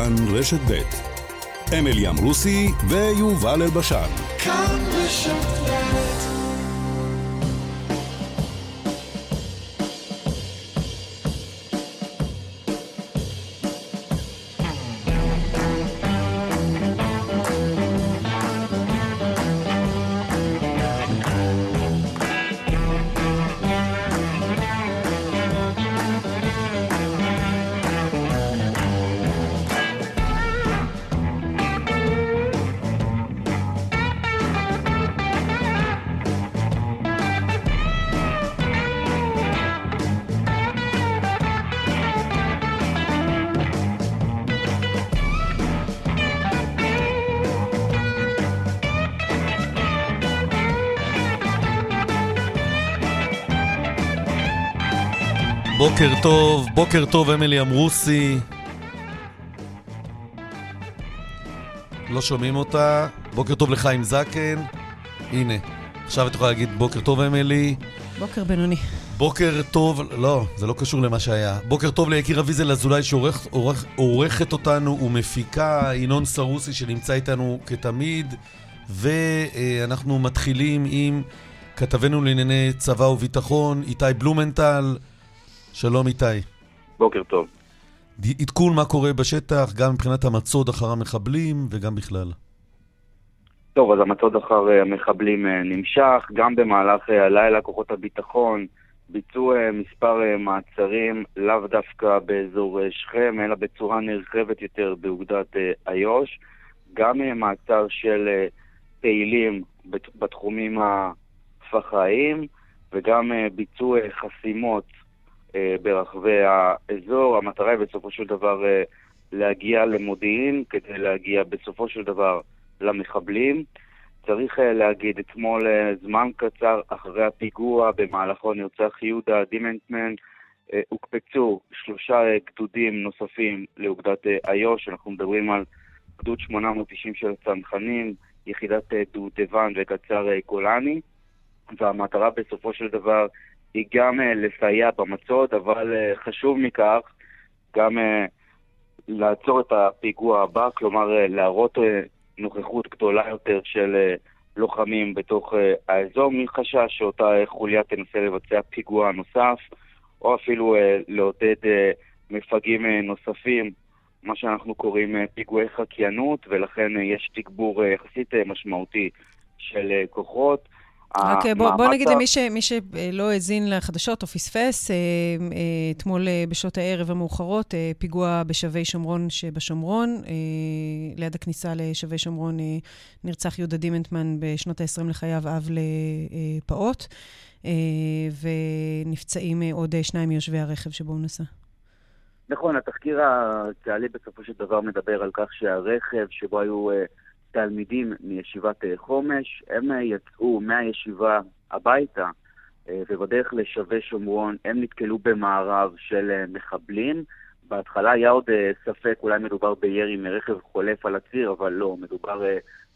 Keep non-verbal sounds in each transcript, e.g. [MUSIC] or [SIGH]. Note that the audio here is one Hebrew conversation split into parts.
כאן רשת ב' אמילי אמרוסי ויובל אלבשן. כאן רשת בוקר טוב, בוקר טוב, אמילי אמרוסי. לא שומעים אותה. בוקר טוב לחיים זקן. הנה, עכשיו את יכולה להגיד בוקר טוב, אמילי. בוקר בינוני. בוקר טוב, לא, זה לא קשור למה שהיה. בוקר טוב ליקיר אביזל אזולאי שעורכת אותנו ומפיקה, ינון סרוסי שנמצא איתנו כתמיד, ואנחנו מתחילים עם כתבנו לענייני צבא וביטחון, איתי בלומנטל. שלום איתי. בוקר טוב. עדכון מה קורה בשטח, גם מבחינת המצוד אחר המחבלים וגם בכלל. טוב, אז המצוד אחר אה, המחבלים אה, נמשך, גם במהלך אה, הלילה כוחות הביטחון ביצעו מספר מעצרים, לאו דווקא באזור שכם, אלא בצורה נרחבת יותר באוגדת איו"ש. גם מעצר של פעילים בתחומים הפח"עים, וגם ביצעו חסימות ברחבי האזור. המטרה היא בסופו של דבר אה, להגיע למודיעין כדי להגיע בסופו של דבר למחבלים. צריך אה, להגיד, אתמול זמן קצר אחרי הפיגוע במהלכו נרצח יהודה דימנטמן, הוקפצו שלושה גדודים נוספים לאוגדת איו"ש, אנחנו מדברים על גדוד 890 של הצנחנים, יחידת דובדבן וקצר גולני, והמטרה בסופו של דבר היא גם uh, לסייע במצוד, אבל uh, חשוב מכך, גם uh, לעצור את הפיגוע הבא, כלומר להראות נוכחות גדולה יותר של לוחמים בתוך האזור, מחשש שאותה חוליה תנסה לבצע פיגוע נוסף, או אפילו לעודד מפגעים נוספים, מה שאנחנו קוראים פיגועי חקיינות, ולכן יש תגבור יחסית משמעותי של כוחות. רק אה, בוא, בוא נגיד למי ש, שלא האזין לחדשות או פספס, אה, אה, אתמול בשעות הערב המאוחרות, פיגוע בשבי שומרון שבשומרון, ליד הכניסה לשבי שומרון נרצח יהודה דימנטמן בשנות ה-20 לחייו, אב לפעוט, ונפצעים עוד שניים מיושבי הרכב שבו הוא נסע. נכון, התחקיר הצה"לי בסופו של דבר מדבר על כך שהרכב שבו היו... תלמידים מישיבת אה, חומש, הם אה, יצאו מהישיבה הביתה אה, ובדרך לשבי שומרון הם נתקלו במערב של מחבלים. בהתחלה היה עוד ספק, אולי מדובר בירי מרכב חולף על הציר, אבל לא, מדובר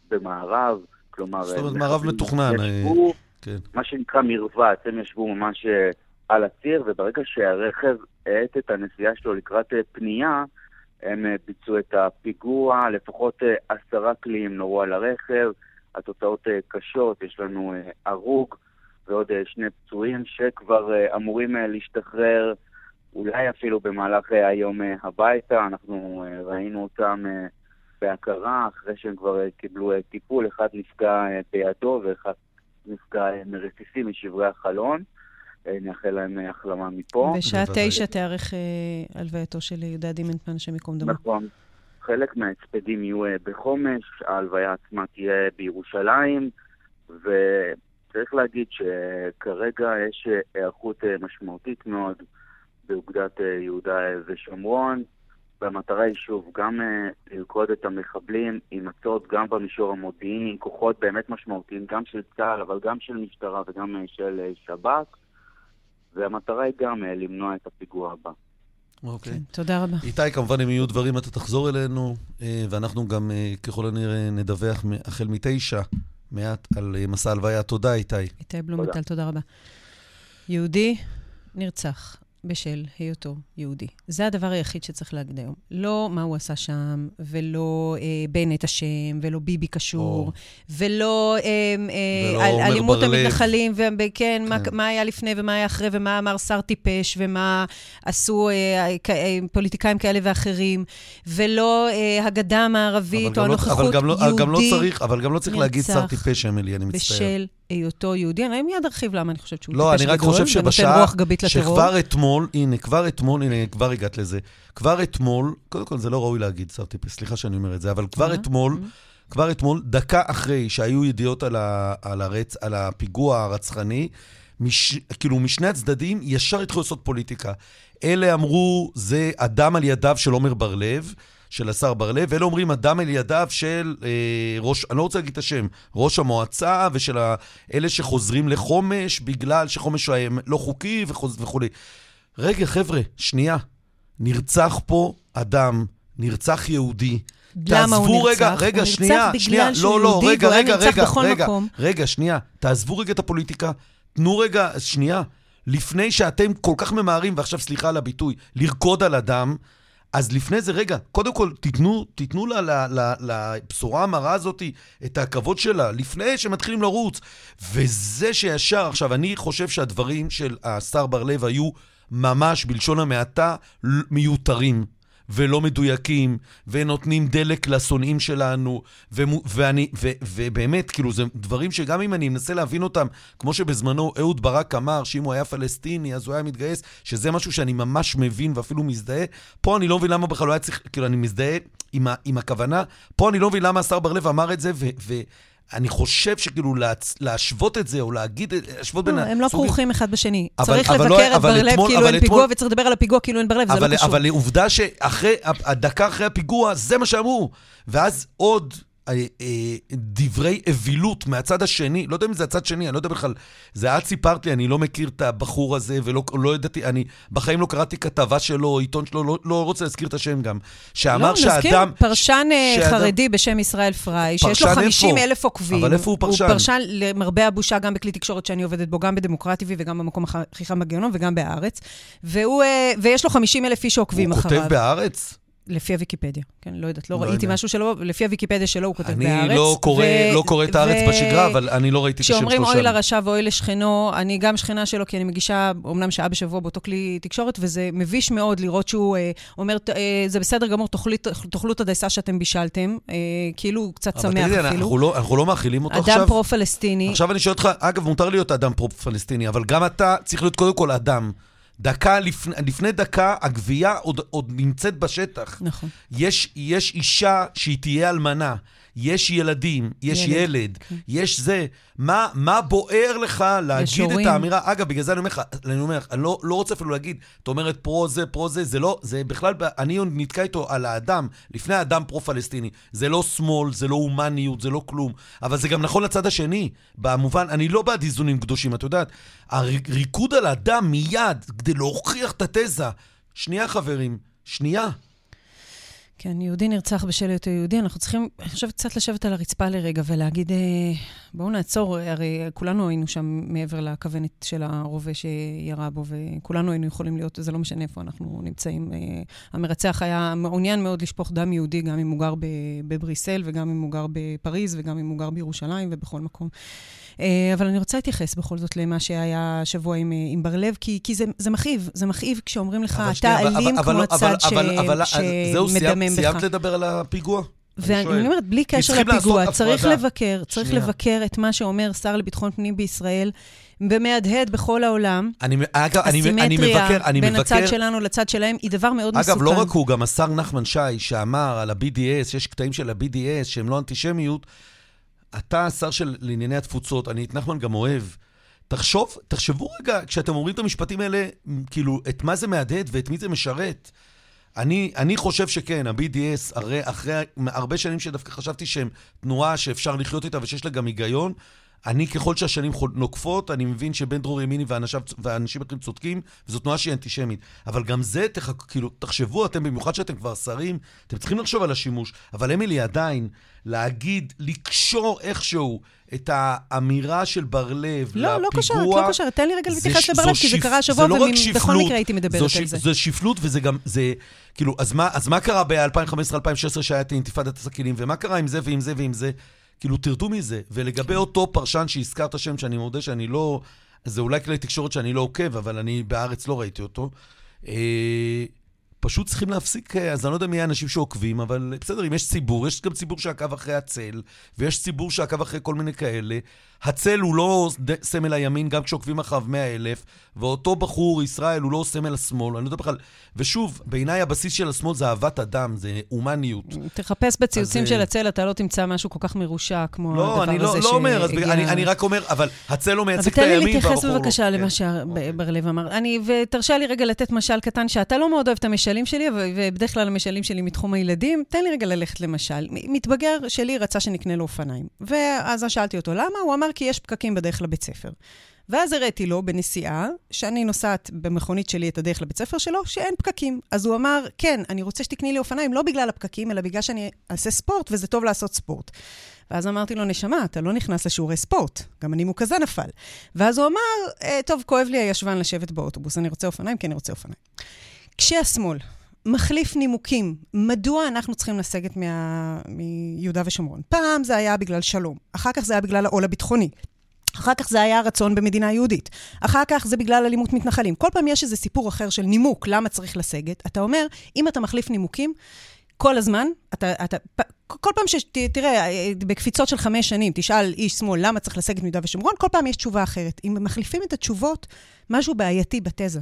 במערב, כלומר... זאת אומרת, מערב מתוכנן. ישבו, כן. מה שנקרא מרבץ, הם ישבו ממש על הציר, וברגע שהרכב האט את הנסיעה שלו לקראת פנייה, הם אה, ביצעו את הפיגוע, לפחות אה, עשרה קליעים נורו על הרכב, התוצאות אה, קשות, יש לנו הרוג ועוד שני פצועים שכבר אמורים להשתחרר אולי אפילו במהלך היום הביתה, אנחנו ראינו אותם בהכרה אחרי שהם כבר קיבלו טיפול, אחד נפגע בידו ואחד נפגע מרסיסים משברי החלון. נאחל להם החלמה מפה. בשעה תשע תיארך אה, הלווייתו של יהודה דימנטמן, השם ייקום דמו. נכון. חלק מההצפדים יהיו אה, בחומש, ההלוויה עצמה תהיה בירושלים, וצריך להגיד שכרגע יש אה, היערכות משמעותית מאוד באוגדת יהודה ושומרון. והמטרה היא שוב גם ללכוד את המחבלים עם מצות גם במישור המודיעיני, כוחות באמת משמעותיים, גם של צה"ל, אבל גם של משטרה וגם של שב"כ. והמטרה היא גם אה, למנוע את הפיגוע הבא. אוקיי. כן, תודה רבה. איתי, כמובן, אם יהיו דברים, אתה תחזור אלינו, אה, ואנחנו גם אה, ככל הנראה נדווח החל מתשע מעט על מסע הלוויה. תודה, איתי. איתי בלומטל, תודה רבה. יהודי נרצח בשל היותו יהודי. זה הדבר היחיד שצריך להגיד היום. לא מה הוא עשה שם, ולא אה, בנט אשם, ולא ביבי קשור, או. ולא, אה, אה, ולא על, אלימות המתנחלים, וכן, כן. מה, מה היה לפני ומה היה אחרי, ומה אמר שר טיפש, ומה עשו אה, אה, פוליטיקאים כאלה ואחרים, ולא אה, הגדה המערבית, או הנוכחות אבל גם לא, יהודי. גם לא צריך, אבל גם לא צריך להגיד שר טיפש, אמילי, אני מצטער. בשל היותו יהודי. אני מיד ארחיב למה אני חושבת שהוא לא, טיפש גדול. לא, אני רק חושב שבשעה שכבר אתמול, הנה, כבר אתמול, הנה, כבר הגעת לזה. כבר אתמול, קודם כל זה לא ראוי להגיד שר טיפש, סליחה שאני אומר את זה, אבל כבר אתמול, כבר אתמול, דקה אחרי שהיו ידיעות על, ה, על, הרצ, על הפיגוע הרצחני, מש, כאילו משני הצדדים ישר התחילו לעשות פוליטיקה. אלה אמרו, זה אדם על ידיו של עומר בר-לב, של השר בר-לב, ואלה אומרים אדם על ידיו של אה, ראש, אני לא רוצה להגיד את השם, ראש המועצה ושל אלה שחוזרים לחומש בגלל שחומש לא חוקי וכולי. רגע, חבר'ה, שנייה. נרצח פה אדם, נרצח יהודי. למה הוא נרצח? רגע, רגע, הוא שנייה, נרצח שנייה, בגלל לא, לא, רגע, רגע, רגע, רגע, בכל רגע, מקום. רגע, שנייה, תעזבו רגע את הפוליטיקה, תנו רגע, שנייה, לפני שאתם כל כך ממהרים, ועכשיו סליחה על הביטוי, לרקוד על אדם, אז לפני זה, רגע, קודם כל, תיתנו, תיתנו לה, לה, לה, לבשורה המרה הזאת את הכבוד שלה, לפני שמתחילים לרוץ. וזה שישר, עכשיו, אני חושב שהדברים של השר בר-לב היו ממש, בלשון המעטה, מיותרים. ולא מדויקים, ונותנים דלק לשונאים שלנו, ו- ואני, ו- ובאמת, כאילו, זה דברים שגם אם אני מנסה להבין אותם, כמו שבזמנו אהוד ברק אמר, שאם הוא היה פלסטיני, אז הוא היה מתגייס, שזה משהו שאני ממש מבין ואפילו מזדהה, פה אני לא מבין למה בכלל הוא היה צריך, כאילו, אני מזדהה עם, ה- עם הכוונה, פה אני לא מבין למה השר בר-לב אמר את זה, ו... ו- אני חושב שכאילו להצ... להשוות את זה, או להגיד, להשוות בין ה... הם לא כרוכים אחד בשני. אבל, צריך אבל לבקר לא, את בר-לב כאילו אין אתמול... פיגוע, וצריך לדבר על הפיגוע כאילו אין בר-לב, זה לא קשור. אבל עובדה שאחרי, הדקה אחרי הפיגוע, זה מה שאמרו. ואז עוד דברי אווילות מהצד השני, לא יודע אם זה הצד שני, אני לא יודע בכלל, זה את סיפרת לי, אני לא מכיר את הבחור הזה, ולא לא ידעתי, אני בחיים לא קראתי כתבה שלו, עיתון שלו, לא, לא רוצה להזכיר את השם גם, שאמר לא, שאדם... לא, נזכיר, פרשן אה, שאדם, חרדי בשם ישראל פריי, שיש לו 50 אלף עוקבים. אבל איפה הוא פרשן? הוא פרשן, למרבה הבושה, גם בכלי תקשורת שאני עובדת בו, גם בדמוקרטי וגם במקום הכי חם בגיהנום וגם בהארץ, והוא, ויש לו 50 אלף איש שעוקבים אחריו. הוא כותב בהארץ? לפי הוויקיפדיה, כן, לא יודעת, לא, לא ראיתי יודע. משהו שלא, לפי הוויקיפדיה שלו הוא כותב אני בהארץ. אני לא קורא, ו- לא קורא את הארץ ו- בשגרה, אבל אני לא ראיתי את השם שלו שם. כשאומרים אוי לרשע ואוי לשכנו, אני גם שכנה שלו, כי אני מגישה אומנם שעה בשבוע באותו כלי תקשורת, וזה מביש מאוד לראות שהוא אה, אומר, אה, זה בסדר גמור, תאכלו, תאכלו את הדייסה שאתם בישלתם, אה, כאילו הוא קצת שמח תגידי, אפילו. אנחנו לא, אנחנו לא מאכילים אותו אדם עכשיו. אדם פרו-פלסטיני. עכשיו אני שואל אותך, אגב, מותר להיות אדם פרו-פלסטיני, אבל גם אתה צריך להיות קודם כל אדם. דקה לפני, לפני דקה, הגבייה עוד, עוד נמצאת בשטח. נכון. יש, יש אישה שהיא תהיה אלמנה, יש ילדים, יש ילד, ילד כן. יש זה. מה, מה בוער לך להגיד את האמירה? אגב, בגלל זה אני אומר לך, אני אומר אני לא, לא רוצה אפילו להגיד, את אומרת פרו זה, פרו זה, זה לא, זה בכלל, אני נתקע איתו על האדם, לפני האדם פרו-פלסטיני. זה לא שמאל, זה לא הומניות, זה לא כלום. אבל זה גם נכון לצד השני. במובן, אני לא בעד איזונים קדושים, את יודעת. הריקוד על האדם מיד, כדי להוכיח את התזה. שנייה, חברים, שנייה. כן, יהודי נרצח בשל היותו יהודי. אנחנו צריכים, אני חושבת, קצת לשבת על הרצפה לרגע ולהגיד, אה, בואו נעצור, הרי כולנו היינו שם מעבר לכוונת של הרובה שירה בו, וכולנו היינו יכולים להיות, זה לא משנה איפה אנחנו נמצאים. אה, המרצח היה מעוניין מאוד לשפוך דם יהודי, גם אם הוא גר בבריסל, וגם אם הוא גר בפריז, וגם אם הוא גר בירושלים ובכל מקום. אה, אבל אני רוצה להתייחס בכל זאת למה שהיה השבוע עם, עם בר-לב, כי, כי זה, זה מכאיב, זה מכאיב כשאומרים לך, אתה אלים כמו הצד שמדמם. סיימת לדבר על הפיגוע? ואני אומרת, בלי קשר לפיגוע, צריך לבקר, צריך שנייה. לבקר את מה שאומר שר לביטחון פנים בישראל, ומהדהד בכל העולם. אני, אגב, אני, אני מבקר, אני בין מבקר... הצד שלנו לצד שלהם היא דבר מאוד אגב, מסוכן. אגב, לא רק הוא, גם השר נחמן שי, שאמר על ה-BDS, יש קטעים של ה-BDS שהם לא אנטישמיות, אתה השר של לענייני התפוצות, אני את נחמן גם אוהב. תחשוב, תחשבו רגע, כשאתם אומרים את המשפטים האלה, כאילו, את מה זה מהדהד ואת מי זה משרת. אני, אני חושב שכן, ה-BDS, הרי אחרי הרבה שנים שדווקא חשבתי שהם תנועה שאפשר לחיות איתה ושיש לה גם היגיון, אני, ככל שהשנים נוקפות, אני מבין שבן דרור ימיני ואנשיו, ואנשים אחרים צודקים, וזו תנועה שהיא אנטישמית. אבל גם זה, תח, כאילו, תחשבו, אתם, במיוחד שאתם כבר שרים, אתם צריכים לחשוב על השימוש. אבל אמילי, עדיין, להגיד, לקשור איכשהו את האמירה של בר-לב לא, לפיגוע... לא קשרת, לא קשרת. תן לי רגע להתייחס לבר-לב, כי זה קרה השבוע, לא ובכל מקרה הייתי מדברת זו על זה. זה שפלות, וזה גם, זה, כאילו, אז מה, אז מה קרה ב-2015-2016 שהיה את אינתיפאדת הסכינים, ומה קרה עם זה ועם זה ועם זה? כאילו, תרדו מזה. ולגבי אותו פרשן שהזכרת שם, שאני מודה שאני לא... זה אולי כלי תקשורת שאני לא עוקב, אבל אני בארץ לא ראיתי אותו. אה, פשוט צריכים להפסיק, אה, אז אני לא יודע מי האנשים שעוקבים, אבל בסדר, אם יש ציבור, יש גם ציבור שעקב אחרי הצל, ויש ציבור שעקב אחרי כל מיני כאלה. הצל הוא לא סמל הימין, גם כשעוקבים אחריו 100 אלף, ואותו בחור, ישראל, הוא לא סמל השמאל. אני לא יודע בכלל... ושוב, בעיניי הבסיס של השמאל זה אהבת אדם, זה הומניות. תחפש בציוצים אז... של הצל, אתה לא תמצא משהו כל כך מרושע כמו לא, הדבר לא, הזה לא אומר, אז אני, אני רק אומר, אבל הצל לא מייצג את הימין, והבחור... אבל תן לי להתייחס בבקשה למה שבר-לב אמר. אני, ותרשה לי רגע לתת משל קטן, שאתה לא מאוד אוהב את המשלים שלי, ובדרך כלל המשלים שלי מתחום הילדים. תן לי רגע ללכת למשל. מתבגר שלי רצה שנקנה לו אופניים. ואז שאלתי אותו, למה? הוא אמר, כי יש פקקים בדרך לבית ספר. ואז הראיתי לו בנסיעה, שאני נוסעת במכונית שלי את הדרך לבית ספר שלו, שאין פקקים. אז הוא אמר, כן, אני רוצה שתקני לי אופניים, לא בגלל הפקקים, אלא בגלל שאני אעשה ספורט, וזה טוב לעשות ספורט. ואז אמרתי לו, נשמה, אתה לא נכנס לשיעורי ספורט. גם הנימוק הזה נפל. ואז הוא אמר, אה, טוב, כואב לי הישבן לשבת באוטובוס, אני רוצה אופניים, כי אני רוצה אופניים. כשהשמאל מחליף נימוקים, מדוע אנחנו צריכים לסגת מה... מיהודה ושומרון? פעם זה היה בגלל שלום, אחר כך זה היה בגלל העול הביטחוני. אחר כך זה היה רצון במדינה יהודית. אחר כך זה בגלל אלימות מתנחלים. כל פעם יש איזה סיפור אחר של נימוק, למה צריך לסגת. אתה אומר, אם אתה מחליף נימוקים, כל הזמן, אתה, אתה, כל פעם ש... תראה, בקפיצות של חמש שנים, תשאל איש שמאל למה צריך לסגת מיהודה ושומרון, כל פעם יש תשובה אחרת. אם מחליפים את התשובות, משהו בעייתי בתזה.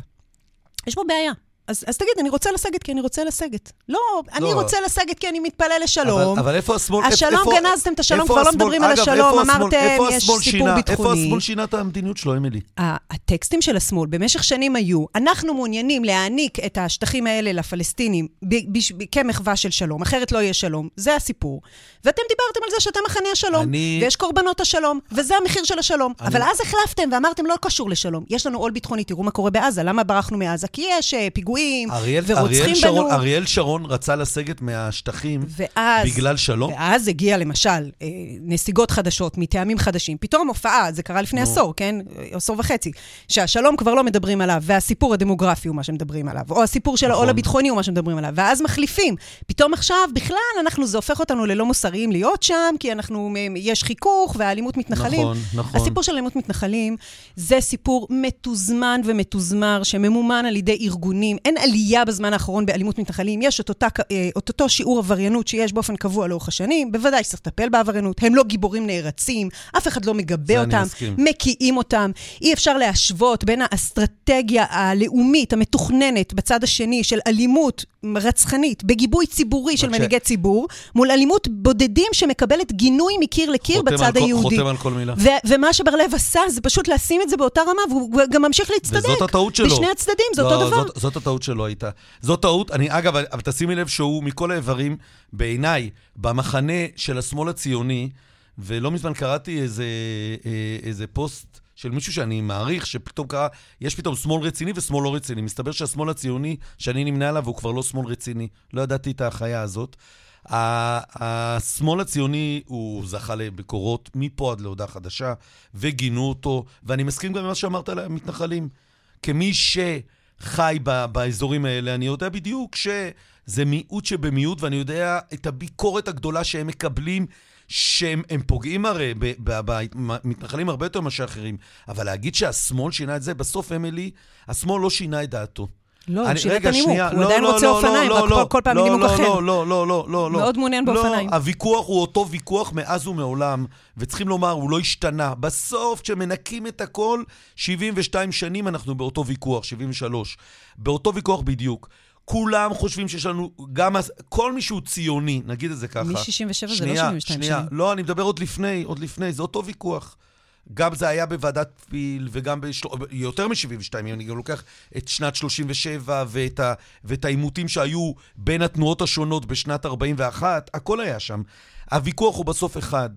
יש פה בעיה. אז, אז תגיד, אני רוצה לסגת כי אני רוצה לסגת. לא, לא, אני רוצה לסגת כי אני מתפלל לשלום. אבל, אבל איפה השמאל... השלום, איפה, גנזתם את השלום, כבר לא מדברים אגב, על השלום, אמרתם, יש סיפור שינה, ביטחוני. איפה השמאל שינה את המדיניות שלו, אמילי? הטקסטים של השמאל במשך שנים היו, אנחנו מעוניינים להעניק את השטחים האלה לפלסטינים כמחווה של שלום, אחרת לא יהיה שלום. זה הסיפור. ואתם דיברתם על זה שאתם מחנה השלום, אני... ויש קורבנות השלום, וזה המחיר של השלום. אני... אבל אז החלפתם ואמרתם, לא קשור לשלום. יש לנו עול ביטחוני, תראו מה קורה בעזה, למה ברחנו מעזה? כי יש אה, פיגועים אריאל, ורוצחים אריאל שרון, בנו. אריאל שרון רצה לסגת מהשטחים ואז, בגלל שלום? ואז הגיע למשל אה, נסיגות חדשות מטעמים חדשים. פתאום הופעה, זה קרה לפני no. עשור, כן? עשור וחצי. שהשלום כבר לא מדברים עליו, והסיפור הדמוגרפי הוא מה שמדברים עליו, או הסיפור של נכון. העול הביטחוני הוא מה שמדברים עליו, ואז מחליפים. פתאום עכשיו, בכלל, אנחנו, זה הופך אותנו ללא מוסריים להיות שם, כי אנחנו, יש חיכוך והאלימות מתנחלים. נכון, נכון. הסיפור של אלימות מתנחלים זה סיפור מתוזמן ומתוזמר, שממומן על ידי ארגונים. אין עלייה בזמן האחרון באלימות מתנחלים, יש את, אותה, אה, את אותו שיעור עבריינות שיש באופן קבוע לאורך השנים, בוודאי שצריך לטפל בעבריינות, הם לא גיבורים נערצים, אף אחד לא מגבה אותם, מקיאים אותם. אי אפשר להשוות בין האסטרטגיה הלאומית המתוכננת בצד השני של אלימות רצחנית, בגיבוי ציבורי של מנהיגי ציבור, מול אלימות בודדים שמקבלת גינוי מקיר לקיר בצד על היהודי. חותם על כל מילה. ומה שבר-לב עשה זה פשוט לשים את זה באותה רמה, והוא גם ממשיך להצטדק. וזאת הטעות שלו. בשני הצדדים, זה לא, אותו דבר. זאת, זאת הטעות שלו הייתה. זאת טעות, אני, אגב, אבל תשימי לב שהוא מכל האיברים, בעיניי, במחנה של השמאל הציוני, ולא מזמן קראתי איזה, אה, איזה פוסט של מישהו שאני מעריך, שפתאום קרה, יש פתאום שמאל רציני ושמאל לא רציני. מסתבר שהשמאל הציוני, שאני נמנה עליו, הוא כבר לא שמאל רציני. לא ידעתי את החיה הזאת. השמאל הציוני, הוא זכה לביקורות מפה עד להודעה חדשה, וגינו אותו, ואני מסכים גם עם מה שאמרת על המתנחלים. כמי ש... חי ב- באזורים האלה, אני יודע בדיוק שזה מיעוט שבמיעוט, ואני יודע את הביקורת הגדולה שהם מקבלים, שהם פוגעים הרי במתנחלים הרבה יותר מאשר אחרים. אבל להגיד שהשמאל שינה את זה, בסוף, אמילי, השמאל לא שינה את דעתו. לא, הוא שינה את הנימוק, הוא לא, עדיין לא, רוצה לא, אופניים, לא, רק לא, כל פעם מנימוק אחר. לא, לא, לא, לא, לא, לא. מאוד מעוניין באופניים. לא, הוויכוח הוא אותו ויכוח מאז ומעולם, וצריכים לומר, הוא לא השתנה. בסוף, כשמנקים את הכל, 72 שנים אנחנו באותו ויכוח, 73. באותו ויכוח בדיוק. כולם חושבים שיש לנו, גם כל מי שהוא ציוני, נגיד את זה ככה. מ-67 זה לא 72 שנייה, שנים. לא, אני מדבר עוד לפני, עוד לפני, זה אותו ויכוח. גם זה היה בוועדת פיל, וגם בשל... יותר מ-72 ימים, אני גם לוקח את שנת 37 ואת, ה... ואת העימותים שהיו בין התנועות השונות בשנת 41, הכל היה שם. הוויכוח הוא בסוף אחד.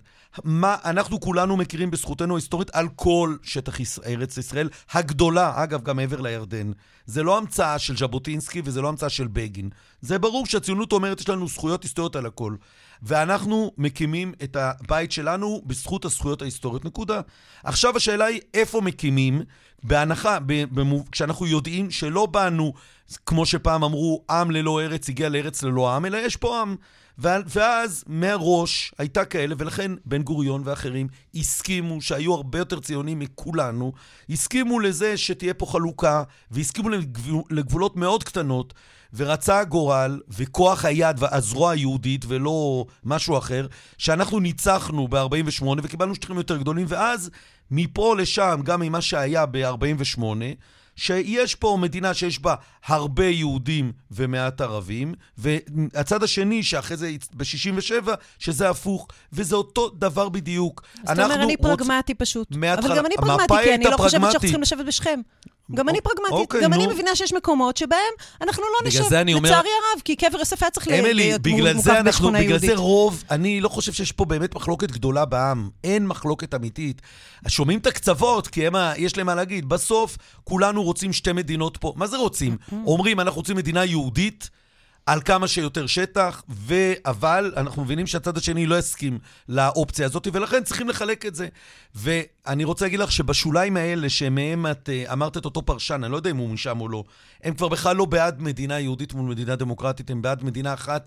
מה אנחנו כולנו מכירים בזכותנו ההיסטורית על כל שטח ארץ ישראל הגדולה, אגב, גם מעבר לירדן. זה לא המצאה של ז'בוטינסקי וזה לא המצאה של בגין. זה ברור שהציונות אומרת, יש לנו זכויות היסטוריות על הכל. ואנחנו מקימים את הבית שלנו בזכות הזכויות ההיסטוריות, נקודה. עכשיו השאלה היא איפה מקימים, בהנחה, כשאנחנו יודעים שלא באנו, כמו שפעם אמרו, עם ללא ארץ הגיע לארץ ללא עם, אלא יש פה עם. ואז מהראש הייתה כאלה, ולכן בן גוריון ואחרים הסכימו, שהיו הרבה יותר ציונים מכולנו, הסכימו לזה שתהיה פה חלוקה, והסכימו לגבולות מאוד קטנות, ורצה הגורל וכוח היד והזרוע היהודית ולא משהו אחר, שאנחנו ניצחנו ב-48' וקיבלנו שטחים יותר גדולים, ואז מפה לשם, גם ממה שהיה ב-48', שיש פה מדינה שיש בה הרבה יהודים ומעט ערבים, והצד השני, שאחרי זה ב-67', שזה הפוך, וזה אותו דבר בדיוק. אז אתה אומר, אני פרגמטי רוצ... פשוט. מהתחל... אבל גם אני פרגמטי, כי אני לא חושבת שאנחנו צריכים לשבת בשכם. גם אני פרגמטית, אוקיי, גם נו. אני מבינה שיש מקומות שבהם אנחנו לא נשב, לצערי אומר... הרב, כי קבר יוסף היה צריך אמילי, להיות מוקף בשכונה יהודית. בגלל זה רוב, אני לא חושב שיש פה באמת מחלוקת גדולה בעם. אין מחלוקת אמיתית. שומעים את הקצוות, כי הם, יש להם מה להגיד. בסוף, כולנו רוצים שתי מדינות פה. מה זה רוצים? אומרים, אנחנו רוצים מדינה יהודית. על כמה שיותר שטח, ו... אבל אנחנו מבינים שהצד השני לא יסכים לאופציה הזאת, ולכן צריכים לחלק את זה. ואני רוצה להגיד לך שבשוליים האלה, שמהם את אה, אמרת את אותו פרשן, אני לא יודע אם הוא משם או לא, הם כבר בכלל לא בעד מדינה יהודית מול מדינה דמוקרטית, הם בעד מדינה אחת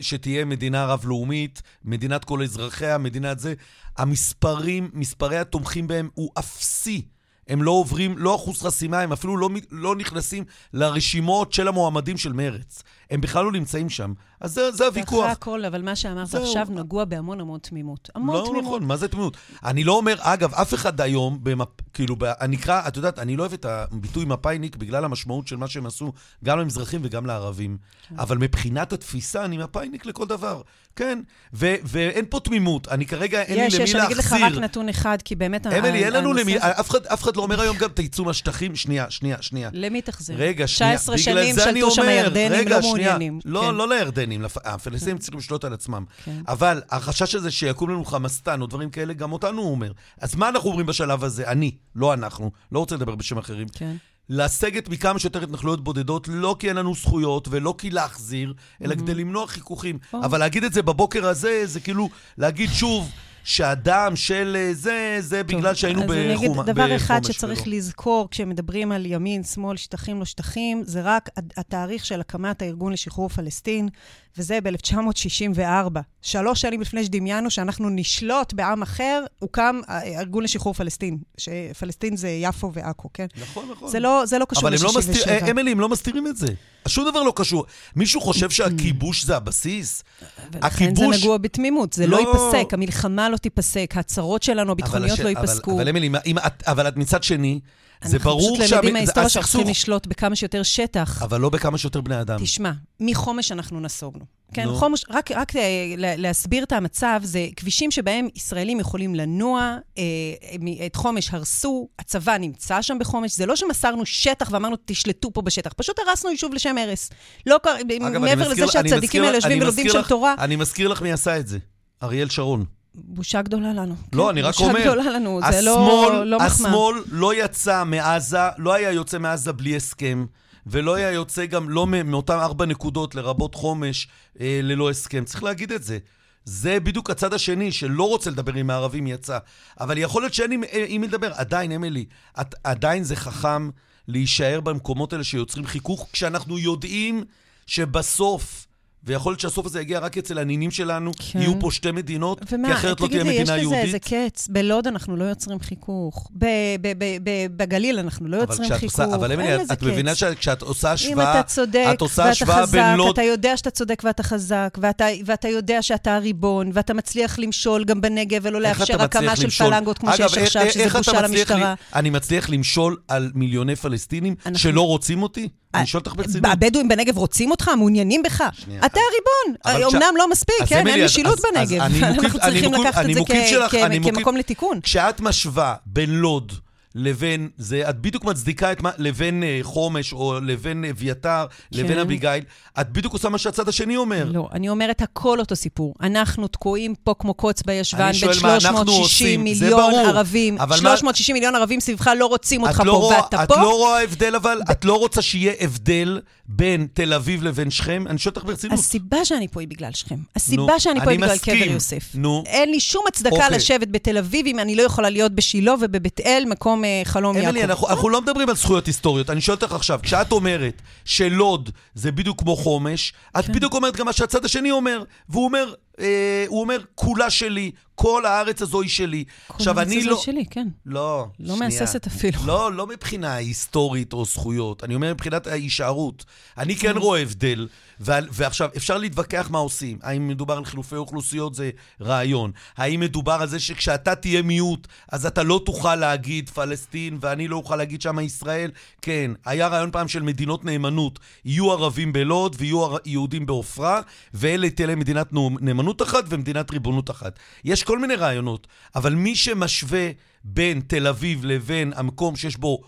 שתהיה מדינה רב-לאומית, מדינת כל אזרחיה, מדינת זה. המספרים, מספרי התומכים בהם הוא אפסי. הם לא עוברים, לא אחוז חסימה, הם אפילו לא, לא נכנסים לרשימות של המועמדים של מרץ. הם בכלל לא נמצאים שם. אז זה, זה הוויכוח. אחרי הכל, אבל מה שאמרת עכשיו הוא... נגוע בהמון המון תמימות. המון לא, תמימות. לא נכון, מה זה תמימות? אני לא אומר, אגב, אף אחד היום, במפ... כאילו, אני אקרא, את יודעת, אני לא אוהב את הביטוי מפאיניק בגלל המשמעות של מה שהם עשו, גם למזרחים וגם לערבים. כן. אבל מבחינת התפיסה, אני מפאיניק לכל דבר. כן, ו- ואין פה תמימות. אני כרגע, אין יש, לי למי יש, להחזיר. יש, יש, אני אגיד לך רק נתון אחד, כי באמת... אמילי, אין לנו למי... אף אחד, אף אחד לא אומר היום גם, תצאו מהשטחים. שנייה, שנייה, שנייה. למי תחזיר? רגע, שנייה. 19 שנים שלטו שם הירדנים, לא מעוניינים. לא, כן. לא לירדנים, הפלסטינים כן. צריכים לשלוט על עצמם. כן. אבל החשש הזה שיקום לנו חמאסטן או דברים כאלה, גם אותנו הוא אומר. אז מה אנחנו אומרים בשלב הזה? אני, לא אנחנו, לא רוצה לדבר בשם אחרים. כן. לסגת מכמה שיותר התנחלויות בודדות, לא כי אין לנו זכויות ולא כי להחזיר, אלא mm-hmm. כדי למנוע חיכוכים. Oh. אבל להגיד את זה בבוקר הזה, זה כאילו להגיד שוב... שהדם של אה, זה, זה טוב, בגלל שהיינו בחומש. אז אני אגיד דבר אחד שצריך ולא. לזכור כשמדברים על ימין, שמאל, שטחים, לא שטחים, זה רק התאריך של הקמת הארגון לשחרור פלסטין, וזה ב-1964. שלוש שנים לפני שדמיינו שאנחנו נשלוט בעם אחר, הוקם הארגון לשחרור פלסטין. שפלסטין זה יפו ועכו, כן? נכון, נכון. זה לא, זה לא קשור ל-67. אבל לא מסתיר, אמילי, הם לא מסתירים את זה. שום דבר לא קשור. מישהו חושב שהכיבוש זה הבסיס? ולכן הכיבוש... זה נגוע בתמימות, זה לא, לא ייפסק, המלחמה לא תיפסק, הצרות שלנו הביטחוניות לא ייפסקו. אבל, אבל אמילי, אבל את מצד שני... זה ברור שהסכסוך... אנחנו פשוט למדים מההיסטוריה שאנחנו צריכים לשלוט בכמה שיותר שטח. אבל לא בכמה שיותר בני אדם. תשמע, מחומש אנחנו נסוגנו. כן, no. חומש, רק, רק אה, להסביר את המצב, זה כבישים שבהם ישראלים יכולים לנוע, אה, את חומש הרסו, הצבא נמצא שם בחומש, זה לא שמסרנו שטח ואמרנו, תשלטו פה בשטח, פשוט הרסנו יישוב לשם הרס. לא, אגב, מעבר לזה שהצדיקים האלה יושבים ולומדים שם תורה. אני מזכיר לך מי עשה את זה, אריאל שרון. בושה גדולה לנו. לא, כן, אני רק אומר. בושה גדולה לנו, זה לא, לא מחמאה. השמאל לא יצא מעזה, לא היה יוצא מעזה בלי הסכם, ולא היה יוצא גם לא מאותן ארבע נקודות, לרבות חומש, אה, ללא הסכם. צריך להגיד את זה. זה בדיוק הצד השני, שלא רוצה לדבר עם הערבים, יצא. אבל יכול להיות שאין עם מי לדבר. עדיין, אמילי, את, עדיין זה חכם להישאר במקומות האלה שיוצרים חיכוך, כשאנחנו יודעים שבסוף... ויכול להיות שהסוף הזה יגיע רק אצל הנינים שלנו, כן. יהיו פה שתי מדינות, ומה, כי אחרת לא תהיה מדינה יהודית. תגיד לי, יש לזה איזה קץ. בלוד אנחנו לא יוצרים חיכוך. בגליל אנחנו לא יוצרים חיכוך. עושה, אבל אמילי, את, את מבינה שכשאת עושה השוואה, אם אתה צודק את עושה ואתה חזק, לוד... אתה יודע שאתה צודק ואתה חזק, ואתה, ואתה יודע שאתה הריבון, ואתה מצליח למשול גם בנגב, ולא לאפשר הקמה של פלנגות כמו אגב, שיש איך, עכשיו, איך, שזה בושה למשטרה. אני מצליח למשול על מיליוני פלסטינים. שלא רוצים אותי? אני שואל אותך ברצינות. הבדואים בנגב רוצים אותך? מעוניינים בך? אתה הריבון. אמנם לא מספיק, כן? אין משילות בנגב. אנחנו צריכים לקחת את זה כמקום לתיקון. כשאת משווה בין לוד לבין, זה, את בדיוק מצדיקה את מה, לבין uh, חומש או לבין אביתר, כן. לבין אביגיל, את בדיוק עושה מה שהצד השני אומר. לא, אני אומרת הכל אותו סיפור. אנחנו תקועים פה כמו קוץ בישבן בין 360 מיליון ערבים. 360 מה... מיליון ערבים סביבך לא רוצים אותך לא פה, רואה, ואתה את פה. את לא רואה הבדל אבל? ב... את לא רוצה שיהיה הבדל בין תל אביב לבין שכם? אני שואל אותך ברצינות. הסיבה שאני פה היא בגלל שכם. הסיבה נו, שאני פה היא בגלל קבר יוסף. נו. אין לי שום הצדקה אוקיי. לשבת בתל אביב אם אני לא יכולה להיות בשילה ובבית אל, מקום uh, חלום יעקב. אמילי, אנחנו, אנחנו לא מדברים על זכויות היסטוריות. אני שואל אותך עכשיו, כשאת אומרת שלוד זה בדיוק כמו חומש, את כן. בדיוק אומרת גם מה שהצד השני אומר. והוא אומר, אה, הוא אומר, כולה שלי, כל הארץ הזו היא שלי. עכשיו, אני לא... כל הארץ הזו שלי, כן. לא, לא מהססת אפילו. לא, לא מבחינה היסטורית או זכויות, אני אומר מבחינת ההישארות. אני כן רואה הבדל, ועכשיו, אפשר להתווכח מה עושים. האם מדובר על חילופי אוכלוסיות זה רעיון. האם מדובר על זה שכשאתה תהיה מיעוט, אז אתה לא תוכל להגיד פלסטין, ואני לא אוכל להגיד שם ישראל? כן, היה רעיון פעם של מדינות נאמנות. יהיו ערבים בלוד ויהיו יהודים בעופרה, ואלה תהיה להם מדינת נאמנות אחת ומדינת ריבונות אחת. יש כל מיני רעיונות, אבל מי שמשווה... בין תל אביב לבין המקום שיש בו,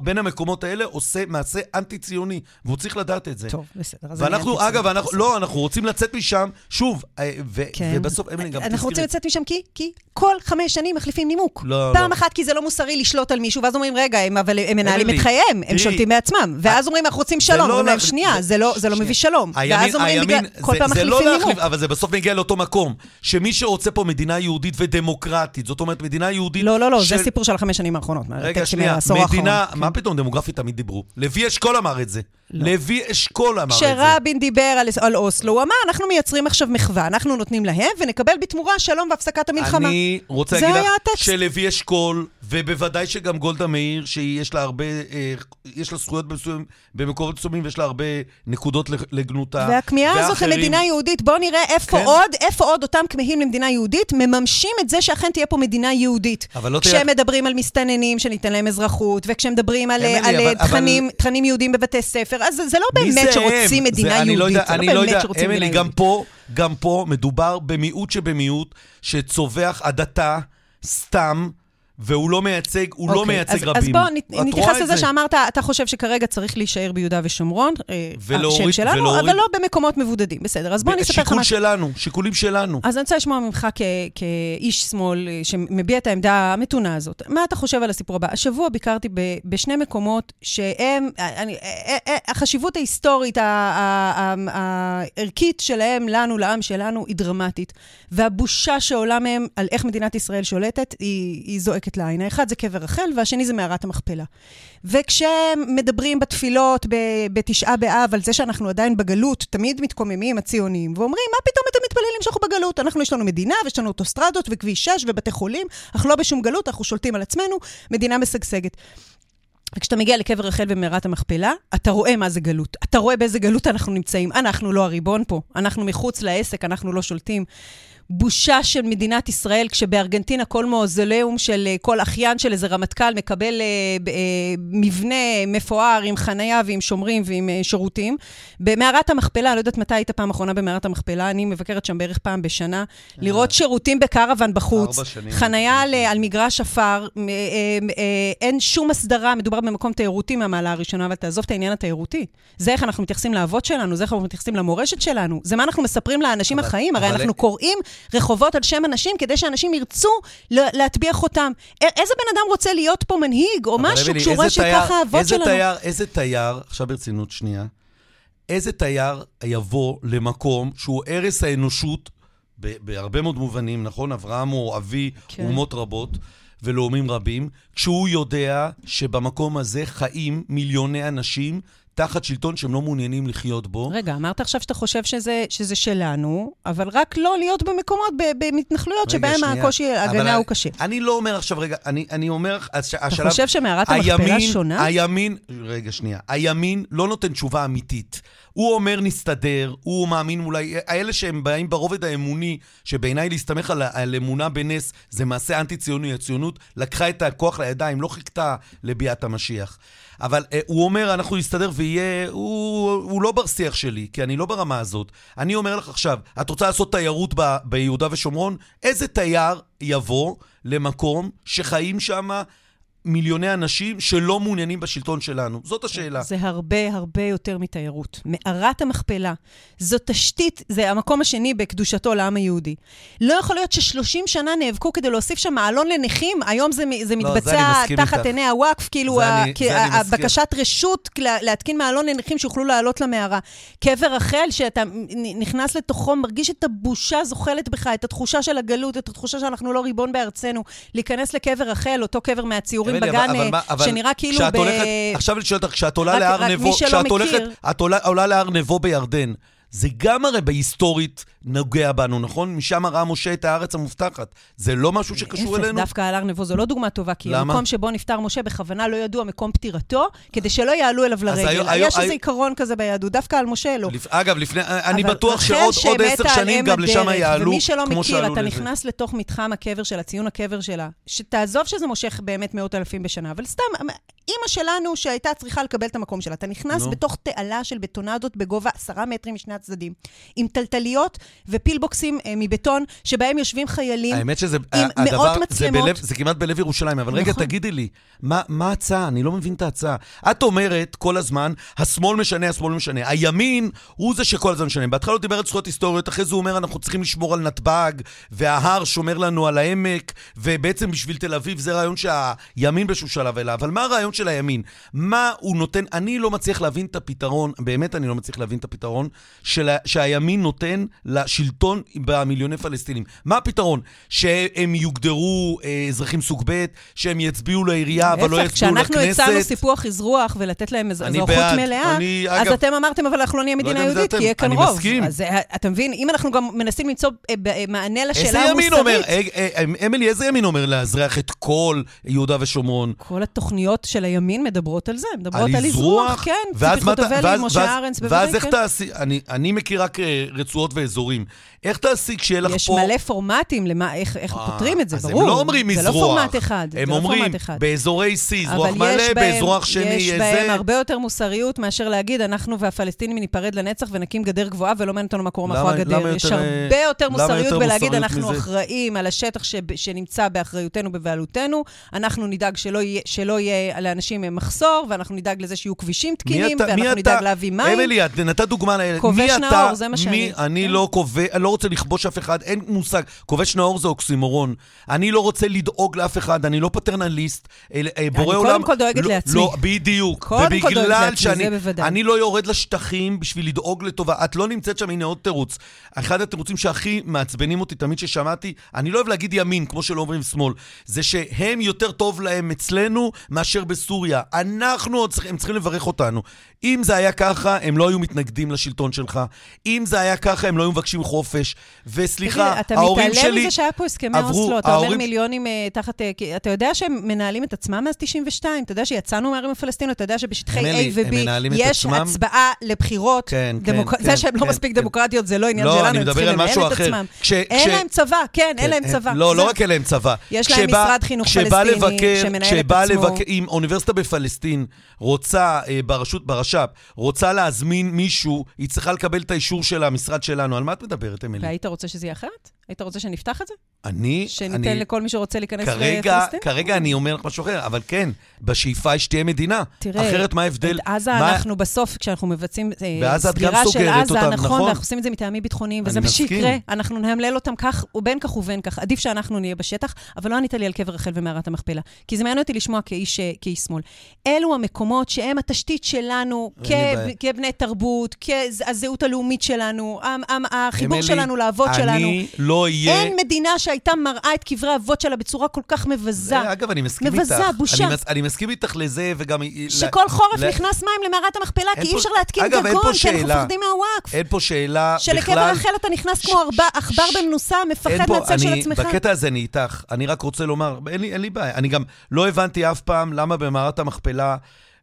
בין המקומות האלה, עושה מעשה אנטי-ציוני, והוא צריך לדעת את זה. טוב, בסדר. ואנחנו, אגב, אנחנו, לא, אנחנו רוצים לצאת משם, שוב, אה, ו, כן. ובסוף, אמילי, גם אנחנו רוצים לצאת משם כי, כי כל חמש שנים מחליפים נימוק. לא, פעם לא. אחת כי זה לא מוסרי לשלוט על מישהו, ואז אומרים, רגע, הם, אבל הם מנהלים את חייהם, הם שולטים בעצמם. ואז אומרים, אנחנו רוצים שלום. אומרים להם, שנייה, זה לא, לא מביא שלום. ואז אומרים, כל פעם לא מחליפים נימוק. אבל זה בסוף מגיע לאותו מקום, שמי שרוצה פה מדינה יהודית ודמוקרטית, זאת אומרת, מדינה יהודית... לא, לא, לא, זה סיפור של החמש שנים האחרונות. רגע, שנייה, מדינה, מה כן. פתאום, דמוגרפית תמיד דיברו. לוי אשכול אמר את זה. לא. לוי אשכול אמר את זה. כשרבין דיבר על, על אוסלו, הוא אמר, אנחנו מייצרים עכשיו מחווה, אנחנו נותנים להם, ונקבל בתמורה שלום והפסקת המלחמה. אני רוצה להגיד לך שלוי אשכול, ובוודאי שגם גולדה מאיר, שיש לה הרבה, אה, יש לה זכויות במסוים, במקומות מסוימים, ויש לה הרבה נקודות לגנותה. והכמיהה הזאת למדינה יהודית, בואו נראה איפה כן. עוד, איפה עוד אותם כמהים למדינה יהודית מממשים את זה שאכן תהיה פה מדינה יהודית. אבל לא כשהם. מדברים על מסתננים, שניתן להם אזרחות, וכשהם מדברים על, על אבל, תכנים, אבל... תכנים יהודים בבתי ספר, אז זה לא באמת שרוצים מדינה יהודית. לא יודע, זה לא באמת שרוצים מדינה יהודית. גם פה, גם פה מדובר במיעוט שבמיעוט, שצובח הדתה סתם. והוא לא מייצג, הוא okay, לא אוקיי, מייצג אז, רבים. אז בוא נתייחס לזה שאמרת, אתה חושב שכרגע צריך להישאר ביהודה ושומרון, אה, ולהוריד, השם שלנו, ולהוריד... אבל לא במקומות מבודדים. בסדר, אז בוא אני אספר לך מה... שיקול שלנו, שיקולים שלנו. אז אני רוצה לשמוע ממך כ- כאיש שמאל אה, שמביע את העמדה המתונה הזאת. מה אתה חושב על הסיפור הבא? השבוע ביקרתי ב- בשני מקומות שהם, אה, אני, החשיבות ההיסטורית, הערכית שלהם, לנו, לעם שלנו, היא דרמטית. והבושה שעולה מהם על איך מדינת ישראל שולטת, היא, היא זועקת. זועקת לעין. האחד זה קבר רחל, והשני זה מערת המכפלה. וכשמדברים בתפילות בתשעה באב על זה שאנחנו עדיין בגלות, תמיד מתקוממים הציונים, ואומרים, מה פתאום אתם מתפללים שאנחנו בגלות? אנחנו, יש לנו מדינה, ויש לנו אוטוסטרדות וכביש 6 ובתי חולים, אנחנו לא בשום גלות, אנחנו שולטים על עצמנו, מדינה משגשגת. וכשאתה מגיע לקבר רחל ומערת המכפלה, אתה רואה מה זה גלות. אתה רואה באיזה גלות אנחנו נמצאים. אנחנו לא הריבון פה, אנחנו מחוץ לעסק, אנחנו לא שולטים. בושה של מדינת ישראל, כשבארגנטינה כל מאוזוליאום של אה, כל אחיין של איזה רמטכ"ל מקבל אה, אה, מבנה מפואר עם חנייה ועם שומרים ועם אה, שירותים. במערת המכפלה, אני לא יודעת מתי היית פעם אחרונה במערת המכפלה, אני מבקרת שם בערך פעם בשנה, אה. לראות שירותים בקרוון בחוץ, חנייה על, על מגרש עפר, אה, אה, אה, אין שום הסדרה, מדובר במקום תיירותי מהמעלה הראשונה, אבל תעזוב את העניין התיירותי. זה איך אנחנו מתייחסים לאבות שלנו, זה איך אנחנו מתייחסים למורשת שלנו, זה מה אנחנו מספרים לאנשים אבל, החיים, הרי אנחנו קוראים רחובות על שם אנשים, כדי שאנשים ירצו להטביע חותם. איזה בן אדם רוצה להיות פה מנהיג, או משהו, כשהוא רואה שככה האבות שלנו... תייר, איזה תייר, עכשיו ברצינות שנייה, איזה תייר יבוא למקום שהוא ערש האנושות, בהרבה מאוד מובנים, נכון? אברהם הוא אבי כן. אומות רבות. ולאומים רבים, כשהוא יודע שבמקום הזה חיים מיליוני אנשים תחת שלטון שהם לא מעוניינים לחיות בו. רגע, אמרת עכשיו שאתה חושב שזה, שזה שלנו, אבל רק לא להיות במקומות, במתנחלויות שבהם הקושי, ההגנה הוא קשה. אני לא אומר עכשיו, רגע, אני, אני אומר, השלב... אתה חושב שמערת המכפלה שונה? הימין, רגע, שנייה. הימין לא נותן תשובה אמיתית. הוא אומר נסתדר, הוא מאמין אולי, האלה שהם באים ברובד האמוני, שבעיניי להסתמך על, על אמונה בנס זה מעשה אנטי-ציוני, הציונות לקחה את הכוח לידיים, לא חיכתה לביאת המשיח. אבל אה, הוא אומר, אנחנו נסתדר ויהיה... הוא, הוא לא בר שיח שלי, כי אני לא ברמה הזאת. אני אומר לך עכשיו, את רוצה לעשות תיירות ב, ביהודה ושומרון? איזה תייר יבוא למקום שחיים שם מיליוני אנשים שלא מעוניינים בשלטון שלנו? זאת השאלה. זה הרבה הרבה יותר מתיירות. מערת המכפלה, זו תשתית, זה המקום השני בקדושתו לעם היהודי. לא יכול להיות ש-30 שנה נאבקו כדי להוסיף שם מעלון לנכים, היום זה, זה לא, מתבצע זה תחת. עיני הוואקף, כאילו הבקשת רשות להתקין מעלון לנכים שיוכלו לעלות למערה. קבר רחל, שאתה נכנס לתוכו, מרגיש את הבושה זוחלת בך, את התחושה של הגלות, את התחושה שאנחנו לא ריבון בארצנו. להיכנס לקבר רחל, אותו קבר מהציורים בגן, שנראה כאילו ב... עכשיו אני שואל אותך, כשאת עולה להר נבו, כשאת הולכת, את עולה להר נבו בירדן, זה גם הרי בהיסטורית נוגע בנו, נכון? משם ראה משה את הארץ המובטחת. זה לא משהו שקשור אלינו? דווקא על הר נבו זו לא דוגמה טובה, כי למה? המקום שבו נפטר משה בכוונה לא ידוע מקום פטירתו, כדי שלא יעלו אליו לרגל. היו, היו, יש איזה עיקרון כזה ביהדות, דווקא על משה לא. לפ... אגב, לפני, אני בטוח שעוד עוד עשר שנים גם לשם יעלו, ומי שלא מכיר, אתה נכנס לתוך מתחם הקבר שלה, ציון הקבר שלה, שתעזוב שזה מושך באמת מאות אלפים בשנה, אבל סתם, אימא שלנו שהייתה צריכה לקבל את המקום שלה, אתה נכנס no. בתוך תעלה של בטונדות בגובה עשרה מטרים משני הצדדים, עם טלטליות ופילבוקסים אה, מבטון, שבהם יושבים חיילים האמת שזה, עם הדבר, מאות מצלמות. זה, בלב, זה כמעט בלב ירושלים, אבל נכון. רגע, תגידי לי, מה, מה ההצעה? אני לא מבין את ההצעה. את אומרת כל הזמן, השמאל משנה, השמאל משנה. הימין הוא זה שכל הזמן משנה. בהתחלה הוא דיבר על זכויות היסטוריות, אחרי זה הוא אומר, אנחנו צריכים לשמור על נתב"ג, וההר שומר לנו על העמק, ובעצם בשביל תל אביב זה רעיון שהימין באיזשהו שלב אליו. אבל מה הרעיון של הימין? מה הוא נותן? אני לא מצליח להבין את הפתרון, באמת אני לא מצליח להבין את הפתרון של, שהימין נותן לשלטון במיליוני פלסטינים. מה הפתרון? שהם יוגדרו אה, אזרחים סוג ב', שהם יצביעו לעירייה, אבל לא יצביעו לכנסת? כשאנחנו הצענו סיפוח אזרוח ולתת להם אזרחות מלאה, אני, אז אגב, אתם אמרתם, אבל אנחנו לא נהיה מדינה לא יהודית, כי יהיה כאן רוב. אני מסכים. אז אה, אתה מבין, אם אנחנו גם מנסים למצוא אה, מענה לשאלה המוסרית... אומר, אמילי, איזה ימין אומר לאזרח את כל יהודה ושומרון? כל התוכניות של הימין מדברות על זה, מדברות על אזרוח, כן, ציפי חוטובלי, משה ארנס, בוודאי, כן. ואז איך תעשי, אני מכיר רק רצועות ואזורים. איך תעשי כשיהיה לך פה... יש מלא פורמטים למה, איך, איך פותרים את זה, אז ברור. אז הם לא אומרים מזרוח. זה לא פורמט אחד. הם לא אומרים, באזורי C, זרוח מלא, באזרוח שני יש זה... יש בהם הרבה יותר מוסריות מאשר להגיד, אנחנו והפלסטינים ניפרד לנצח ונקים גדר גבוהה ולא מעניין אותנו מה קורה מאחורי הגדר. יש הרבה יותר מוסריות בלהגיד, אנחנו אחראים על השטח שנמצא באחריותנו, בבעלותנו, אנחנו נדאג שלא יהיה לאנשים מחסור, ואנחנו נדאג לזה שיהיו כבישים תקינים, ואנחנו נדאג להביא מים. אמילי, את נתת דוגמה. כובש נאור, זה מה שאני. אני לא רוצה לכבוש אף אחד, אין מושג. כובש נאור זה אוקסימורון. אני לא רוצה לדאוג לאף אחד, אני לא פטרנליסט. אה, בורא עולם... אני קודם כל דואגת לא, לעצמי. לא, בדיוק. קודם כל דואגת לעצמי, זה בוודאי. אני לא יורד לשטחים בשביל לדאוג לטובה. את לא נמצאת שם, הנה עוד תירוץ. אחד התירוצים שהכי מעצבנים אותי תמיד ששמעתי, אני לא אוהב להגיד ימין, כמו שלא אומרים שמאל, זה שהם יותר טוב להם אצלנו מאשר בסוריה. אנחנו, הם צריכים לברך אותנו. אם זה היה ככה, הם לא היו מתנגדים לשלטון שלך. אם זה היה ככה, הם לא היו מבקשים חופש. וסליחה, ההורים שלי... אתה מתעלם מזה שהיה פה הסכמי אוסלו, אתה אומר מיליונים uh, תחת... Uh, אתה יודע שהם מנהלים את עצמם מאז 92? אתה יודע שיצאנו מהערים הפלסטיניות? אתה יודע שבשטחי A ו-B יש הצבעה לבחירות? כן, דמוק... כן. זה כן, שהם לא כן, לא מספיק כן. דמוקרטיות זה לא עניין לא, שלנו, הם צריכים לנהל את עצמם. כש, אין להם צבא, כן, אין להם כן, צבא. לא, לא רק אין להם צבא. יש להם משרד חינוך פלסטיני שמנהל את עצמו. אם אוניברסיטה בפלסטין רוצה, אה, ברש"פ, רוצה להזמין מישהו, היא צריכה לקבל את האישור של המשרד שלנו. על מה את מדברת, אמילי? והיית רוצה שזה יהיה אחרת? היית רוצה שנפתח את זה? אני... שניתן אני, לכל מי שרוצה להיכנס כרגע, לפלסטין? כרגע אני אומר לך משהו אחר, אבל כן, בשאיפה יש תהיה מדינה. תראה, אחרת מה ההבדל? את עזה מה... אנחנו בסוף, כשאנחנו מבצעים אה, סגירה של עזה, אותם, נכון, נכון, ואנחנו עושים את זה מטעמים ביטחוניים, וזה מה שיקרה. אנחנו נאמלל אותם כך, ובין כך ובין כך. עדיף שאנחנו נהיה בשטח, אבל לא ענית לי על קבר רחל ומערת המכפלה. כי זה מעניין אותי לשמוע כאיש, אה, כאיש שמאל. אלו המקומות שהם התשתית שלנו כ... כבני תרבות, כזהות הלאומית שלנו, החיבור שלנו לאבות שלנו. אני לא אהיה... אין מדינה שהייתה מראה את קברי האבות שלה בצורה כל כך מבזה. אגב, אני מסכים איתך. מבזה, בושה. אני, אני מסכים איתך לזה, וגם... שכל חורף ל... נכנס מים למערת המכפלה, כי אי אפשר להתקין גגון, כי אנחנו מפחדים מהוואקף. אין פה שאלה בכלל... שלקבר רחל אתה נכנס ש... כמו עכבר במנוסה, מפחד מהצל של עצמך. בקטע הזה אני איתך. אני רק רוצה לומר, אין לי, אין לי בעיה. אני גם לא הבנתי אף פעם למה במערת המכפלה...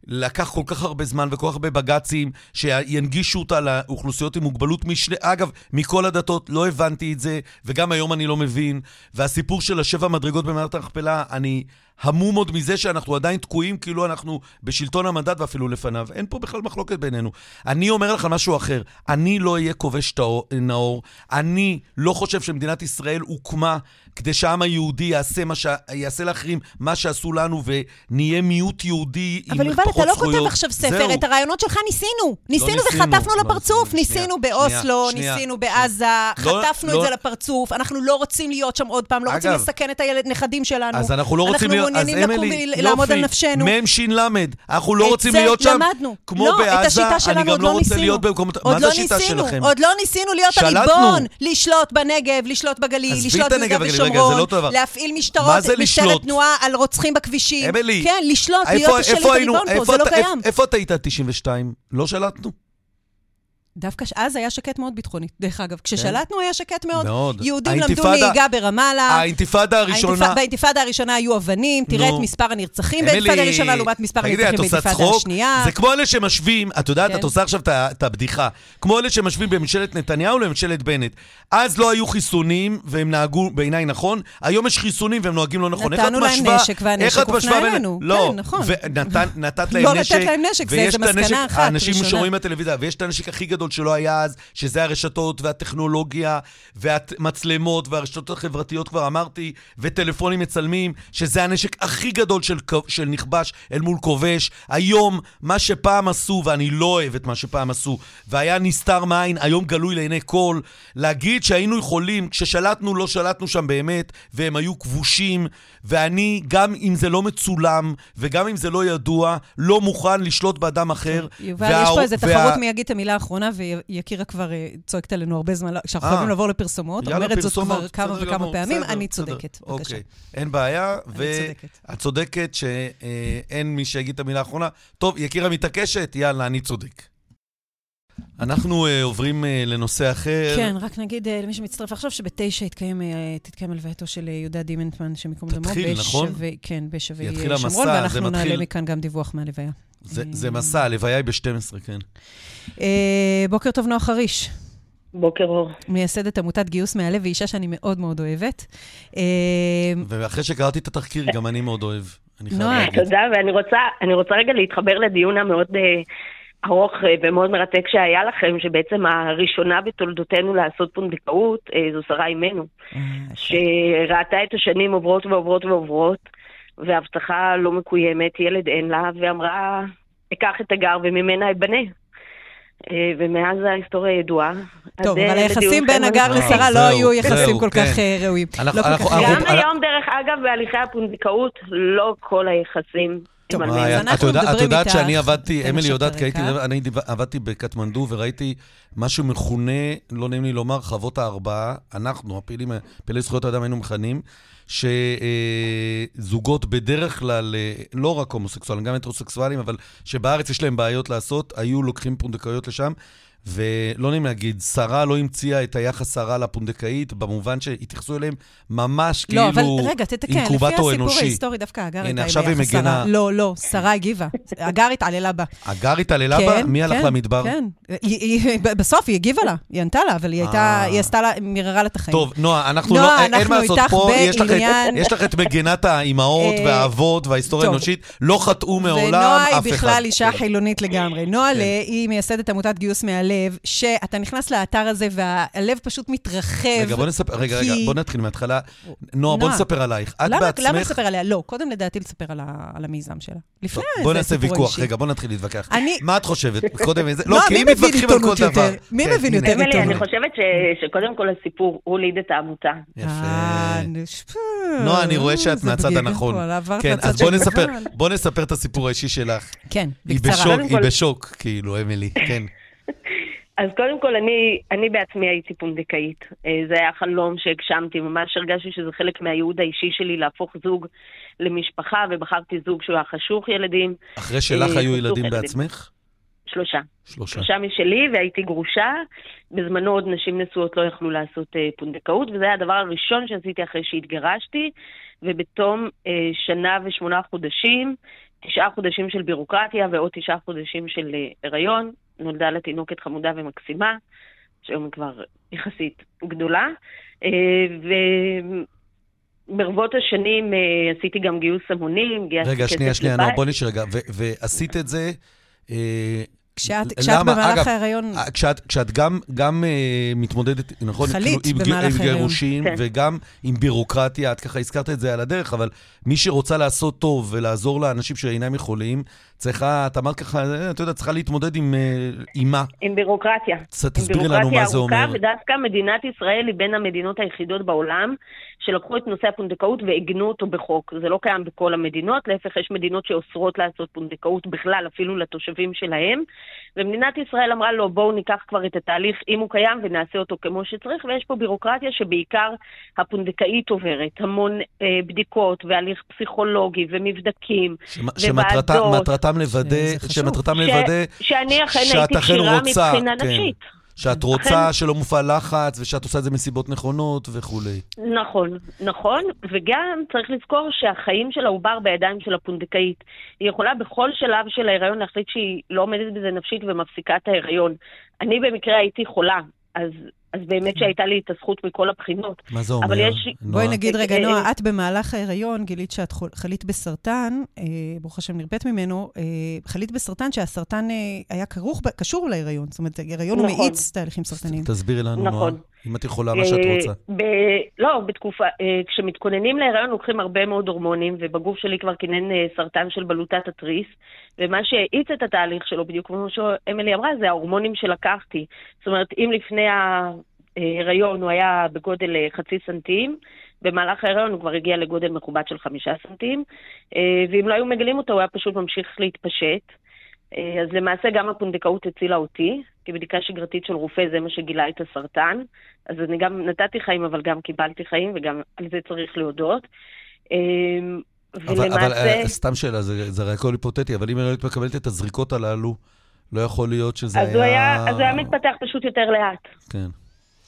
לקח כל כך הרבה זמן וכל כך הרבה בג"צים שינגישו אותה לאוכלוסיות עם מוגבלות משני... אגב, מכל הדתות, לא הבנתי את זה, וגם היום אני לא מבין. והסיפור של השבע מדרגות במערכת המכפלה, אני המום עוד מזה שאנחנו עדיין תקועים כאילו אנחנו בשלטון המנדט ואפילו לפניו. אין פה בכלל מחלוקת בינינו. אני אומר לך משהו אחר, אני לא אהיה כובש נאור, אני לא חושב שמדינת ישראל הוקמה כדי שהעם היהודי יעשה, ש... יעשה לאחרים מה שעשו לנו ונהיה מיעוט יהודי עם פחות זכויות. אבל יובל, אתה לא כותב עכשיו ספר, זהו. את הרעיונות שלך ניסינו. לא ניסינו לא וחטפנו לא לפרצוף. ניסינו, ניסינו באוסלו, שנייה, ניסינו שנייה. בעזה, לא, חטפנו לא, את זה לפרצוף. אנחנו לא רוצים להיות שם עוד פעם, לא אגב, רוצים לסכן את הנכדים שלנו. אז אנחנו לא רוצים להיות... מעוניינים לקום ולעמוד על נפשנו. מ"ש למד. אנחנו לא רוצים להיות שם כמו לא, בעזה. אני גם לא רוצה להיות במקומות... מה זה השיטה שלכם? עוד לא ניסינו להיות הריבון, לשלוט בנגב, לשלוט בגליל, לשלוט ביהודה ושומרון, להפעיל משטרות, משטרת תנועה על רוצחים בכבישים. אמילי. כן, לשלוט, להיות השלט הריבון פה, זה לא קיים. איפה אתה היית 92? לא שלטנו? דווקא אז היה שקט מאוד ביטחוני, דרך אגב. כששלטנו היה שקט מאוד. מאוד. יהודים למדו נהיגה ברמאללה. האינתיפאדה הראשונה... באינתיפאדה הראשונה היו אבנים, תראה את מספר הנרצחים באינתיפאדה הראשונה לעומת מספר הנרצחים באינתיפאדה השנייה. זה כמו אלה שמשווים, את יודעת, כן. את עושה עכשיו את הבדיחה, כמו אלה שמשווים בממשלת נתניהו לממשלת בנט. אז לא היו חיסונים, והם נהגו בעיניי נכון, היום יש חיסונים והם נוהגים לא נכון. נתנו להם נשק, והנשק הופנה אלינו. לא, כן. ונתת להם נשק. לתת להם נשק, זה מסקנה אחת, האנשים שרואים בטלוויזיה, ויש את הנשק הכי גדול שלא היה אז, שזה הרשתות והטכנולוגיה והמצלמות והרשתות החברתיות, כבר אמרתי, וטלפונים מצלמים, שזה הנשק הכי גדול של, של נכבש אל מול כובש. היום, מה שפעם עשו, ואני לא אוהב את מה שפעם עשו, והיה נסתר מעין, היום גלוי לעיני כל, להגיד שהיינו יכולים, כששלטנו, לא שלטנו שם באמת, והם היו כבושים, ואני, גם אם זה לא מצולם, וגם אם זה לא ידוע, לא מוכן לשלוט באדם אחר. יובל, וה... יש פה איזה תחרות וה... מי יגיד את המילה האחרונה, ויקירה כבר אה, צועקת עלינו הרבה זמן, שאנחנו חייבים לעבור לפרסומות. אומרת זאת כבר כמה וכמה פעמים, אני צודקת. אוקיי, אין בעיה, ואת צודקת שאין מי שיגיד את המילה האחרונה. טוב, יקירה מתעקשת, יאללה, אני צודק. אנחנו uh, עוברים uh, לנושא אחר. כן, רק נגיד uh, למי שמצטרף עכשיו, שבתשע תתקיים, uh, תתקיים הלווייתו של uh, יהודה דימנטמן, שמקום דמו. תתחיל, נכון? כן, בשבי שומרון, המסע, ואנחנו נעלה מתחיל... מכאן גם דיווח מהלוויה. זה, זה מסע, הלוויה היא ב-12, כן. Uh, בוקר טוב, נועה חריש. בוקר אור. מייסדת עמותת גיוס מהלב, ואישה שאני מאוד מאוד אוהבת. ואחרי שקראתי את התחקיר, גם אני מאוד אוהב. נועה. תודה, ואני רוצה רגע להתחבר לדיון המאוד... ארוך אה, ומאוד מרתק שהיה לכם, שבעצם הראשונה בתולדותינו לעשות פונדקאות אה, זו שרה אימנו, אה, שראתה את השנים עוברות ועוברות ועוברות, והבטחה לא מקוימת, ילד אין לה, ואמרה, אקח את הגר וממנה אבנה. ומאז ההיסטוריה ידועה. טוב, אבל היחסים בין הגר לשרה לא היו יחסים כל כך כן. ראויים. לא גם היום, דרך אגב, בהליכי הפונדקאות, לא כל היחסים טוב, אז אנחנו מדברים איתך. את יודעת שאני עבדתי, אמילי יודעת, כי אני עבדתי בקטמנדו וראיתי משהו מכונה, לא נעים לי לומר, חוות הארבעה. אנחנו, הפעילים, פעילי זכויות האדם היינו מכנים, שזוגות בדרך כלל, אה, לא רק הומוסקסואלים, גם הטרוסקסואלים, אבל שבארץ יש להם בעיות לעשות, היו לוקחים פונדקאיות לשם. ולא נעים להגיד, שרה לא המציאה את היחס הרע לפונדקאית, במובן שהתייחסו אליהם ממש לא, כאילו אבל רגע, תתקן, אינקובטור אנושי. לפי הסיפור ההיסטורי, דווקא הגר הייתה עם היחס הרע. לא, לא, שרה הגיבה. הגר התעללה בה. הגר התעללה כן, בה? מי הלך כן, למדבר? כן, היא, היא, בסוף היא הגיבה לה, היא ענתה לה, אבל היא הייתה, אה. היא עשתה לה, מיררה לה את החיים. טוב, נועה, אנחנו נועה, לא, אנחנו אין מה לעשות פה, יש לך, יש לך את מגנת האימהות אה, והאבות וההיסטוריה האנושית, לא חטאו מעולם אף אחד. ונועה היא בכלל אישה חילונית לגמרי. נועה היא מייסדת עמותת גיוס מהלב, אתה נכנס לאתר הזה והלב פשוט מתרחב. רגע, בוא נספר, רגע, רגע, בוא נתחיל מההתחלה. נועה, בוא נספר עלייך. את בעצמך... למה לספר עליה? לא, קודם לדעתי לספר על, על המיזם שלה. לפני זה בוא נעשה ויכוח, רגע, בוא נתחיל להתווכח. אני... מה את חושבת? [LAUGHS] קודם איזה... לא, כי אם מתווכחים על כל דבר. מי כן, מבין יותר עיתונות? אני חושבת שקודם כל הסיפור הוליד את העמותה. יפה. אה, נועה, אני רואה שאת מהצד הנכון. כן, אז בוא נספר את הסיפור האישי שלך. כן, בקצרה. היא בשוק, כאילו, אמילי, כן. [LAUGHS] אז קודם כל, אני, אני בעצמי הייתי פונדקאית. אה, זה היה חלום שהגשמתי, ממש הרגשתי שזה חלק מהייעוד האישי שלי להפוך זוג למשפחה, ובחרתי זוג שהוא היה חשוך ילדים. אחרי שלך אה, היו ילדים בעצמך? שלושה. שלושה. שלושה משלי, והייתי גרושה. בזמנו עוד נשים נשואות לא יכלו לעשות אה, פונדקאות, וזה היה הדבר הראשון שעשיתי אחרי שהתגרשתי, ובתום אה, שנה ושמונה חודשים, תשעה חודשים של בירוקרטיה ועוד תשעה חודשים של אה, הריון, נולדה לה תינוקת חמודה ומקסימה, שהיום היא כבר יחסית גדולה, אה, ברבות השנים uh, עשיתי גם גיוס המונים, גייסתי כסף לבית. רגע, שנייה, שנייה, נועה, בוא נשאר רגע. ועשית את זה... כשאת, כשאת במהלך ההיריון... אה, כשאת, כשאת גם, גם uh, מתמודדת, נכון? חלית כאילו, במהלך ההיריון. עם גירושים כן. וגם עם בירוקרטיה, את ככה הזכרת את זה על הדרך, אבל מי שרוצה לעשות טוב ולעזור לאנשים שאינם יכולים, צריכה, את אמרת ככה, אה, אתה יודע, צריכה להתמודד עם, עם מה? עם בירוקרטיה. תסבירי לנו מה זה אומר. ודווקא מדינת ישראל היא בין המדינות היחידות בעולם שלקחו את נושא הפונדקאות ועיגנו אותו בחוק. זה לא קיים בכל המדינות, להפך, יש מדינות שאוסרות לעשות פונדקאות בכלל, אפילו לתושבים שלהם. ומדינת ישראל אמרה לו, בואו ניקח כבר את התהליך, אם הוא קיים, ונעשה אותו כמו שצריך, ויש פה בירוקרטיה שבעיקר הפונדקאית עוברת. המון אה, בדיקות והליך פסיכולוגי ומבדקים וועדות. שמטרתם לוודא, שמטרתם לוודא, שאני אכן הייתי כשירה מבחינה כן. נפשית. שאת רוצה אכן... שלא מופעל לחץ, ושאת עושה את זה מסיבות נכונות וכולי. נכון, נכון, וגם צריך לזכור שהחיים של העובר בידיים של הפונדקאית. היא יכולה בכל שלב של ההיריון להחליט שהיא לא עומדת בזה נפשית ומפסיקה את ההיריון. אני במקרה הייתי חולה, אז אז באמת שהייתה לי את הזכות מכל הבחינות. מה זה אומר? יש... בואי נגיד רגע, נועה, את במהלך ההיריון גילית שאת חלית בסרטן, אה, ברוך השם נרפאת ממנו, אה, חלית בסרטן שהסרטן אה, היה כרוך, קשור להיריון. זאת אומרת, ההיריון הוא נכון. מאיץ תהליכים סרטניים. תסבירי לנו, נועה. אם את יכולה, מה שאת רוצה. ב... לא, בתקופה, כשמתכוננים להיריון לוקחים הרבה מאוד הורמונים, ובגוף שלי כבר כינן סרטן של בלוטת התריס, ומה שהאיץ את התהליך שלו, בדיוק כמו שאמילי אמרה, זה ההורמונים שלקחתי. זאת אומרת, אם לפני ההיריון הוא היה בגודל אה, חצי סנטים, במהלך ההיריון הוא כבר הגיע לגודל מכובד של חמישה סנטים, אה, ואם לא היו מגלים אותו, הוא היה פשוט ממשיך להתפשט. אה, אז למעשה גם הפונדקאות הצילה אותי, כי בדיקה שגרתית של רופא זה מה שגילה את הסרטן. אז אני גם נתתי חיים, אבל גם קיבלתי חיים, וגם על זה צריך להודות. ולמעשה... אבל, אבל סתם שאלה, זה, זה הרי הכל היפותטי, אבל אם אני לא היית מקבלת את הזריקות הללו, לא יכול להיות שזה אז היה... היה... אז הוא היה מתפתח פשוט יותר לאט. כן.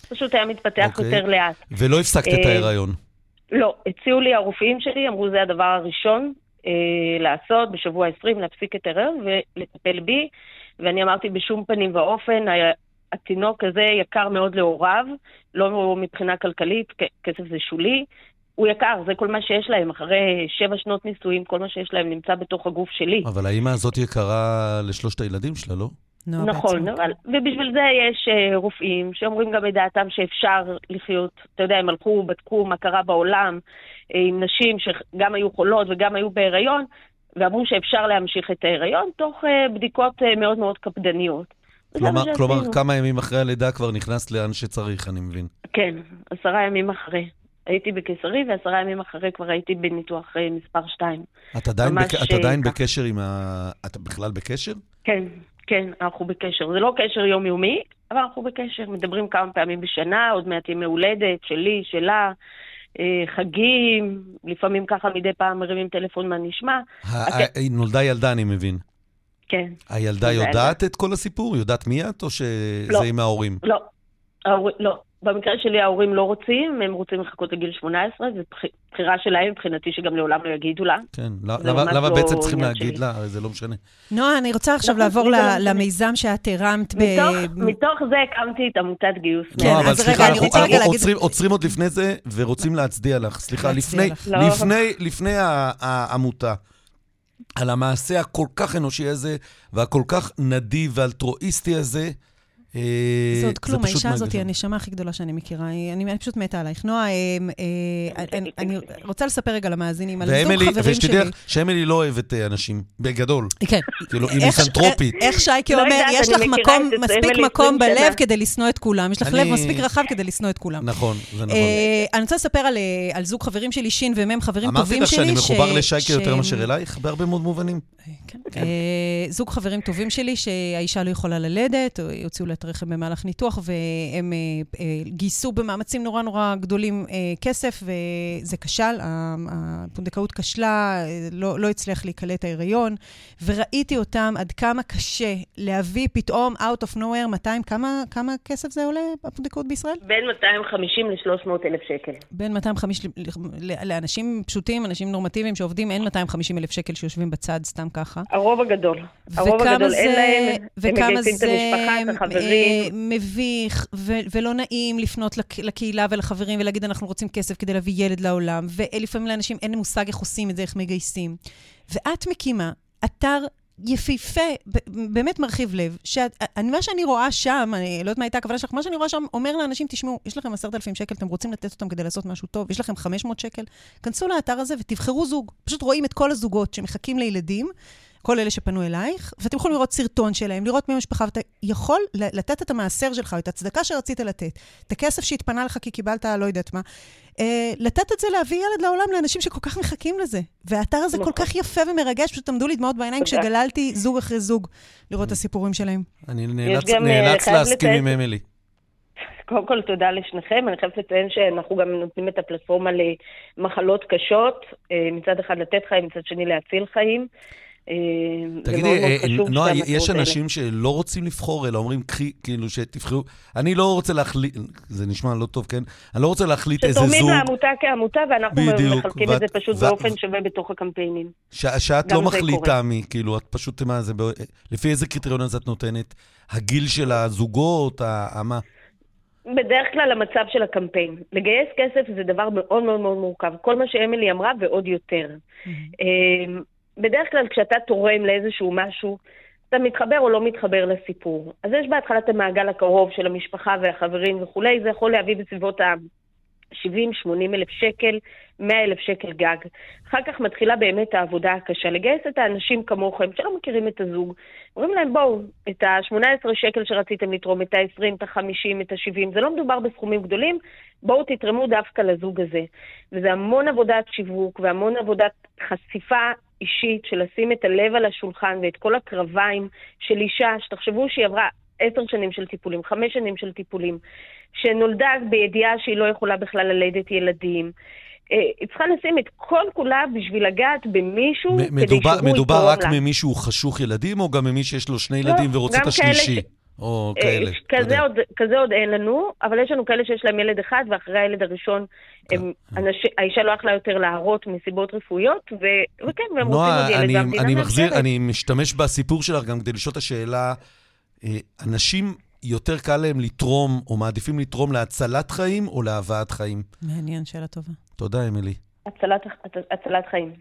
פשוט היה מתפתח. אוקיי. יותר לאט. ולא הפסקת את אה, ההיריון? לא, הציעו לי הרופאים שלי, אמרו זה הדבר הראשון אה, לעשות, בשבוע 20 להפסיק את ההיריון ולטפל בי, ואני אמרתי בשום פנים ואופן, התינוק הזה יקר מאוד להוריו, לא מבחינה כלכלית, כסף זה שולי, הוא יקר, זה כל מה שיש להם. אחרי שבע שנות נישואים, כל מה שיש להם נמצא בתוך הגוף שלי. אבל האימא הזאת יקרה לשלושת הילדים שלה, לא? No, נכון, אבל, ובשביל זה יש uh, רופאים שאומרים גם את דעתם שאפשר לחיות, אתה יודע, הם הלכו, בדקו מה קרה בעולם uh, עם נשים שגם היו חולות וגם היו בהיריון, ואמרו שאפשר להמשיך את ההיריון תוך uh, בדיקות uh, מאוד מאוד קפדניות. כלומר, כלומר כמה ימים אחרי הלידה כבר נכנסת לאן שצריך, אני מבין. כן, עשרה ימים אחרי. הייתי בקיסרי, ועשרה ימים אחרי כבר הייתי בניתוח מספר 2. את עדיין, בק... את עדיין בקשר עם ה... את בכלל בקשר? כן, כן, אנחנו בקשר. זה לא קשר יומיומי, אבל אנחנו בקשר. מדברים כמה פעמים בשנה, עוד מעט ימי הולדת, שלי, שלה. אה, חגים, לפעמים ככה מדי פעם מרימים טלפון מה נשמע. היא נולדה ילדה, אני מבין. כן. הילדה יודעת את כל הסיפור? יודעת מי את, או שזה לא. עם ההורים? לא, לא. במקרה שלי ההורים לא רוצים, הם רוצים לחכות לגיל 18, זו בחירה שלהם, מבחינתי שגם לעולם לא יגידו לה. כן, למה, למה לא בעצם צריכים להגיד לה? הרי זה לא משנה. נועה, אני רוצה עכשיו לעבור לא למיזם שאת הרמת ב... מתוך זה הקמתי את עמותת גיוס. כן, לא, אבל סליחה, אנחנו עוצרים עוד לפני זה ורוצים להצדיע לך. סליחה, לפני העמותה. על המעשה הכל כך אנושי הזה, והכל כך נדיב ואלטרואיסטי הזה, זה עוד כלום, האישה הזאת היא הנשמה הכי גדולה שאני מכירה. אני פשוט מתה עלייך. נועה, אה, אה, אני רוצה לספר רגע למאזינים על זוג חברים שלי. ושתדעי שאמילי לא אוהבת אנשים, בגדול. כן. כאילו, היא מיסנטרופית. איך שייקי לא אומר, יש לך מספיק מקום בלב כדי לשנוא את כולם. יש לך לב מספיק רחב כדי לשנוא את כולם. נכון, זה נכון. אני רוצה לספר על זוג חברים שלי, שין ומם, חברים טובים שלי. אמרתי לך שאני מחובר לשייקי יותר מאשר אלייך, בהרבה מאוד מובנים. כן. זוג חברים טובים שלי, שהאישה לא יכולה ללדת, הוציאו לה הרחם במהלך ניתוח, והם אה, אה, גייסו במאמצים נורא נורא גדולים אה, כסף, וזה כשל, הפונדקאות כשלה, לא, לא הצליח להיקלט ההיריון, וראיתי אותם עד כמה קשה להביא פתאום, out of nowhere, 200, כמה, כמה כסף זה עולה, הפונדקאות בישראל? בין 250 ל-300 אלף שקל. בין 250, לאנשים פשוטים, אנשים נורמטיביים שעובדים, אין 250 אלף שקל שיושבים בצד סתם ככה. הרוב הגדול. הרוב הגדול, זה, אין להם, הם מגייסים את המשפחה, את החברים. מביך ו- ולא נעים לפנות לק- לקהילה ולחברים ולהגיד, אנחנו רוצים כסף כדי להביא ילד לעולם, ולפעמים לאנשים אין מושג איך עושים את זה, איך מגייסים. ואת מקימה אתר יפהפה, באמת מרחיב לב, שמה שאני רואה שם, אני לא יודעת מה הייתה הכוונה שלך, מה שאני רואה שם אומר לאנשים, תשמעו, יש לכם עשרת אלפים שקל, אתם רוצים לתת אותם כדי לעשות משהו טוב, יש לכם 500 שקל, כנסו לאתר הזה ותבחרו זוג. פשוט רואים את כל הזוגות שמחכים לילדים, כל אלה שפנו אלייך, ואתם יכולים לראות סרטון שלהם, לראות מי המשפחה, ואתה יכול לתת את המעשר שלך, את הצדקה שרצית לתת, את הכסף שהתפנה לך כי קיבלת לא יודעת מה, אה, לתת את זה להביא ילד לעולם לאנשים שכל כך מחכים לזה. והאתר הזה כל כך יפה ומרגש, פשוט עמדו לי דמעות בעיניים כשגללתי זוג אחרי זוג לראות את הסיפורים שלהם. אני נאלץ אה, להסכים עם אמילי. קודם כל, תודה לשניכם. אני חייבת לציין שאנחנו גם נותנים את הפלטפורמה למחלות קשות. אה, מצד אחד לתת חיים, מצד שני להציל חיים. אה, תגידי, אה, נועה, יש אנשים שלא רוצים לבחור, אלא אומרים, קחי, כאילו, שתבחרו. אני לא רוצה להחליט, זה נשמע לא טוב, כן? אני לא רוצה להחליט איזה זוג... שתורמים לעמותה כעמותה, ואנחנו מחלקים את זה פשוט באופן שווה בתוך הקמפיינים. שאת לא מחליטה מי, כאילו, את פשוט, מה זה, לפי איזה קריטריון אז את נותנת? הגיל של הזוגות, מה? בדרך כלל המצב של הקמפיין. לגייס כסף זה דבר מאוד מאוד מאוד מורכב. כל מה שאמילי אמרה ועוד יותר. בדרך כלל כשאתה תורם לאיזשהו משהו, אתה מתחבר או לא מתחבר לסיפור. אז יש בהתחלה את המעגל הקרוב של המשפחה והחברים וכולי, זה יכול להביא בסביבות ה... 70-80 אלף שקל, 100 אלף שקל גג. אחר כך מתחילה באמת העבודה הקשה, לגייס את האנשים כמוכם, שלא מכירים את הזוג. אומרים להם, בואו, את ה-18 שקל שרציתם לתרום, את ה-20, את ה-50, את ה-70, זה לא מדובר בסכומים גדולים, בואו תתרמו דווקא לזוג הזה. וזה המון עבודת שיווק והמון עבודת חשיפה אישית של לשים את הלב על השולחן ואת כל הקרביים של אישה, שתחשבו שהיא עברה עשר שנים של טיפולים, חמש שנים של טיפולים, שנולדה בידיעה שהיא לא יכולה בכלל ללדת ילדים. אה, היא צריכה לשים את כל כולה בשביל לגעת במישהו, כדי שהוא יתרום לה. מדובר רק ממישהו חשוך ילדים, או גם ממי שיש לו שני לא, ילדים ורוצה את השלישי? ש... או אה, כאלה. כזה עוד, כזה עוד אין לנו, אבל יש לנו כאלה שיש להם ילד אחד, ואחרי הילד הראשון, כן, הם. אנש, האישה לא יכלה יותר להרות מסיבות רפואיות, ו, וכן, והם רוצים עוד ילד, והמדינה אני מחזיר, אני משתמש בסיפור שלך גם כדי לשאול את השאלה, אה, אנשים יותר קל להם לתרום, או מעדיפים לתרום להצלת חיים או להבאת חיים? מעניין, שאלה טובה. תודה, אמילי. הצלת, הצלת חיים.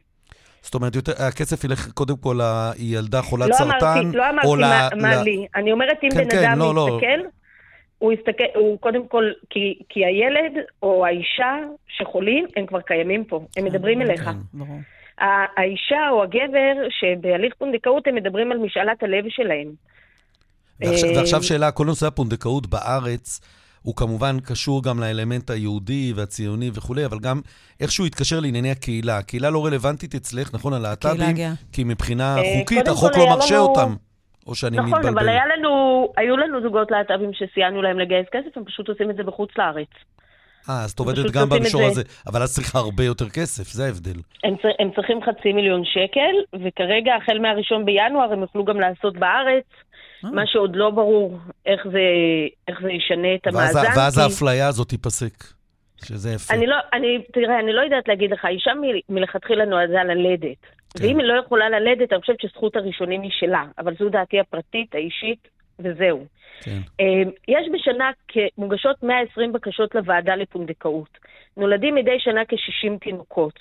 זאת אומרת, יותר, הכסף ילך קודם כל לילדה חולת לא סרטן, אמרתי, לא אמרתי מה, ל... מה לי. אני אומרת, אם כן, בן כן, אדם לא. מסתכל, לא. הוא יסתכל, הוא קודם כל, כי, כי הילד או האישה שחולים, הם כבר קיימים פה, הם מדברים כן, אליך. ברור. האישה או הגבר שבהליך פונדקאות, הם מדברים על משאלת הלב שלהם. ועכשיו, ועכשיו שאלה, כל נושא הפונדקאות בארץ, הוא כמובן קשור גם לאלמנט היהודי והציוני וכולי, אבל גם איכשהו התקשר לענייני הקהילה. הקהילה לא רלוונטית אצלך, נכון, הלהט"בים? כי מבחינה אה, חוקית החוק לא מרשה לנו... אותם. או שאני נכון, מתבלבל. נכון, אבל היה לנו, היו לנו זוגות להט"בים שסייענו להם לגייס כסף, הם פשוט עושים את זה בחוץ לארץ. אה, אז את עובדת גם במישור הזה, אבל אז צריך הרבה יותר כסף, זה ההבדל. הם, צר, הם צריכים חצי מיליון שקל, וכרגע, החל מה-1 בינואר, הם יוכלו גם לעשות בארץ. מה שעוד לא ברור איך זה, איך זה ישנה את המאזן. ואז, ואז כי... האפליה הזאת תיפסק, שזה יפה. אני לא, אני, תראה, אני לא יודעת להגיד לך, אישה מלכתחילה נועדה ללדת. כן. ואם היא לא יכולה ללדת, אני חושבת שזכות הראשונים היא שלה, אבל זו דעתי הפרטית, האישית, וזהו. כן. אמ, יש בשנה, מוגשות 120 בקשות לוועדה לפונדקאות. נולדים מדי שנה כ-60 תינוקות.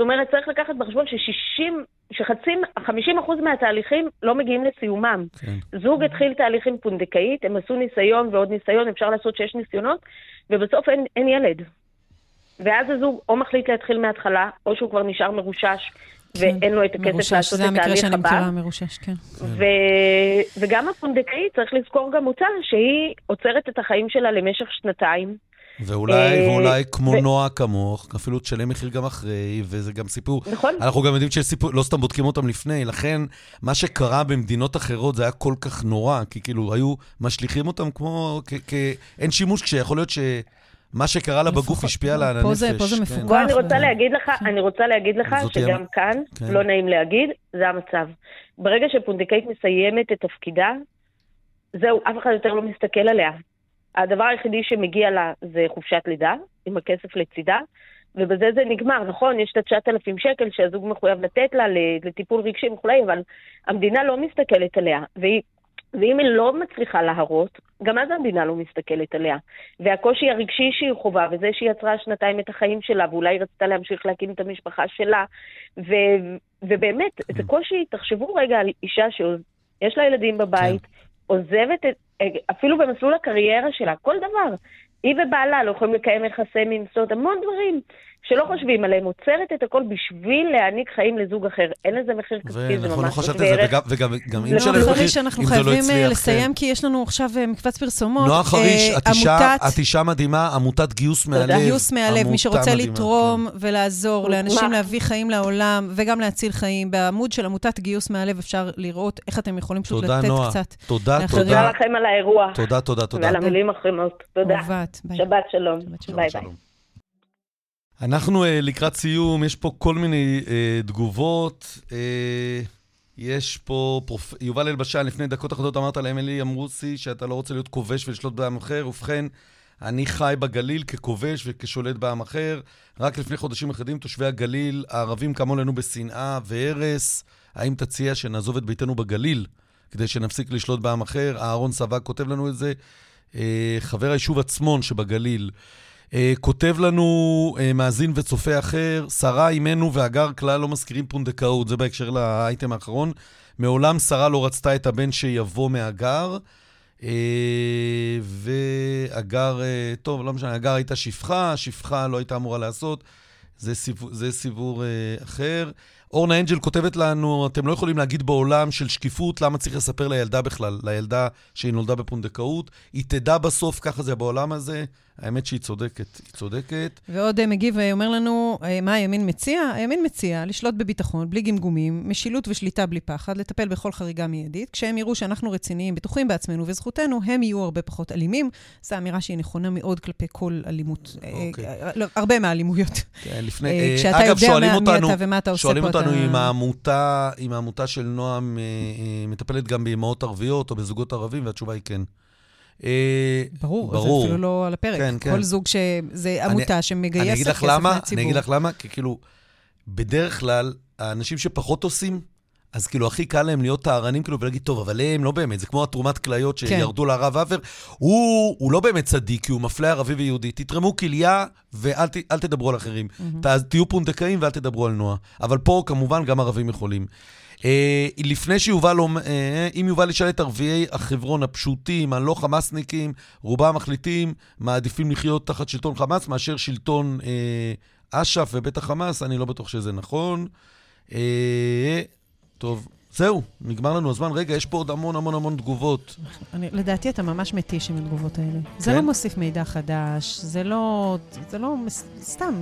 זאת אומרת, צריך לקחת בחשבון ש-60, שחצי, 50% מהתהליכים לא מגיעים לסיומם. כן. זוג התחיל תהליך עם פונדקאית, הם עשו ניסיון ועוד ניסיון, אפשר לעשות שש ניסיונות, ובסוף אין, אין ילד. ואז הזוג או מחליט להתחיל מההתחלה, או שהוא כבר נשאר מרושש, כן. ואין לו את הכסף מרושש, לעשות את התהליך הבא. מרושש, זה המקרה שאני מכירה, מרושש, כן. ו... וגם הפונדקאית, צריך לזכור גם אותה, שהיא עוצרת את החיים שלה למשך שנתיים. ואולי, אה, ואולי כמו ו... נועה כמוך, אפילו תשלם מחיר גם אחרי, וזה גם סיפור. נכון. אנחנו גם יודעים שיש סיפור, לא סתם בודקים אותם לפני, לכן מה שקרה במדינות אחרות זה היה כל כך נורא, כי כאילו היו משליכים אותם כמו, כ... כ... אין שימוש, כשיכול להיות ש... מה שקרה לה בגוף השפיע לה על הנפש. פה זה, פה זה כן. מפוקח. בוא, אני רוצה להגיד לך, אני רוצה להגיד לך שגם כאן, כן. לא נעים להגיד, זה המצב. ברגע שפונדקאית מסיימת את תפקידה, זהו, אף אחד יותר לא מסתכל עליה. הדבר היחידי שמגיע לה זה חופשת לידה, עם הכסף לצידה, ובזה זה נגמר. נכון, יש את ה-9,000 שקל שהזוג מחויב לתת לה לטיפול רגשי וכולי, אבל המדינה לא מסתכלת עליה, והיא ואם היא לא מצליחה להרות, גם אז המדינה לא מסתכלת עליה. והקושי הרגשי שהיא חווה, וזה שהיא יצרה שנתיים את החיים שלה, ואולי היא רצתה להמשיך להקים את המשפחה שלה, ו, ובאמת, זה קושי, תחשבו רגע על אישה שיש לה ילדים בבית, כן. עוזבת את, אפילו במסלול הקריירה שלה, כל דבר. היא ובעלה לא יכולים לקיים יחסי מין, זאת אומרת, המון דברים. שלא חושבים עליהם, עוצרת את הכל בשביל להעניק חיים לזוג אחר. אין לזה מחיר כספי, זה ממש לא שווה ערך. וגם אם נשלם מחיר, חריש, אנחנו חייבים אה, לסיים, כן. כי יש לנו עכשיו אה, מקבץ פרסומות. נועה חריש, אה, את אישה מדהימה, עמותת גיוס מהלב. גיוס מהלב, מי שרוצה לתרום כן. ולעזור לאנשים להביא חיים לעולם, וגם להציל חיים. בעמוד של עמותת גיוס מהלב אפשר לראות איך אתם יכולים פשוט לתת קצת. תודה, נועה. תודה לכם על האירוע. תודה, תודה, תודה. ועל המילים החמות. תודה. שבת שלום. ביי ביי. אנחנו אה, לקראת סיום, יש פה כל מיני אה, תגובות. אה, יש פה פרופ... יובל אלבשן, לפני דקות אחדות אמרת לאמילי עמרוסי שאתה לא רוצה להיות כובש ולשלוט בעם אחר. ובכן, אני חי בגליל ככובש וכשולט בעם אחר. רק לפני חודשים אחדים תושבי הגליל, הערבים קמו לנו בשנאה והרס. האם תציע שנעזוב את ביתנו בגליל כדי שנפסיק לשלוט בעם אחר? אהרון סבג כותב לנו את זה. Uh, חבר היישוב עצמון שבגליל. Uh, כותב לנו uh, מאזין וצופה אחר, שרה אימנו והגר כלל לא מזכירים פונדקאות, זה בהקשר לאייטם האחרון. מעולם שרה לא רצתה את הבן שיבוא מהגר. Uh, והגר, טוב, לא משנה, הגר הייתה שפחה, שפחה לא הייתה אמורה לעשות. זה, סיפור, זה סיפור uh, אחר. אורנה אנג'ל כותבת לנו, אתם לא יכולים להגיד בעולם של שקיפות למה צריך לספר לילדה בכלל, לילדה שהיא נולדה בפונדקאות. היא תדע בסוף, ככה זה בעולם הזה. האמת שהיא צודקת, היא צודקת. ועוד אה, מגיב אומר לנו, אה, מה הימין מציע? הימין מציע לשלוט בביטחון, בלי גמגומים, משילות ושליטה בלי פחד, לטפל בכל חריגה מיידית. כשהם יראו שאנחנו רציניים, בטוחים בעצמנו וזכותנו, הם יהיו הרבה פחות אלימים. זו אמירה שהיא נכונה מאוד כלפי כל אלימות. אוקיי. לא, הרבה מהאלימויות. כן, לפני... כשאתה אגב, יודע מי אתה ומה אתה עושה פה. שואלים אותנו אם העמותה, אם העמותה של נועם מטפלת גם באמהות ערביות או בזוגות ערבים, והתשובה היא כן. אה, ברור, ברור, זה אפילו לא על הפרק. כן, כן. כל זוג שזה עמותה שמגייסת כסף מהציבור. אני אגיד לך למה, כי כאילו, בדרך כלל, האנשים שפחות עושים, אז כאילו, הכי קל להם להיות טהרנים, כאילו, ולהגיד, טוב, אבל הם לא באמת, זה כמו התרומת כליות כן. שירדו כן. לרב אבר. הוא, הוא לא באמת צדיק, כי הוא מפלה ערבי ויהודי. תתרמו כליה ואל ת, תדברו על אחרים. Mm-hmm. תהיו פונדקאים ואל תדברו על נועה. אבל פה, כמובן, גם ערבים יכולים. אה, לפני שיובל, אה, אם יובל ישאל את ערביי החברון הפשוטים, הלא חמאסניקים, רובם מחליטים, מעדיפים לחיות תחת שלטון חמאס מאשר שלטון אה, אש"ף ובית החמאס, אני לא בטוח שזה נכון. אה, טוב, זהו, נגמר לנו הזמן. רגע, יש פה עוד המון המון המון תגובות. אני, לדעתי אתה ממש מתיש עם התגובות האלה. כן? זה לא מוסיף מידע חדש, זה לא... זה לא... סתם,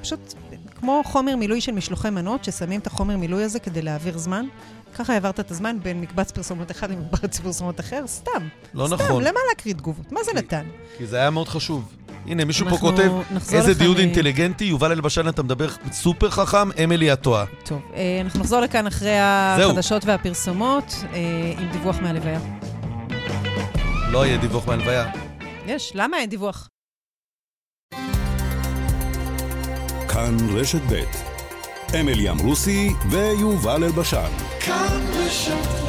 פשוט כמו חומר מילוי של משלוחי מנות, ששמים את החומר מילוי הזה כדי להעביר זמן. ככה העברת את הזמן בין מקבץ פרסומות אחד למקבץ [LAUGHS] פרסומות אחר, סתם. לא סתם, נכון. למה להקריא תגובות? מה זה נתן? כי זה היה מאוד חשוב. הנה, מישהו פה כותב, איזה דיוד אינטליגנטי, יובל אלבשן, אתה מדבר סופר חכם, אמילי הטועה. טוב, אה, אנחנו נחזור לכאן אחרי החדשות והפרסומות, אה, עם דיווח מהלוויה. לא יהיה דיווח מהלוויה. יש, למה אין דיווח? כאן רשת ב' אמילי אמרוסי ויובל אלבשן. כאן רשת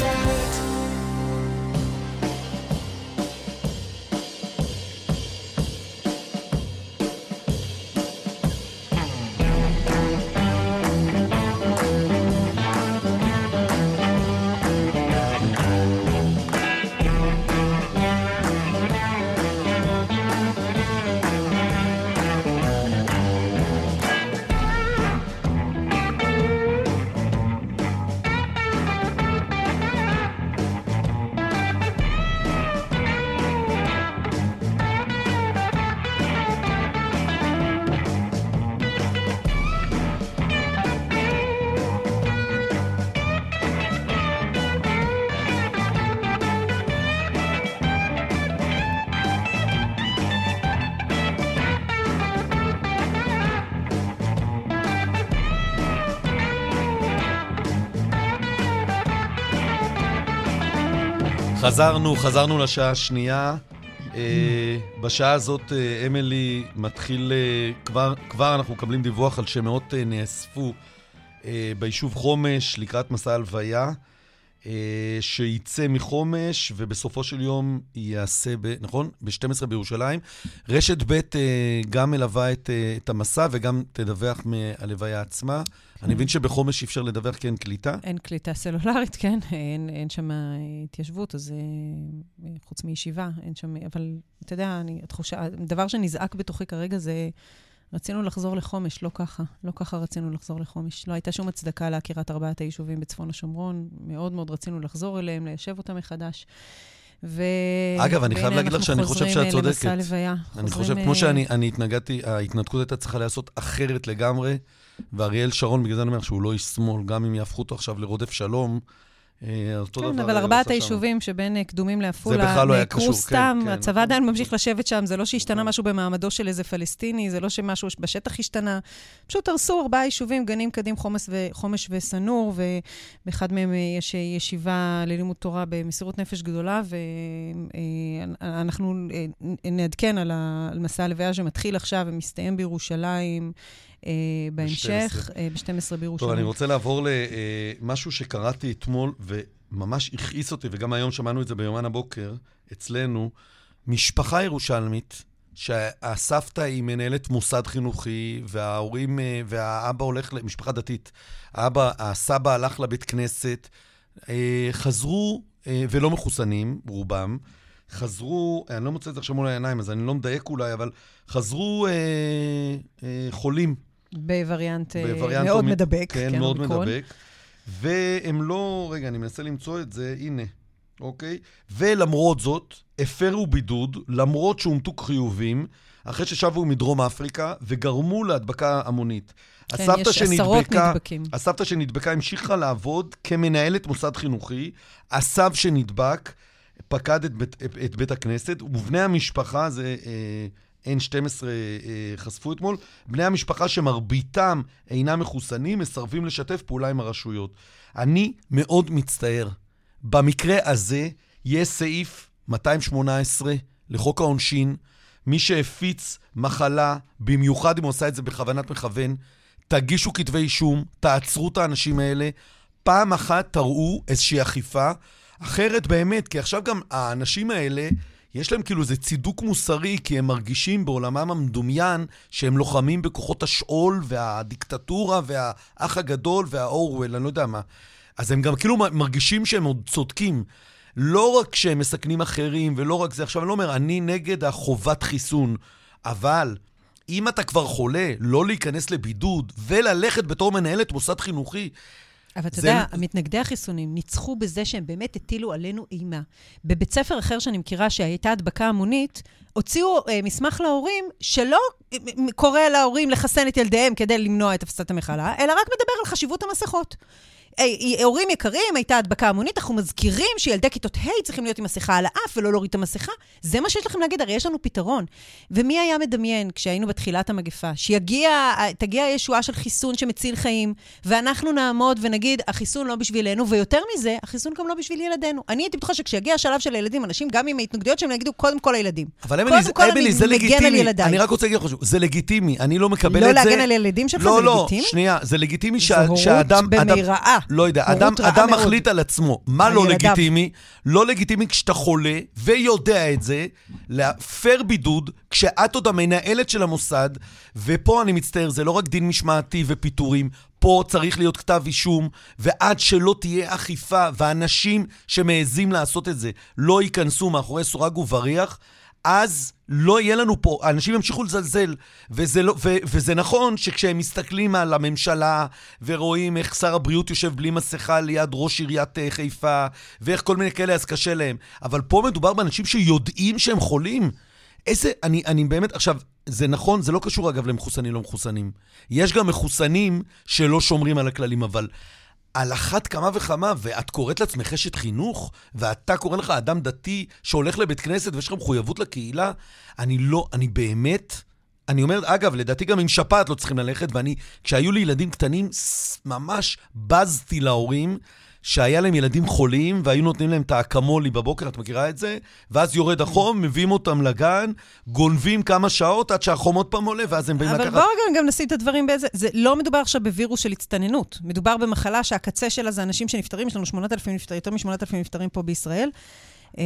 חזרנו, חזרנו לשעה השנייה. אה, בשעה הזאת אה, אמילי מתחיל, אה, כבר, כבר אנחנו מקבלים דיווח על שמאות נאספו ביישוב חומש לקראת מסע הלוויה. אה, שייצא מחומש, ובסופו של יום ייעשה, ב, נכון? ב-12 בירושלים. רשת ב' אה, גם מלווה את, אה, את המסע וגם תדווח מהלוויה עצמה. אני מבין שבחומש אי אפשר לדווח כי אין קליטה? אין קליטה סלולרית, [LAUGHS] כן. אין, אין שם התיישבות, אז חוץ מישיבה, אין שם... אבל אתה יודע, אני, התחושה, הדבר שנזעק בתוכי כרגע זה... רצינו לחזור לחומש, לא ככה. לא ככה רצינו לחזור לחומש. לא הייתה שום הצדקה לעקירת ארבעת היישובים בצפון השומרון. מאוד מאוד רצינו לחזור אליהם, ליישב אותם מחדש. ו... אגב, אני חייב להגיד לך שאני חושב שאת צודקת. אני חושב, כמו שאני התנגדתי, ההתנתקות הייתה צריכה להיעשות אחרת לגמרי, ואריאל שרון, בגלל זה אני אומר שהוא לא איש שמאל, גם אם יהפכו אותו עכשיו לרודף שלום, אה, כן, דבר אבל ארבעת היישובים שבין אה, קדומים לעפולה לא נעקרו סתם, כן, הצבא כן. עדיין ממשיך לשבת שם, זה לא שהשתנה נכון. משהו במעמדו של איזה פלסטיני, זה לא שמשהו בשטח השתנה. פשוט הרסו ארבעה יישובים, גנים, קדים, חומש ושא-נור, ובאחד מהם אה, יש ישיבה ללימוד תורה במסירות נפש גדולה, ואנחנו נעדכן על מסע הלוויה שמתחיל עכשיו ומסתיים בירושלים. אה, בהמשך, ב-12 אה, בירושלים. טוב, אני רוצה לעבור למשהו שקראתי אתמול, וממש הכעיס אותי, וגם היום שמענו את זה ביומן הבוקר, אצלנו, משפחה ירושלמית, שהסבתא היא מנהלת מוסד חינוכי, וההורים, אה, והאבא הולך, למשפחה דתית, האבא, הסבא הלך לבית כנסת, חזרו, ולא מחוסנים, רובם, חזרו, אני לא מוצא את זה עכשיו מול העיניים, אז אני לא מדייק אולי, אבל חזרו אה, אה, חולים בווריאנט, אה, בווריאנט מאוד אומי... מדבק. כן, כן מאוד אומיקרון. מדבק. והם לא, רגע, אני מנסה למצוא את זה, הנה, אוקיי? ולמרות זאת, הפרו בידוד, למרות שאומתו חיובים, אחרי ששבו מדרום אפריקה, וגרמו להדבקה המונית. כן, יש שנדבקה, עשרות נדבקים. הסבתא שנדבקה המשיכה לעבוד כמנהלת מוסד חינוכי, הסב שנדבק פקד את בית, את בית הכנסת, ובני המשפחה, זה אה, N12 אה, חשפו אתמול, בני המשפחה שמרביתם אינם מחוסנים, מסרבים לשתף פעולה עם הרשויות. אני מאוד מצטער. במקרה הזה יש סעיף 218 לחוק העונשין, מי שהפיץ מחלה, במיוחד אם הוא עושה את זה בכוונת מכוון, תגישו כתבי אישום, תעצרו את האנשים האלה, פעם אחת תראו איזושהי אכיפה, אחרת באמת, כי עכשיו גם האנשים האלה... יש להם כאילו איזה צידוק מוסרי, כי הם מרגישים בעולמם המדומיין שהם לוחמים בכוחות השאול והדיקטטורה והאח הגדול והאורוול, אני לא יודע מה. אז הם גם כאילו מרגישים שהם עוד צודקים. לא רק שהם מסכנים אחרים, ולא רק זה. עכשיו, אני לא אומר, אני נגד החובת חיסון, אבל אם אתה כבר חולה, לא להיכנס לבידוד וללכת בתור מנהלת מוסד חינוכי, אבל אתה יודע, מתנגדי החיסונים ניצחו בזה שהם באמת הטילו עלינו אימה. בבית ספר אחר שאני מכירה, שהייתה הדבקה המונית, הוציאו אה, מסמך להורים שלא אה, קורא להורים לחסן את ילדיהם כדי למנוע את הפצת המחלה, אלא רק מדבר על חשיבות המסכות. הורים יקרים, הייתה הדבקה המונית, אנחנו מזכירים שילדי כיתות ה' צריכים להיות עם מסכה על האף ולא להוריד את המסכה. זה מה שיש לכם להגיד, הרי יש לנו פתרון. ומי היה מדמיין, כשהיינו בתחילת המגפה, שתגיע הישועה של חיסון שמציל חיים, ואנחנו נעמוד ונגיד, החיסון לא בשבילנו, ויותר מזה, החיסון גם לא בשביל ילדינו. אני הייתי בטוחה שכשיגיע השלב של הילדים, אנשים, גם עם ההתנגדויות שהם יגידו, קודם כל הילדים. אבל אמילי, זה, אמילי, זה לגיטימי. אני רק רוצה להגיד לך משהו, זה לגיטימי, אני לא מקבל לא את זה. לא להגן על ילדים שלך, לא, זה לא, לגיטימי? שנייה, זה לגיטימי שהאדם... לא יודע, אדם, אדם מחליט על עצמו. מה לא. לגיטימי? לא לגיטימי כשאתה חולה ויודע את זה, להפר בידוד כשאת עוד המנהלת של המוסד, ופה אני מצטער, זה לא רק דין משמעתי ופיטורים, פה צריך להיות כתב אישום, ועד שלא תהיה אכיפה ואנשים שמעזים לעשות את זה לא ייכנסו מאחורי סורג ובריח, אז לא יהיה לנו פה, אנשים ימשיכו לזלזל. וזה, לא, ו, וזה נכון שכשהם מסתכלים על הממשלה ורואים איך שר הבריאות יושב בלי מסכה ליד ראש עיריית אה, חיפה, ואיך כל מיני כאלה, אז קשה להם. אבל פה מדובר באנשים שיודעים שהם חולים. איזה, אני, אני באמת, עכשיו, זה נכון, זה לא קשור אגב למחוסנים לא מחוסנים. יש גם מחוסנים שלא שומרים על הכללים, אבל על אחת כמה וכמה, ואת קוראת לעצמך אשת חינוך, ואתה קורא לך אדם דתי שהולך לבית כנסת ויש לך מחויבות לקהילה, אני לא, אני באמת... אני אומר, אגב, לדעתי גם עם שפעת לא צריכים ללכת, ואני, כשהיו לי ילדים קטנים, ממש בזתי להורים שהיה להם ילדים חולים, והיו נותנים להם את האקמולי בבוקר, את מכירה את זה? ואז יורד החום, מביאים אותם לגן, גונבים כמה שעות עד שהחום עוד פעם עולה, ואז הם באים לקחת... אבל בואו רגע גם נשים את הדברים באיזה... זה לא מדובר עכשיו בווירוס של הצטננות. מדובר במחלה שהקצה שלה זה אנשים שנפטרים, יש לנו 8,000 נפטרים, יותר מ-8,000 נפטרים פה בישראל. Uh,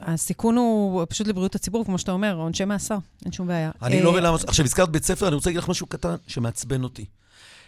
הסיכון הוא פשוט לבריאות הציבור, כמו שאתה אומר, עונשי מאסר, אין שום בעיה. אני לא מבין למה... עכשיו, הזכרת בית ספר, אני רוצה להגיד לך משהו קטן שמעצבן אותי.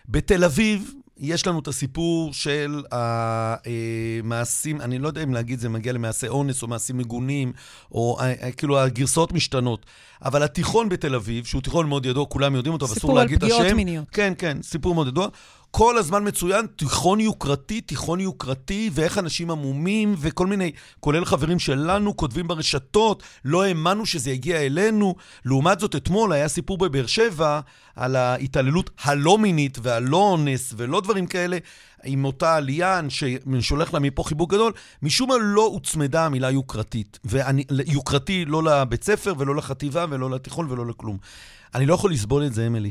בתל אביב, יש לנו את הסיפור של המעשים, אני לא יודע אם להגיד זה מגיע למעשי אונס או מעשים מגונים, או כאילו הגרסאות משתנות. אבל התיכון בתל אביב, שהוא תיכון מאוד ידוע, כולם יודעים אותו, ואסור להגיד את השם. סיפור על פגיעות מיניות. כן, כן, סיפור מאוד ידוע. כל הזמן מצוין, תיכון יוקרתי, תיכון יוקרתי, ואיך אנשים עמומים, וכל מיני, כולל חברים שלנו, כותבים ברשתות, לא האמנו שזה יגיע אלינו. לעומת זאת, אתמול היה סיפור בבאר שבע על ההתעללות הלא מינית והלא אונס ולא דברים כאלה, עם אותה עליין, ששולח לה מפה חיבוק גדול, משום מה לא הוצמדה המילה יוקרתית. ואני, יוקרתי לא לבית ספר ולא לחטיבה ולא לתיכון ולא לכלום. אני לא יכול לסבול את זה, אמילי.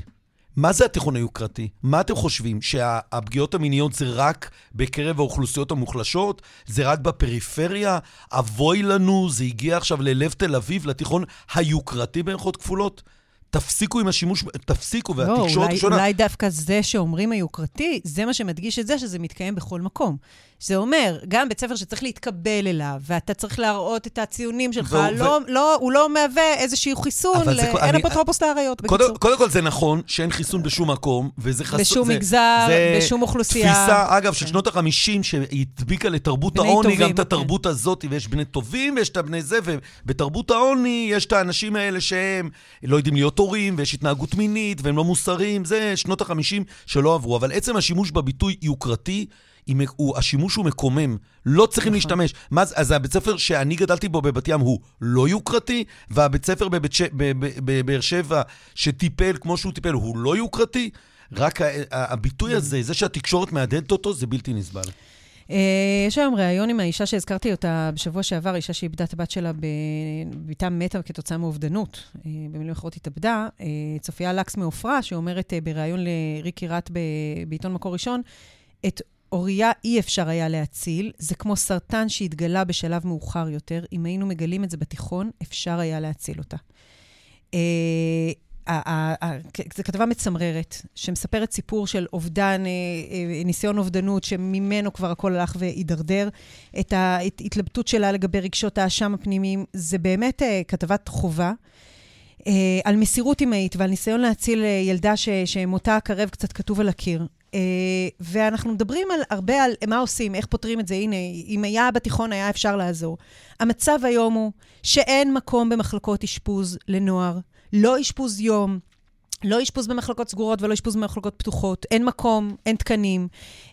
מה זה התיכון היוקרתי? מה אתם חושבים? שהפגיעות המיניות זה רק בקרב האוכלוסיות המוחלשות? זה רק בפריפריה? אבוי לנו, זה הגיע עכשיו ללב תל אביב, לתיכון היוקרתי במירכאות כפולות? תפסיקו עם השימוש, תפסיקו, לא, והתקשורת לא, אולי, אולי דווקא זה שאומרים היוקרתי, זה מה שמדגיש את זה שזה מתקיים בכל מקום. זה אומר, גם בית ספר שצריך להתקבל אליו, ואתה צריך להראות את הציונים שלך, והוא, לא, ו... לא, הוא לא מהווה איזשהו חיסון, ל... זה, אין אפוטרופוס לאריות, בקיצור. קודם, קודם כל זה נכון שאין חיסון בשום מקום, וזה חסון... בשום זה, מגזר, זה בשום אוכלוסייה. תפיסה, אגב, של כן. שנות ה-50, שהדביקה לתרבות העוני, גם את כן. התרבות כן. הזאת, ויש בני טובים ויש את הבני זה, ובתרבות העוני יש את האנשים האלה שהם לא יודעים להיות הורים, ויש התנהגות מינית, והם לא מוסריים, זה שנות ה-50 שלא עברו. אבל עצם השימוש בביטוי יוקרתי, הוא, השימוש הוא מקומם, לא צריכים נכון. להשתמש. מה, אז הבית ספר שאני גדלתי בו בבת ים הוא לא יוקרתי, והבית ספר בבאר שבע שטיפל כמו שהוא טיפל הוא לא יוקרתי? רק הביטוי הזה, זה שהתקשורת מהדהדת אותו, זה בלתי נסבל. אה, יש היום ריאיון עם האישה שהזכרתי אותה בשבוע שעבר, אישה שאיבדה את הבת שלה, בביתה מתה כתוצאה מאובדנות. אה, במילים אחרות התאבדה. אה, צופיה לקס מעופרה, שאומרת בריאיון לריקי רט בעיתון מקור ראשון, את אוריה אי אפשר היה להציל, זה כמו סרטן שהתגלה בשלב מאוחר יותר. אם היינו מגלים את זה בתיכון, אפשר היה להציל אותה. זו כתבה מצמררת, שמספרת סיפור של אובדן, אה, אה, ניסיון אובדנות, שממנו כבר הכל הלך והידרדר. את ההתלבטות שלה לגבי רגשות האשם הפנימיים, זה באמת אה, כתבת חובה. על מסירות אמהית ועל ניסיון להציל ילדה ש, שמותה הקרב קצת כתוב על הקיר. ואנחנו מדברים על, הרבה על מה עושים, איך פותרים את זה. הנה, אם היה בתיכון, היה אפשר לעזור. המצב היום הוא שאין מקום במחלקות אשפוז לנוער לא אשפוז יום, לא אשפוז במחלקות סגורות ולא אשפוז במחלקות פתוחות. אין מקום, אין תקנים.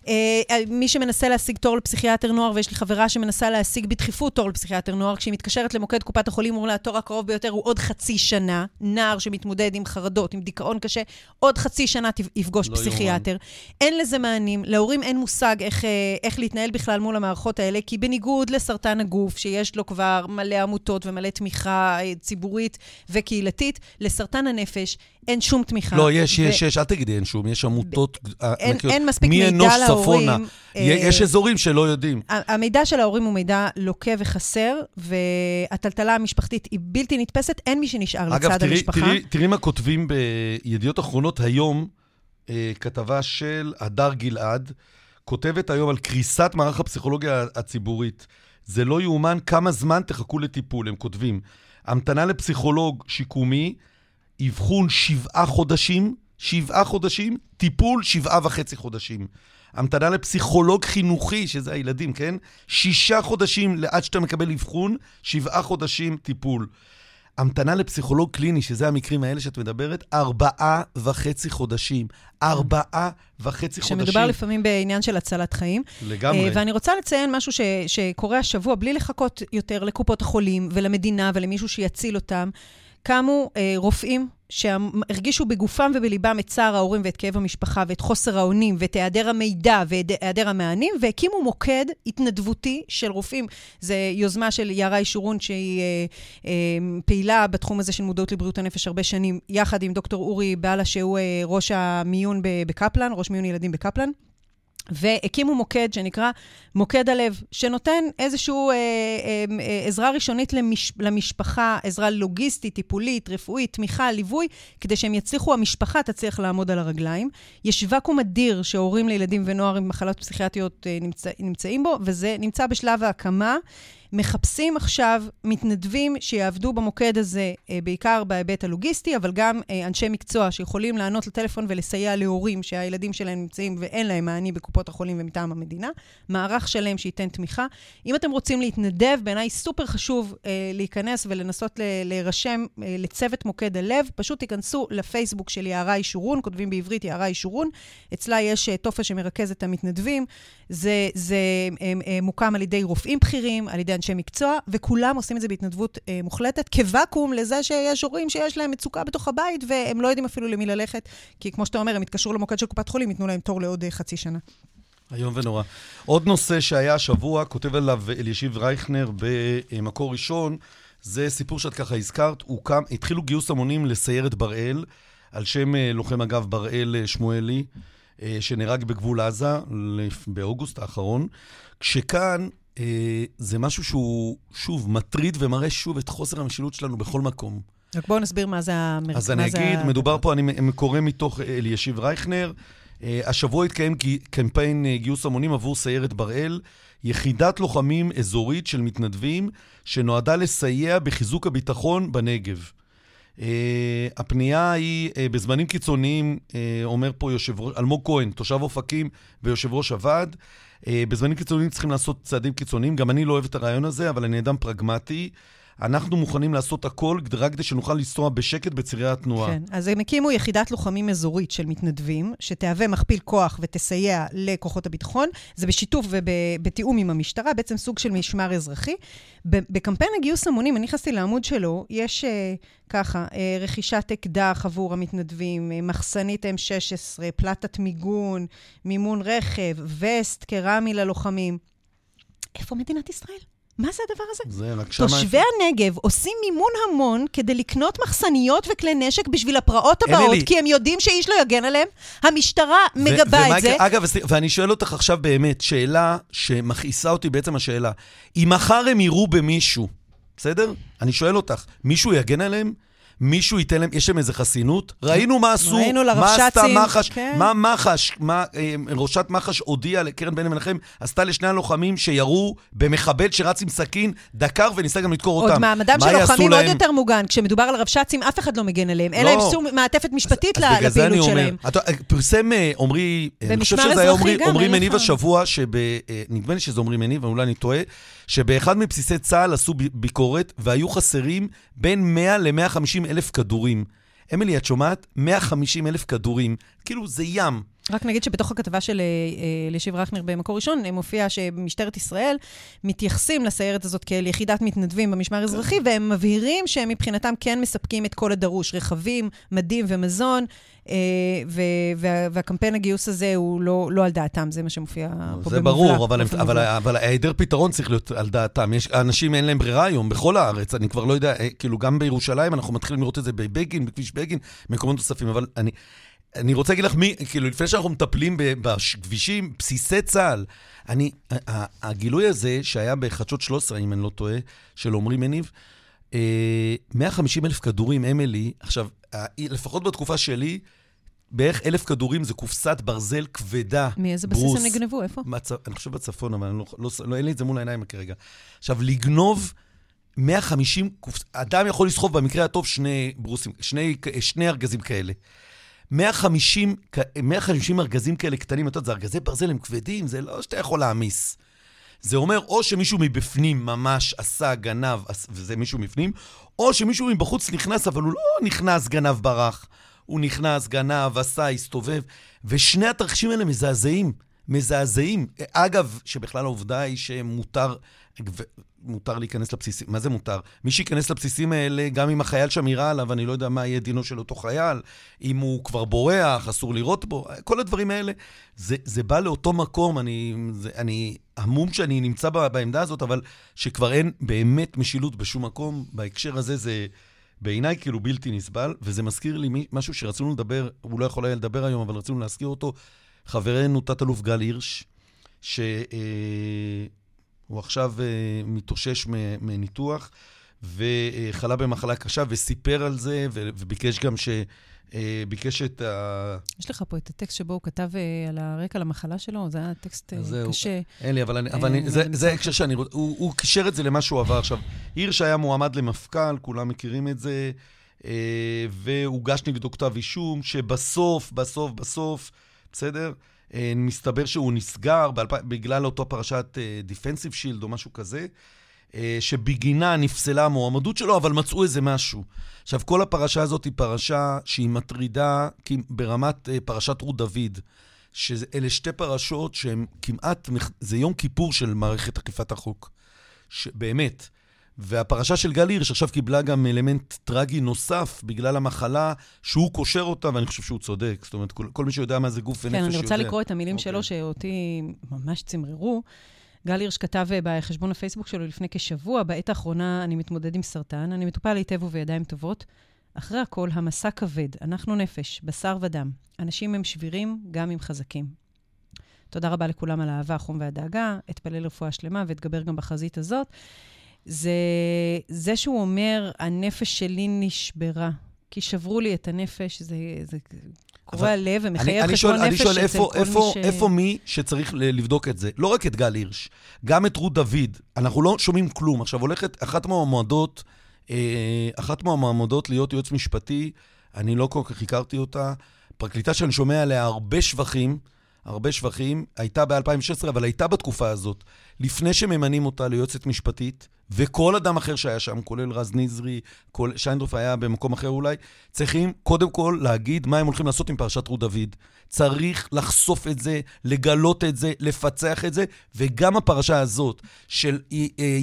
אה, אה, מי שמנסה להשיג תור לפסיכיאטר נוער, ויש לי חברה שמנסה להשיג בדחיפות תור לפסיכיאטר נוער, כשהיא מתקשרת למוקד קופת החולים, אומרים לה, התור הקרוב ביותר הוא עוד חצי שנה. נער שמתמודד עם חרדות, עם דיכאון קשה, עוד חצי שנה יפגוש לא פסיכיאטר. יומן. אין לזה מענים. להורים אין מושג איך, אה, איך להתנהל בכלל מול המערכות האלה, כי בניגוד לסרטן הגוף, שיש לו כבר מלא עמותות ומלא תמיכה ציבורית וקהילתית, לסרטן הנפש אין שום תמיכה. לא, יש, ו... יש, יש, אל תגידי אין שום, יש עמותות... אין, אין מספיק מידע להורים. צפונה. אה, יש אזורים שלא יודעים. המידע של ההורים הוא מידע לוקה וחסר, והטלטלה המשפחתית היא בלתי נתפסת, אין מי שנשאר אגב, לצד תראי, המשפחה. אגב, תראי, תראי מה כותבים בידיעות אחרונות היום, אה, כתבה של הדר גלעד, כותבת היום על קריסת מערך הפסיכולוגיה הציבורית. זה לא יאומן כמה זמן תחכו לטיפול, הם כותבים. המתנה לפסיכולוג שיקומי, אבחון שבעה חודשים, שבעה חודשים, טיפול שבעה וחצי חודשים. המתנה לפסיכולוג חינוכי, שזה הילדים, כן? שישה חודשים עד שאתה מקבל אבחון, שבעה חודשים טיפול. המתנה לפסיכולוג קליני, שזה המקרים האלה שאת מדברת, ארבעה וחצי חודשים. ארבעה וחצי חודשים. שמדובר לפעמים בעניין של הצלת חיים. לגמרי. Uh, ואני רוצה לציין משהו ש, שקורה השבוע, בלי לחכות יותר לקופות החולים ולמדינה ולמישהו שיציל אותם. קמו אה, רופאים שהרגישו בגופם ובליבם את צער ההורים ואת כאב המשפחה ואת חוסר האונים ואת היעדר המידע ואת היעדר המענים, והקימו מוקד התנדבותי של רופאים. זו יוזמה של יערה ישורון, שהיא אה, אה, פעילה בתחום הזה של מודעות לבריאות הנפש הרבה שנים, יחד עם דוקטור אורי באלה, שהוא אה, ראש המיון בקפלן, ראש מיון ילדים בקפלן. והקימו מוקד שנקרא מוקד הלב, שנותן איזושהי אה, אה, אה, עזרה ראשונית למש, למשפחה, עזרה לוגיסטית, טיפולית, רפואית, תמיכה, ליווי, כדי שהם יצליחו, המשפחה תצליח לעמוד על הרגליים. יש ואקום אדיר שהורים לילדים ונוער עם מחלות פסיכיאטריות אה, נמצא, נמצאים בו, וזה נמצא בשלב ההקמה. מחפשים עכשיו מתנדבים שיעבדו במוקד הזה, אה, בעיקר בהיבט הלוגיסטי, אבל גם אה, אנשי מקצוע שיכולים לענות לטלפון ולסייע להורים שהילדים שלהם נמצאים ואין להם מענים בקופות החולים ומטעם המדינה. מערך שלם שייתן תמיכה. אם אתם רוצים להתנדב, בעיניי סופר חשוב אה, להיכנס ולנסות להירשם לצוות מוקד הלב. פשוט תיכנסו לפייסבוק של יערה אישורון, כותבים בעברית יערה אישורון. אצלה יש טופס שמרכז את המתנדבים. זה, זה מוקם על ידי רופאים בכירים, על ידי אנשי מקצוע, וכולם עושים את זה בהתנדבות אה, מוחלטת, כוואקום לזה שיש הורים שיש להם מצוקה בתוך הבית, והם לא יודעים אפילו למי ללכת, כי כמו שאתה אומר, הם יתקשרו למוקד של קופת חולים, ייתנו להם תור לעוד אה, חצי שנה. איום ונורא. עוד נושא שהיה השבוע, כותב עליו אלישיב רייכנר במקור ראשון, זה סיפור שאת ככה הזכרת, הוקם, התחילו גיוס המונים לסיירת בראל, על שם אה, לוחם אגב בראל אה, שמואלי, אה, שנהרג בגבול עזה באוגוסט האחרון, כשכאן זה משהו שהוא, שוב, מטריד ומראה שוב את חוסר המשילות שלנו בכל מקום. רק בואו נסביר מה זה המרכז. אז אני אגיד, מדובר פה, אני קורא מתוך אלישיב רייכנר. אה, השבוע התקיים קמפיין אה, גיוס המונים עבור סיירת בראל, יחידת לוחמים אזורית של מתנדבים שנועדה לסייע בחיזוק הביטחון בנגב. Uh, הפנייה היא uh, בזמנים קיצוניים, uh, אומר פה יושב ראש, אלמוג כהן, תושב אופקים ויושב ראש הוועד, בזמנים קיצוניים צריכים לעשות צעדים קיצוניים. גם אני לא אוהב את הרעיון הזה, אבל אני אדם פרגמטי. אנחנו מוכנים לעשות הכל רק כדי שנוכל לנסוע בשקט בצירי התנועה. כן, אז הם הקימו יחידת לוחמים אזורית של מתנדבים, שתהווה מכפיל כוח ותסייע לכוחות הביטחון. זה בשיתוף ובתיאום עם המשטרה, בעצם סוג של משמר אזרחי. בקמפיין הגיוס המונים, אני נכנסתי לעמוד שלו, יש uh, ככה, uh, רכישת אקדח עבור המתנדבים, uh, מחסנית M16, פלטת מיגון, מימון רכב, וסט קרמי ללוחמים. איפה מדינת ישראל? מה זה הדבר הזה? זה רק שמה... תושבי הנגב עושים מימון המון כדי לקנות מחסניות וכלי נשק בשביל הפרעות הבאות, אמילי. כי הם יודעים שאיש לא יגן עליהם. המשטרה מגבה את זה. אגב, ואני שואל אותך עכשיו באמת, שאלה שמכעיסה אותי בעצם השאלה. אם מחר הם יראו במישהו, בסדר? אני שואל אותך, מישהו יגן עליהם? מישהו ייתן להם, יש להם איזה חסינות? ראינו מה עשו, ראינו מה עשתה מח"ש, כן. מה מח"ש, מה אה, ראשת מח"ש הודיעה לקרן בן מנחם, עשתה לשני הלוחמים שירו במחבל שרץ עם סכין, דקר וניסה גם לדקור אותם. עוד מעמדם של לוחמים עוד יותר מוגן. כשמדובר על רבש"צים, אף אחד לא מגן עליהם. אין להם לא. שום מעטפת משפטית לפעילות שלהם. פרסם עמרי, אני חושב שזה היה עמרי מניב השבוע, אה, נדמה לי שזה עמרי מניב, אולי אני טועה. שבאחד מבסיסי צה"ל עשו ביקורת והיו חסרים בין 100 ל-150 אלף כדורים. אמילי, את שומעת? 150 אלף כדורים. כאילו, זה ים. רק נגיד שבתוך הכתבה של אלישיב אה, רכנר במקור ראשון, מופיע שבמשטרת ישראל מתייחסים לסיירת הזאת כאל יחידת מתנדבים במשמר האזרחי, והם מבהירים שהם מבחינתם כן מספקים את כל הדרוש, רכבים, מדים ומזון, אה, והקמפיין הגיוס הזה הוא לא, לא על דעתם, זה מה שמופיע פה במובלע. זה ברור, אבל, אבל, אבל היעדר פתרון צריך להיות על דעתם. יש, אנשים אין להם ברירה היום בכל הארץ, אני כבר לא יודע, אה, כאילו גם בירושלים אנחנו מתחילים לראות את זה בבגין, בכביש בגין, מקומות נוספים, אבל אני... אני רוצה להגיד לך מי, כאילו, לפני שאנחנו מטפלים בכבישים, בסיסי צה"ל, אני, הגילוי הזה שהיה בחדשות 13, אם אני לא טועה, של עמרי מניב, 150 אה, אלף כדורים, אמילי, עכשיו, לפחות בתקופה שלי, בערך אלף כדורים זה קופסת ברזל כבדה. מאיזה בסיס הם נגנבו? איפה? מצ... אני חושב בצפון, אבל לא, לא, לא, אין לי את זה מול העיניים כרגע. עכשיו, לגנוב 150 קופס... אדם יכול לסחוב במקרה הטוב שני ברוסים, שני, שני ארגזים כאלה. 150, 150 ארגזים כאלה קטנים, אתה יודע, זה ארגזי ברזל, הם כבדים, זה לא שאתה יכול להעמיס. זה אומר או שמישהו מבפנים ממש עשה, גנב, וזה מישהו מבפנים, או שמישהו מבחוץ נכנס, אבל הוא לא נכנס, גנב, ברח. הוא נכנס, גנב, עשה, הסתובב. ושני התרחישים האלה מזעזעים. מזעזעים. אגב, שבכלל העובדה היא שמותר, מותר להיכנס לבסיסים. מה זה מותר? מי שייכנס לבסיסים האלה, גם אם החייל שם יירה עליו, אני לא יודע מה יהיה דינו של אותו חייל, אם הוא כבר בורח, אסור לירות בו, כל הדברים האלה, זה, זה בא לאותו מקום, אני, זה, אני המום שאני נמצא בעמדה הזאת, אבל שכבר אין באמת משילות בשום מקום, בהקשר הזה זה... בעיניי כאילו בלתי נסבל, וזה מזכיר לי משהו שרצינו לדבר, הוא לא יכול היה לדבר היום, אבל רצינו להזכיר אותו, חברנו תת-אלוף גל הירש, שהוא עכשיו מתאושש מניתוח, וחלה במחלה קשה, וסיפר על זה, וביקש גם ש... אה, ביקש את ה... יש לך פה את הטקסט שבו הוא כתב אה, על הרקע למחלה שלו, זה היה טקסט אה, קשה. אין לי, אבל, אני, אבל אני, זה, זה ההקשר שאני רוצה, הוא, הוא קישר את זה למה שהוא עבר. עכשיו, הירש היה מועמד למפכ"ל, כולם מכירים את זה, והוגש נגדו כתב אישום, שבסוף, בסוף, בסוף, בסדר? מסתבר שהוא נסגר בגלל אותו פרשת דיפנסיב שילד או משהו כזה. אה, שבגינה נפסלה המועמדות שלו, אבל מצאו איזה משהו. עכשיו, כל הפרשה הזאת היא פרשה שהיא מטרידה ברמת אה, פרשת רות דוד, שאלה שתי פרשות שהן כמעט, זה יום כיפור של מערכת אכיפת החוק. באמת. והפרשה של גל הירש עכשיו קיבלה גם אלמנט טרגי נוסף בגלל המחלה שהוא קושר אותה, ואני חושב שהוא צודק. זאת אומרת, כל, כל מי שיודע מה זה גוף ונפש יודע. כן, אני רוצה יודע. לקרוא את המילים okay. שלו, אוקיי. שאותי ממש צמררו. גל הירש כתב אה, בחשבון הפייסבוק שלו לפני כשבוע, בעת האחרונה אני מתמודד עם סרטן, אני מטופל היטב ובידיים טובות. אחרי הכל, המסע כבד, אנחנו נפש, בשר ודם. אנשים הם שבירים, גם אם חזקים. תודה רבה לכולם על האהבה, החום והדאגה, אתפלל רפואה שלמה ואתגבר גם בחזית הזאת. זה, זה שהוא אומר, הנפש שלי נשברה, כי שברו לי את הנפש, זה, זה קורע לב ומחייב חשבון נפש אני שואל איפה, איפה, מי ש... איפה מי שצריך לבדוק את זה? לא רק את גל הירש, גם את רות דוד. אנחנו לא שומעים כלום. עכשיו הולכת אחת מהמועמדות, אה, אחת מהמועמדות להיות יועץ משפטי, אני לא כל כך הכרתי אותה. פרקליטה שאני שומע עליה הרבה שבחים, הרבה שבחים, הייתה ב-2016, אבל הייתה בתקופה הזאת, לפני שממנים אותה ליועצת משפטית, וכל אדם אחר שהיה שם, כולל רז נזרי, כל... שיינדרוף היה במקום אחר אולי, צריכים קודם כל להגיד מה הם הולכים לעשות עם פרשת רות דוד. צריך לחשוף את זה, לגלות את זה, לפצח את זה, וגם הפרשה הזאת של אה,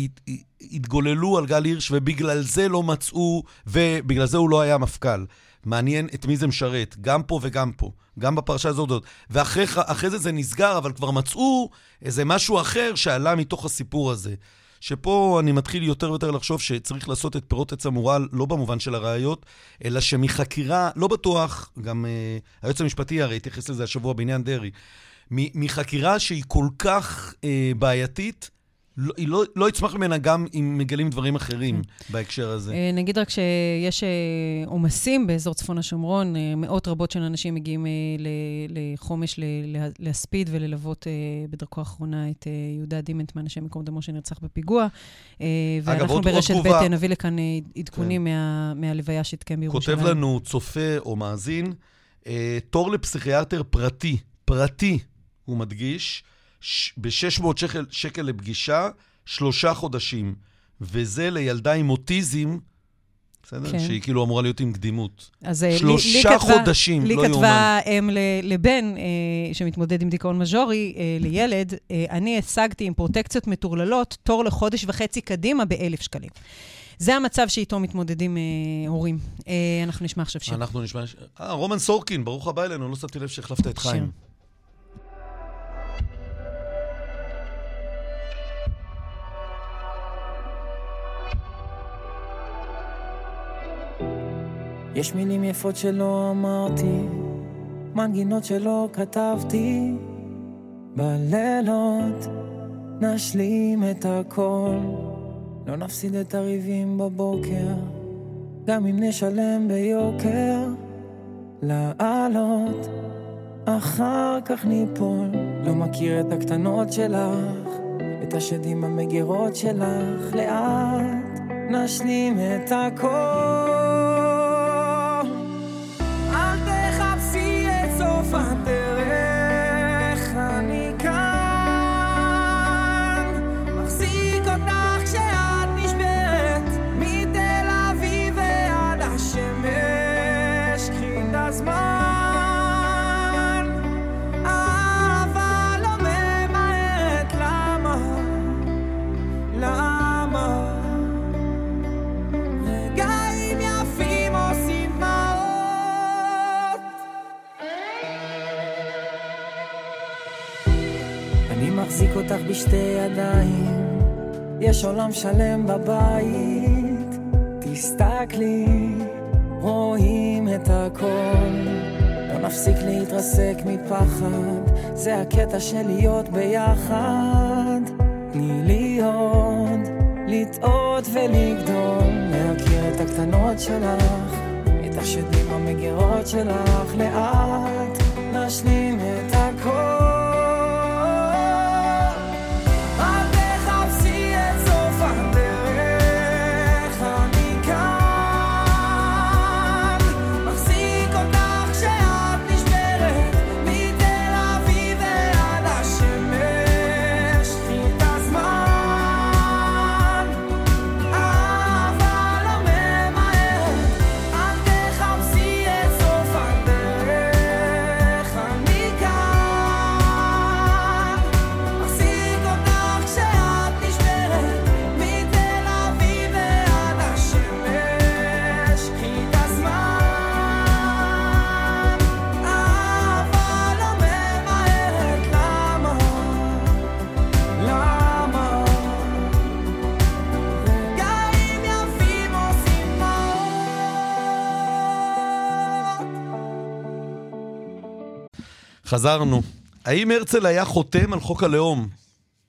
התגוללו על גל הירש ובגלל זה לא מצאו, ובגלל זה הוא לא היה מפכ"ל. מעניין את מי זה משרת, גם פה וגם פה, גם בפרשה הזאת. ואחרי זה זה נסגר, אבל כבר מצאו איזה משהו אחר שעלה מתוך הסיפור הזה. שפה אני מתחיל יותר ויותר לחשוב שצריך לעשות את פירות עץ המורל, לא במובן של הראיות, אלא שמחקירה, לא בטוח, גם uh, היועץ המשפטי הרי התייחס לזה השבוע בעניין דרעי, מחקירה שהיא כל כך uh, בעייתית, לא, היא לא, לא יצמח ממנה גם אם מגלים דברים אחרים כן. בהקשר הזה. אה, נגיד רק שיש אה, עומסים באזור צפון השומרון, אה, מאות רבות של אנשים מגיעים לחומש להספיד וללוות בדרכו האחרונה את יהודה דימנטמן, השם ייקום דמו שנרצח בפיגוע. ואנחנו ברשת ב' נביא לכאן עדכונים כן. מה, מהלוויה שהתקיים בירושלים. כותב לנו צופה או מאזין, תור לפסיכיאטר פרטי, פרטי, הוא מדגיש, ב-600 שקל, שקל לפגישה, שלושה חודשים. וזה לילדה עם אוטיזם, בסדר? כן. שהיא כאילו אמורה להיות עם קדימות. אז אה, שלושה לי, לי חודשים, לי לא יאומן. לי כתבה אם לבן אה, שמתמודד עם דיכאון מז'ורי, אה, לילד, אה, אני השגתי עם פרוטקציות מטורללות תור לחודש וחצי קדימה באלף שקלים. זה המצב שאיתו מתמודדים אה, הורים. אה, אנחנו נשמע עכשיו שיר. אנחנו נשמע... אה, רומן סורקין, ברוך הבא אלינו, לא שמתי לב שהחלפת את חיים. יש מילים יפות שלא אמרתי, מנגינות שלא כתבתי. בלילות נשלים את הכל, לא נפסיד את הריבים בבוקר, גם אם נשלם ביוקר. לעלות, אחר כך ניפול. לא מכיר את הקטנות שלך, את השדים במגירות שלך. לאט נשלים את הכל. בשתי ידיים, יש עולם שלם בבית. תסתכלי, רואים את הכל. לא להפסיק להתרסק מפחד, זה הקטע של להיות ביחד. תני לי עוד, לטעות ולגדול, להכיר את הקטנות שלך, את השדים המגירות שלך, לאט נשלים חזרנו. האם הרצל היה חותם על חוק הלאום?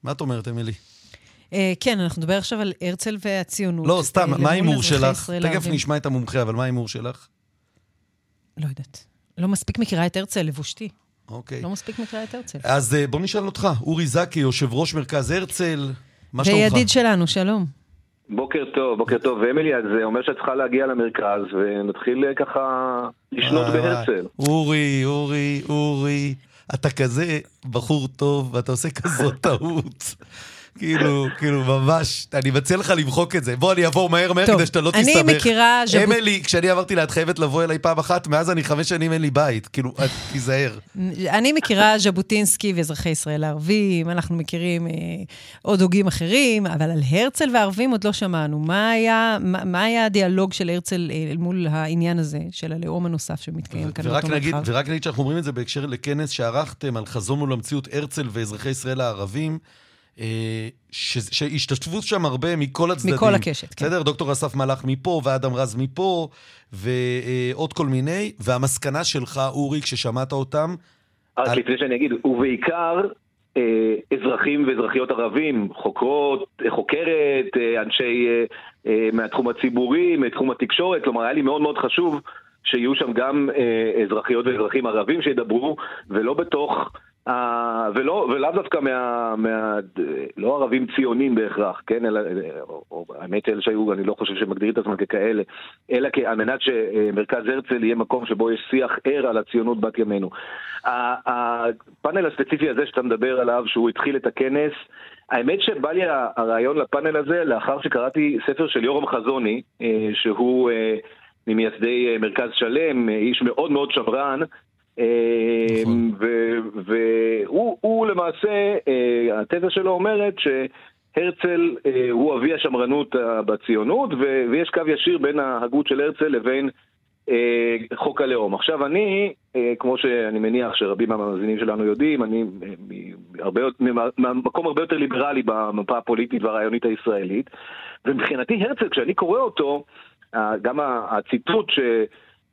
מה את אומרת, אמילי? אה, כן, אנחנו נדבר עכשיו על הרצל והציונות. לא, סתם, מה ההימור שלך? תכף נשמע את המומחה, אבל מה ההימור שלך? לא יודעת. לא מספיק מכירה את הרצל, לבושתי. אוקיי. לא מספיק מכירה את הרצל. אז אה, בוא נשאל אותך, אורי זקי, יושב ראש מרכז הרצל, מה שלומך? וידיד שלנו, שלום. בוקר טוב, בוקר טוב. ואמילי, אז זה אומר שאת צריכה להגיע למרכז, ונתחיל אה, ככה לשנות בהרצל. אורי, אורי, אורי, אתה כזה בחור טוב, ואתה עושה כזאת טעות. כאילו, כאילו, ממש, אני מציע לך למחוק את זה. בוא, אני אעבור מהר מהר כדי שאתה לא תסתבך. אני מכירה... אמילי, כשאני אמרתי לה, את חייבת לבוא אליי פעם אחת, מאז אני חמש שנים אין לי בית. כאילו, תיזהר. אני מכירה ז'בוטינסקי ואזרחי ישראל הערבים, אנחנו מכירים אה, עוד הוגים אחרים, אבל על הרצל והערבים עוד לא שמענו. מה היה, מה, מה היה הדיאלוג של הרצל אה, מול העניין הזה, של הלאום הנוסף שמתקיים כאן באותו מרחב? ורק נגיד שאנחנו אומרים את זה בהקשר לכנס שערכתם על חזון מול המציאות הרצל ואזרחי ישראל הערבים. אה, שהשתתפו שם הרבה מכל הצדדים. מכל הקשת, כן. בסדר? דוקטור אסף מלאך מפה, ואדם רז מפה, ועוד כל מיני, והמסקנה שלך, אורי, כששמעת אותם... רק על... לפני שאני אגיד, ובעיקר אה, אזרחים ואזרחיות ערבים, חוקרות, חוקרת, אה, אנשי מהתחום הציבורי, מתחום התקשורת, כלומר היה לי מאוד מאוד חשוב שיהיו שם גם אזרחיות ואזרחים ערבים שידברו, ולא בתוך... Uh, ולא, ולאו דווקא מה, מה... לא ערבים ציונים בהכרח, כן? אלא, או, או האמת אלה שהיו, אני לא חושב שמגדירים את עצמם ככאלה, אלא על מנת שמרכז הרצל יהיה מקום שבו יש שיח ער על הציונות בת ימינו. הפאנל הספציפי הזה שאתה מדבר עליו, שהוא התחיל את הכנס, האמת שבא לי הרעיון לפאנל הזה לאחר שקראתי ספר של יורם חזוני, אה, שהוא אה, ממייסדי מרכז שלם, איש מאוד מאוד שמרן, נכון. והוא למעשה, אה, התזה שלו אומרת שהרצל אה, הוא אבי השמרנות בציונות, ויש קו ישיר בין ההגות של הרצל לבין אה, חוק הלאום. עכשיו אני, כמו שאני מניח שרבים מהמאזינים שלנו יודעים, אני ממקום הרבה יותר ליברלי במפה הפוליטית והרעיונית הישראלית, ומבחינתי הרצל, כשאני קורא אותו, גם הציטוט ש...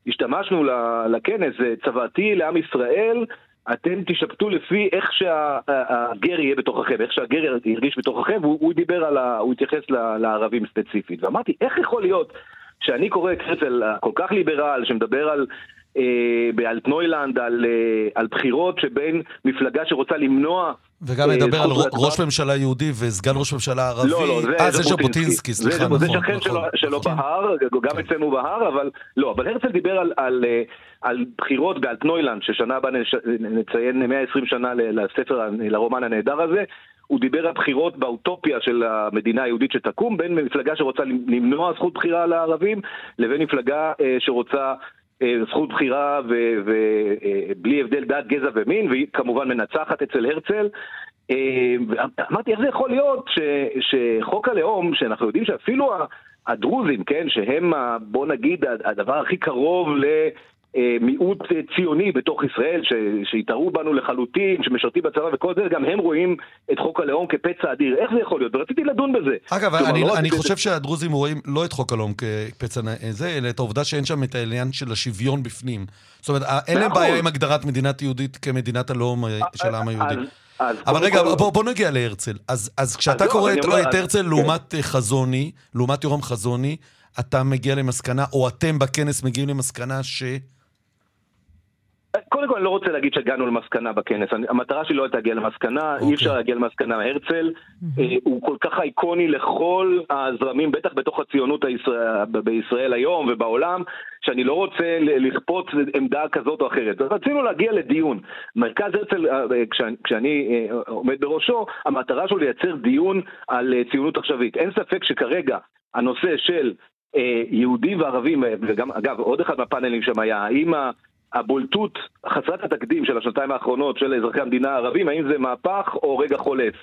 השתמשנו לכנס, זה צוואתי לעם ישראל, אתם תשפטו לפי איך שהגר יהיה בתוככם, איך שהגר ירגיש בתוככם, והוא דיבר על ה... הוא התייחס לערבים ספציפית. ואמרתי, איך יכול להיות שאני קורא את הרצל כל כך ליברל, שמדבר על אה, באלטנוילנד על, אה, על בחירות שבין מפלגה שרוצה למנוע... וגם אה, מדבר על ראש ממשלה יהודי וסגן ראש ממשלה ערבי. לא, לא, זה, אה, זה ז'בוטינסקי, סליחה, נכון. זה שכן נכון, שלו נכון. בהר, גם אצלנו בהר, אבל לא, אבל הרצל דיבר על, על, על בחירות באלטנוילנד, ששנה הבאה נציין 120 שנה לספר, לרומן הנהדר הזה. הוא דיבר על בחירות באוטופיה של המדינה היהודית שתקום, בין מפלגה שרוצה למנוע זכות בחירה לערבים, לבין מפלגה שרוצה אה, זכות בחירה ובלי הבדל דת, גזע ומין, והיא כמובן מנצחת אצל הרצל. אה, אמרתי, איך זה יכול להיות ש, שחוק הלאום, שאנחנו יודעים שאפילו הדרוזים, כן, שהם, בוא נגיד, הדבר הכי קרוב ל... אה, מיעוט אה, ציוני בתוך ישראל, שהתערו בנו לחלוטין, שמשרתים בצבא וכל זה, גם הם רואים את חוק הלאום כפצע אדיר. איך זה יכול להיות? ורציתי לדון בזה. אגב, אני, לא אני חושב שהדרוזים רואים לא את חוק הלאום כפצע זה, אלא את העובדה שאין שם את העניין של השוויון בפנים. זאת אומרת, אין להם בעיה עם הגדרת מדינת יהודית כמדינת הלאום של העם היהודי. אבל רגע, בוא נגיע להרצל. אז כשאתה לא, קורא את הרצל כן. לעומת חזוני, לעומת יורם חזוני, אתה מגיע למסקנה, או אתם בכנס מגיעים למסקנה ש... קודם כל אני לא רוצה להגיד שהגענו למסקנה בכנס, המטרה שלי לא הייתה להגיע למסקנה, אוקיי. אי אפשר להגיע למסקנה מהרצל, אה, הוא כל כך אייקוני לכל הזרמים, בטח בתוך הציונות בישראל היום ובעולם, שאני לא רוצה לכפות עמדה כזאת או אחרת. רצינו להגיע לדיון. מרכז הרצל, אה, כשאני אה, עומד בראשו, המטרה שלו לייצר דיון על ציונות עכשווית. אין ספק שכרגע הנושא של יהודים וערבים, וגם אגב עוד אחד מהפאנלים שם היה, האם הבולטות חסרת התקדים של השנתיים האחרונות של אזרחי המדינה הערבים, האם זה מהפך או רגע חולף?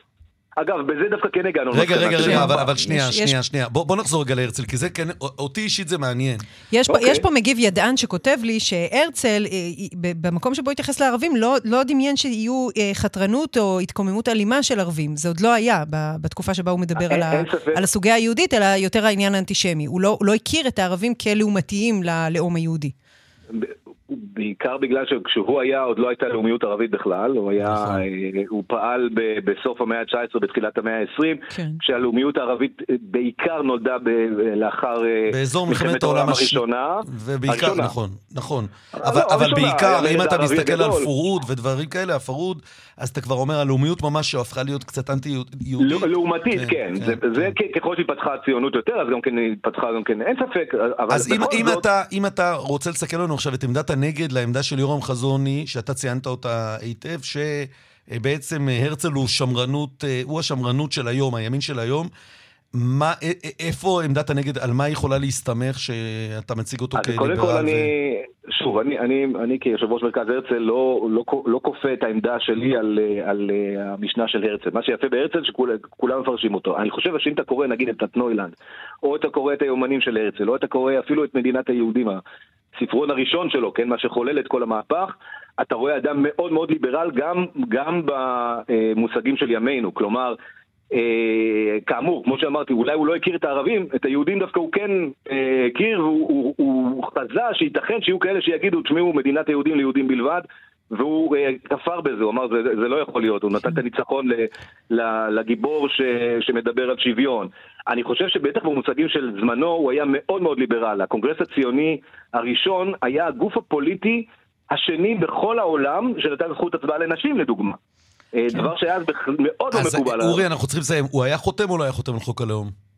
אגב, בזה דווקא כן הגענו. רגע, רגע, רגע, אבל, אבל שנייה, יש, שנייה, יש... שנייה. בוא, בוא נחזור רגע להרצל, כי זה כן, אותי אישית זה מעניין. יש, okay. פה, אוקיי. יש פה מגיב ידען שכותב לי שהרצל, אה, במקום שבו התייחס לערבים, לא, לא דמיין שיהיו אה, חתרנות או התקוממות אלימה של ערבים. זה עוד לא היה בתקופה שבה הוא מדבר על, ה, על הסוגיה היהודית, אלא יותר העניין האנטישמי. הוא לא, הוא לא הכיר את הערבים כלעומתיים ללאום היהודי. בעיקר בגלל שכשהוא היה עוד לא הייתה לאומיות ערבית בכלל, הוא היה, נכון. אה, הוא פעל ב, בסוף המאה ה-19, בתחילת המאה ה-20, כן. כשהלאומיות הערבית אה, בעיקר נולדה ב, לאחר אה, באזור מלחמת העולם הראשונה. ובעיקר, הראשונה. נכון, נכון. אבל, לא, אבל הראשונה, בעיקר, אם אתה מסתכל גדול. על פורוד ודברים כאלה, הפורוד, אז אתה כבר אומר, הלאומיות ממש שהפכה להיות קצת אנטי-יהודית. לעומתית, כן. כן, כן, זה, זה ככל שהתפתחה הציונות יותר, אז גם כן התפתחה גם כן, אין ספק. אז אם, אם, זאת... אתה, אם אתה רוצה לסכם לנו עכשיו את עמדת הנגד לעמדה של יורם חזוני, שאתה ציינת אותה היטב, שבעצם הרצל הוא שמרנות, הוא השמרנות של היום, הימין של היום. מה, איפה עמדת הנגד, על מה היא יכולה להסתמך שאתה מציג אותו כליברל? קודם כל אני, שוב, אני, אני, אני כיושב ראש מרכז הרצל לא, לא, לא כופה את העמדה שלי על, על המשנה של הרצל. מה שיפה בהרצל שכולם מפרשים אותו. אני חושב שאם אתה קורא נגיד את הטנוילנד, או אתה קורא את היומנים של הרצל, או אתה קורא אפילו את מדינת היהודים, הספרון הראשון שלו, כן, מה שחולל את כל המהפך, אתה רואה אדם מאוד מאוד ליברל גם, גם במושגים של ימינו. כלומר, אה, כאמור, כמו שאמרתי, אולי הוא לא הכיר את הערבים, את היהודים דווקא הוא כן אה, הכיר, והוא הוא, הוא חזה שייתכן שיהיו כאלה שיגידו, תשמעו, מדינת היהודים ליהודים בלבד, והוא אה, כפר בזה, הוא אמר, זה, זה לא יכול להיות, הוא נתן את הניצחון ל, ל, לגיבור ש, שמדבר על שוויון. אני חושב שבטח במושגים של זמנו הוא היה מאוד מאוד ליברל. הקונגרס הציוני הראשון היה הגוף הפוליטי השני בכל העולם שנתן זכות הצבעה לנשים, לדוגמה. אה, כן. דבר שהיה מאוד לא מקובל. אז אורי, אנחנו צריכים לסיים. הוא היה חותם או לא היה חותם על חוק הלאום?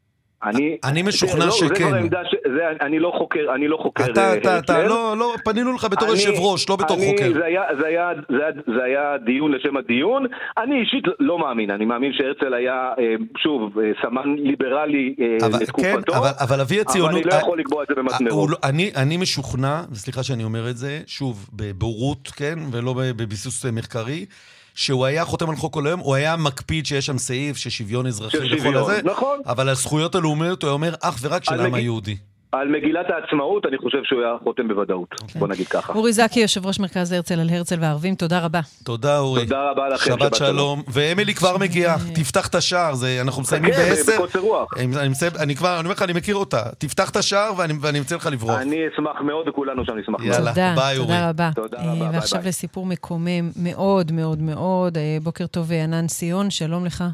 אני, אני משוכנע לא, שכן. ש, זה, אני לא חוקר, אני לא חוקר. אתה, אה, אתה, אתה, לא, לא, פנינו לך בתור יושב ראש, לא בתור אני, חוקר. זה היה, זה, היה, זה, היה, זה היה דיון לשם הדיון. אני אישית לא מאמין, אני מאמין שהרצל היה, אה, שוב, סמן ליברלי אבל, לתקופתו. כן, אבל, אבל אבי הציונות... אבל אני לא יכול לקבוע את זה במסמרות. לא, אני, אני משוכנע, וסליחה שאני אומר את זה, שוב, בבורות, כן, ולא בביסוס מחקרי. שהוא היה חותם על חוק הלאום, הוא היה מקפיד שיש שם סעיף של שוויון אזרחי וכל הזה, נכון. אבל הזכויות הלאומיות הוא אומר אך ורק של העם היהודי. על מגילת העצמאות, אני חושב שהוא היה חותם בוודאות. Okay. אוקיי. בוא נגיד ככה. אורי זקי, יושב ראש מרכז הרצל על הרצל והערבים, תודה רבה. תודה, אורי. תודה רבה לכם, שבת, שבת שלום. ואמילי כבר מגיעה, תפתח את השער, זה, אנחנו מסיימים בעשר. כן, בקוצר רוח. אני, אני, אני כבר, אני אומר לך, אני מכיר אותה. תפתח את השער ואני, ואני אמצא לך לברוח. אני אשמח מאוד וכולנו שם נשמח מאוד. יאללה, תודה, ביי, אורי. תודה רבה. תודה רבה, ביי. ועכשיו לסיפור מקומם מאוד מאוד מאוד. אה, בוקר טוב, ענן ציון, שלום לך.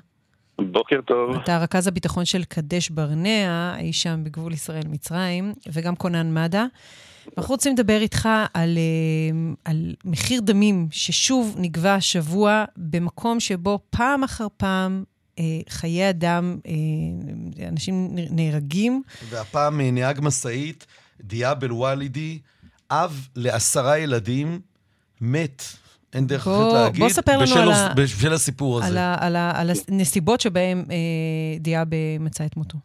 בוקר טוב. אתה רכז הביטחון של קדש ברנע, אי שם בגבול ישראל-מצרים, וגם כונן מד"א. אנחנו רוצים לדבר איתך על, אה, על מחיר דמים ששוב נגבה השבוע במקום שבו פעם אחר פעם אה, חיי אדם, אה, אנשים נהרגים. והפעם נהג משאית, דיאב אל-וואלידי, אב לעשרה ילדים, מת אין דרך אחרת להגיד, בוא ספר לנו בשל, על, ה... בשל הסיפור הזה. על, ה, על, ה, על הנסיבות שבהן אה, דיאב מצא את מותו.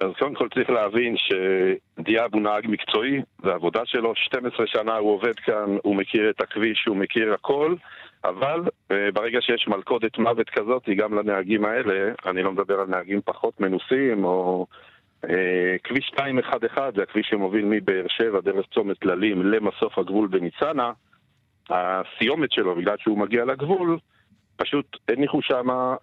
אז קודם כל צריך להבין שדיאב הוא נהג מקצועי, זה העבודה שלו, 12 שנה הוא עובד כאן, הוא מכיר את הכביש, הוא מכיר הכל, אבל אה, ברגע שיש מלכודת מוות כזאת, גם לנהגים האלה, אני לא מדבר על נהגים פחות מנוסים או אה, כביש 211 זה הכביש שמוביל מבאר שבע דרך צומת טללים למסוף הגבול בניצנה. הסיומת שלו, בגלל שהוא מגיע לגבול, פשוט הניחו שם אה,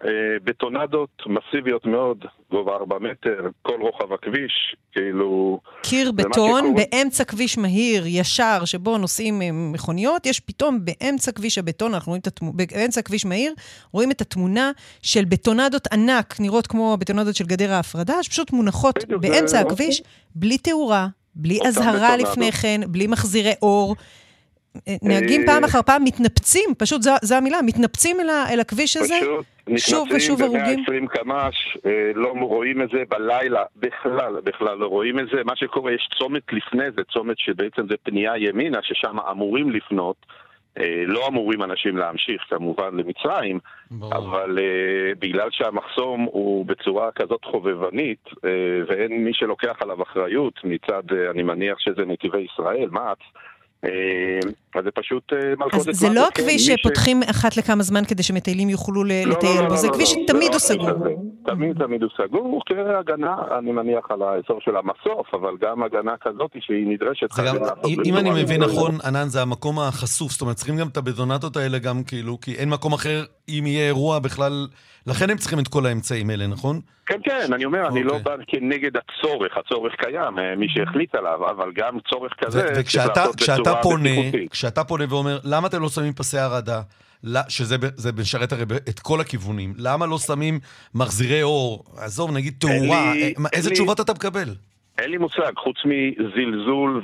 בטונדות מסיביות מאוד, גובה 4 מטר, כל רוחב הכביש, כאילו... קיר בטון באמצע כביש מהיר, ישר, שבו נוסעים אה, מכוניות, יש פתאום באמצע כביש הבטון, אנחנו רואים את התמונה, באמצע כביש מהיר, רואים את התמונה של בטונדות ענק, נראות כמו הבטונדות של גדר ההפרדה, שפשוט מונחות באמצע זה... הכביש, אוקיי. בלי תאורה, בלי אזהרה לפני כן, בלי מחזירי אור. נהגים אה, פעם אחר פעם מתנפצים, פשוט זו המילה, מתנפצים אל הכביש הזה, שוב ושוב הרוגים. פשוט נכנסים ב-120 קמ"ש, אה, לא רואים את זה בלילה, בכלל, בכלל לא רואים את זה. מה שקורה, יש צומת לפני זה, צומת שבעצם זה פנייה ימינה, ששם אמורים לפנות. אה, לא אמורים אנשים להמשיך כמובן למצרים, ברור. אבל uh, בגלל שהמחסום הוא בצורה כזאת חובבנית uh, ואין מי שלוקח עליו אחריות מצד, uh, אני מניח שזה נתיבי ישראל, מע"צ, אז זה פשוט אה, מלכודת אז זה לא הכביש שפותחים אחת לכמה זמן כדי שמטיילים יוכלו לא, לא, לטייל לא, בו, זה כביש שתמיד הוא סגור. תמיד תמיד הוא סגור, כהגנה, אני מניח, על האזור של המסוף, אבל גם הגנה כזאת שהיא נדרשת. אם אני מבין נכון, ענן, זה המקום החשוף, זאת אומרת, צריכים גם את הבטונטות האלה גם כאילו, כי אין מקום אחר, אם יהיה אירוע בכלל, לכן הם צריכים את כל האמצעים האלה, נכון? כן, כן, אני אומר, אני לא אוקיי. בא כנגד הצורך, הצורך קיים, אה, מי שהחליט עליו, אבל גם צורך כזה צריך לעשות בצורה בטיחותית. וכשאתה פונה ואומר, למה אתם לא שמים פסי הרעדה? שזה משרת הרי את כל הכיוונים. למה לא שמים מחזירי אור? עזוב, נגיד תאורה, אה, איזה תשובות אתה מקבל? אין לי מושג, חוץ מזלזול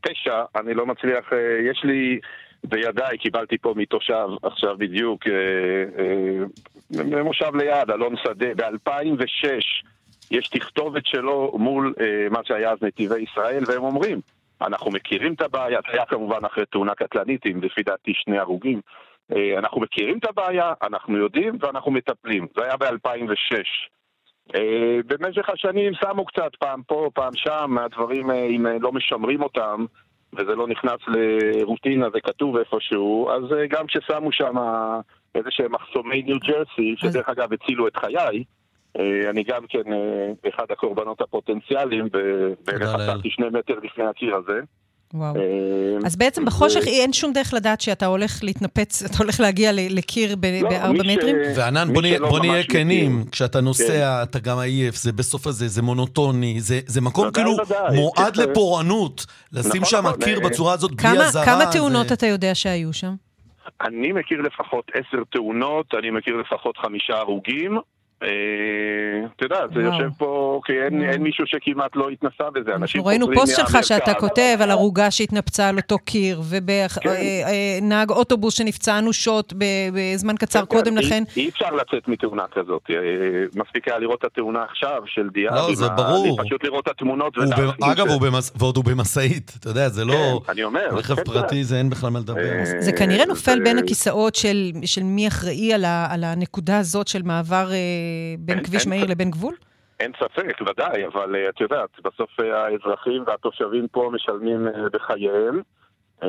ופשע, אה, אני לא מצליח, יש לי... בידיי קיבלתי פה מתושב עכשיו בדיוק, במושב ליד, אלון שדה, ב-2006 יש תכתובת שלו מול אה, מה שהיה אז נתיבי ישראל, והם אומרים, אנחנו מכירים את הבעיה, זה היה כמובן אחרי תאונה קטלנית עם לפי דעתי שני הרוגים, אה, אנחנו מכירים את הבעיה, אנחנו יודעים ואנחנו מטפלים, זה היה ב-2006. אה, במשך השנים שמו קצת פעם פה, פעם שם, מהדברים, אה, אם אה, לא משמרים אותם, וזה לא נכנס לרוטינה, זה כתוב איפשהו, אז אה, גם כששמו שם איזה שהם מחסומי ניו ג'רסי, שדרך אגב הצילו את חיי, אה, אני גם כן אה, אחד הקורבנות הפוטנציאליים, ובערך עשרתי שני מטר לפני הקיר הזה. וואו. אז בעצם בחושך אין שום דרך לדעת שאתה הולך להתנפץ, אתה הולך להגיע לקיר לא, בארבע מטרים? וענן, בוא נהיה כנים, כשאתה נוסע, כן. אתה גם עייף, זה בסוף הזה, זה מונוטוני, זה מקום כאילו מועד לפורענות, לשים נכון, שם נכון, קיר אה, בצורה הזאת בלי אזהרה. כמה תאונות אתה יודע שהיו שם? אני מכיר לפחות עשר תאונות, אני מכיר לפחות חמישה הרוגים, אה, אתה יודע, זה יושב פה, כי אין מישהו שכמעט לא התנסה בזה. אנחנו ראינו פוסט שלך שאתה כותב על ערוגה שהתנפצה על אותו קיר, ונהג כן. אה, אה, אוטובוס שנפצע אנושות בזמן קצר כן, כן. קודם לכן. אי אפשר לצאת מתאונה כזאת. מספיק היה לראות את התאונה עכשיו של דיאב. לא, זה ברור. פשוט לראות את התמונות. אגב, ועוד הוא במשאית. אתה יודע, זה לא... אני אומר. רכב פרטי זה אין בכלל מה לדבר. זה כנראה נופל בין הכיסאות של מי אחראי על הנקודה הזאת של מעבר... בין כביש מהיר לבין גבול? אין ספק, ודאי, אבל את יודעת, בסוף האזרחים והתושבים פה משלמים בחייהם. אה,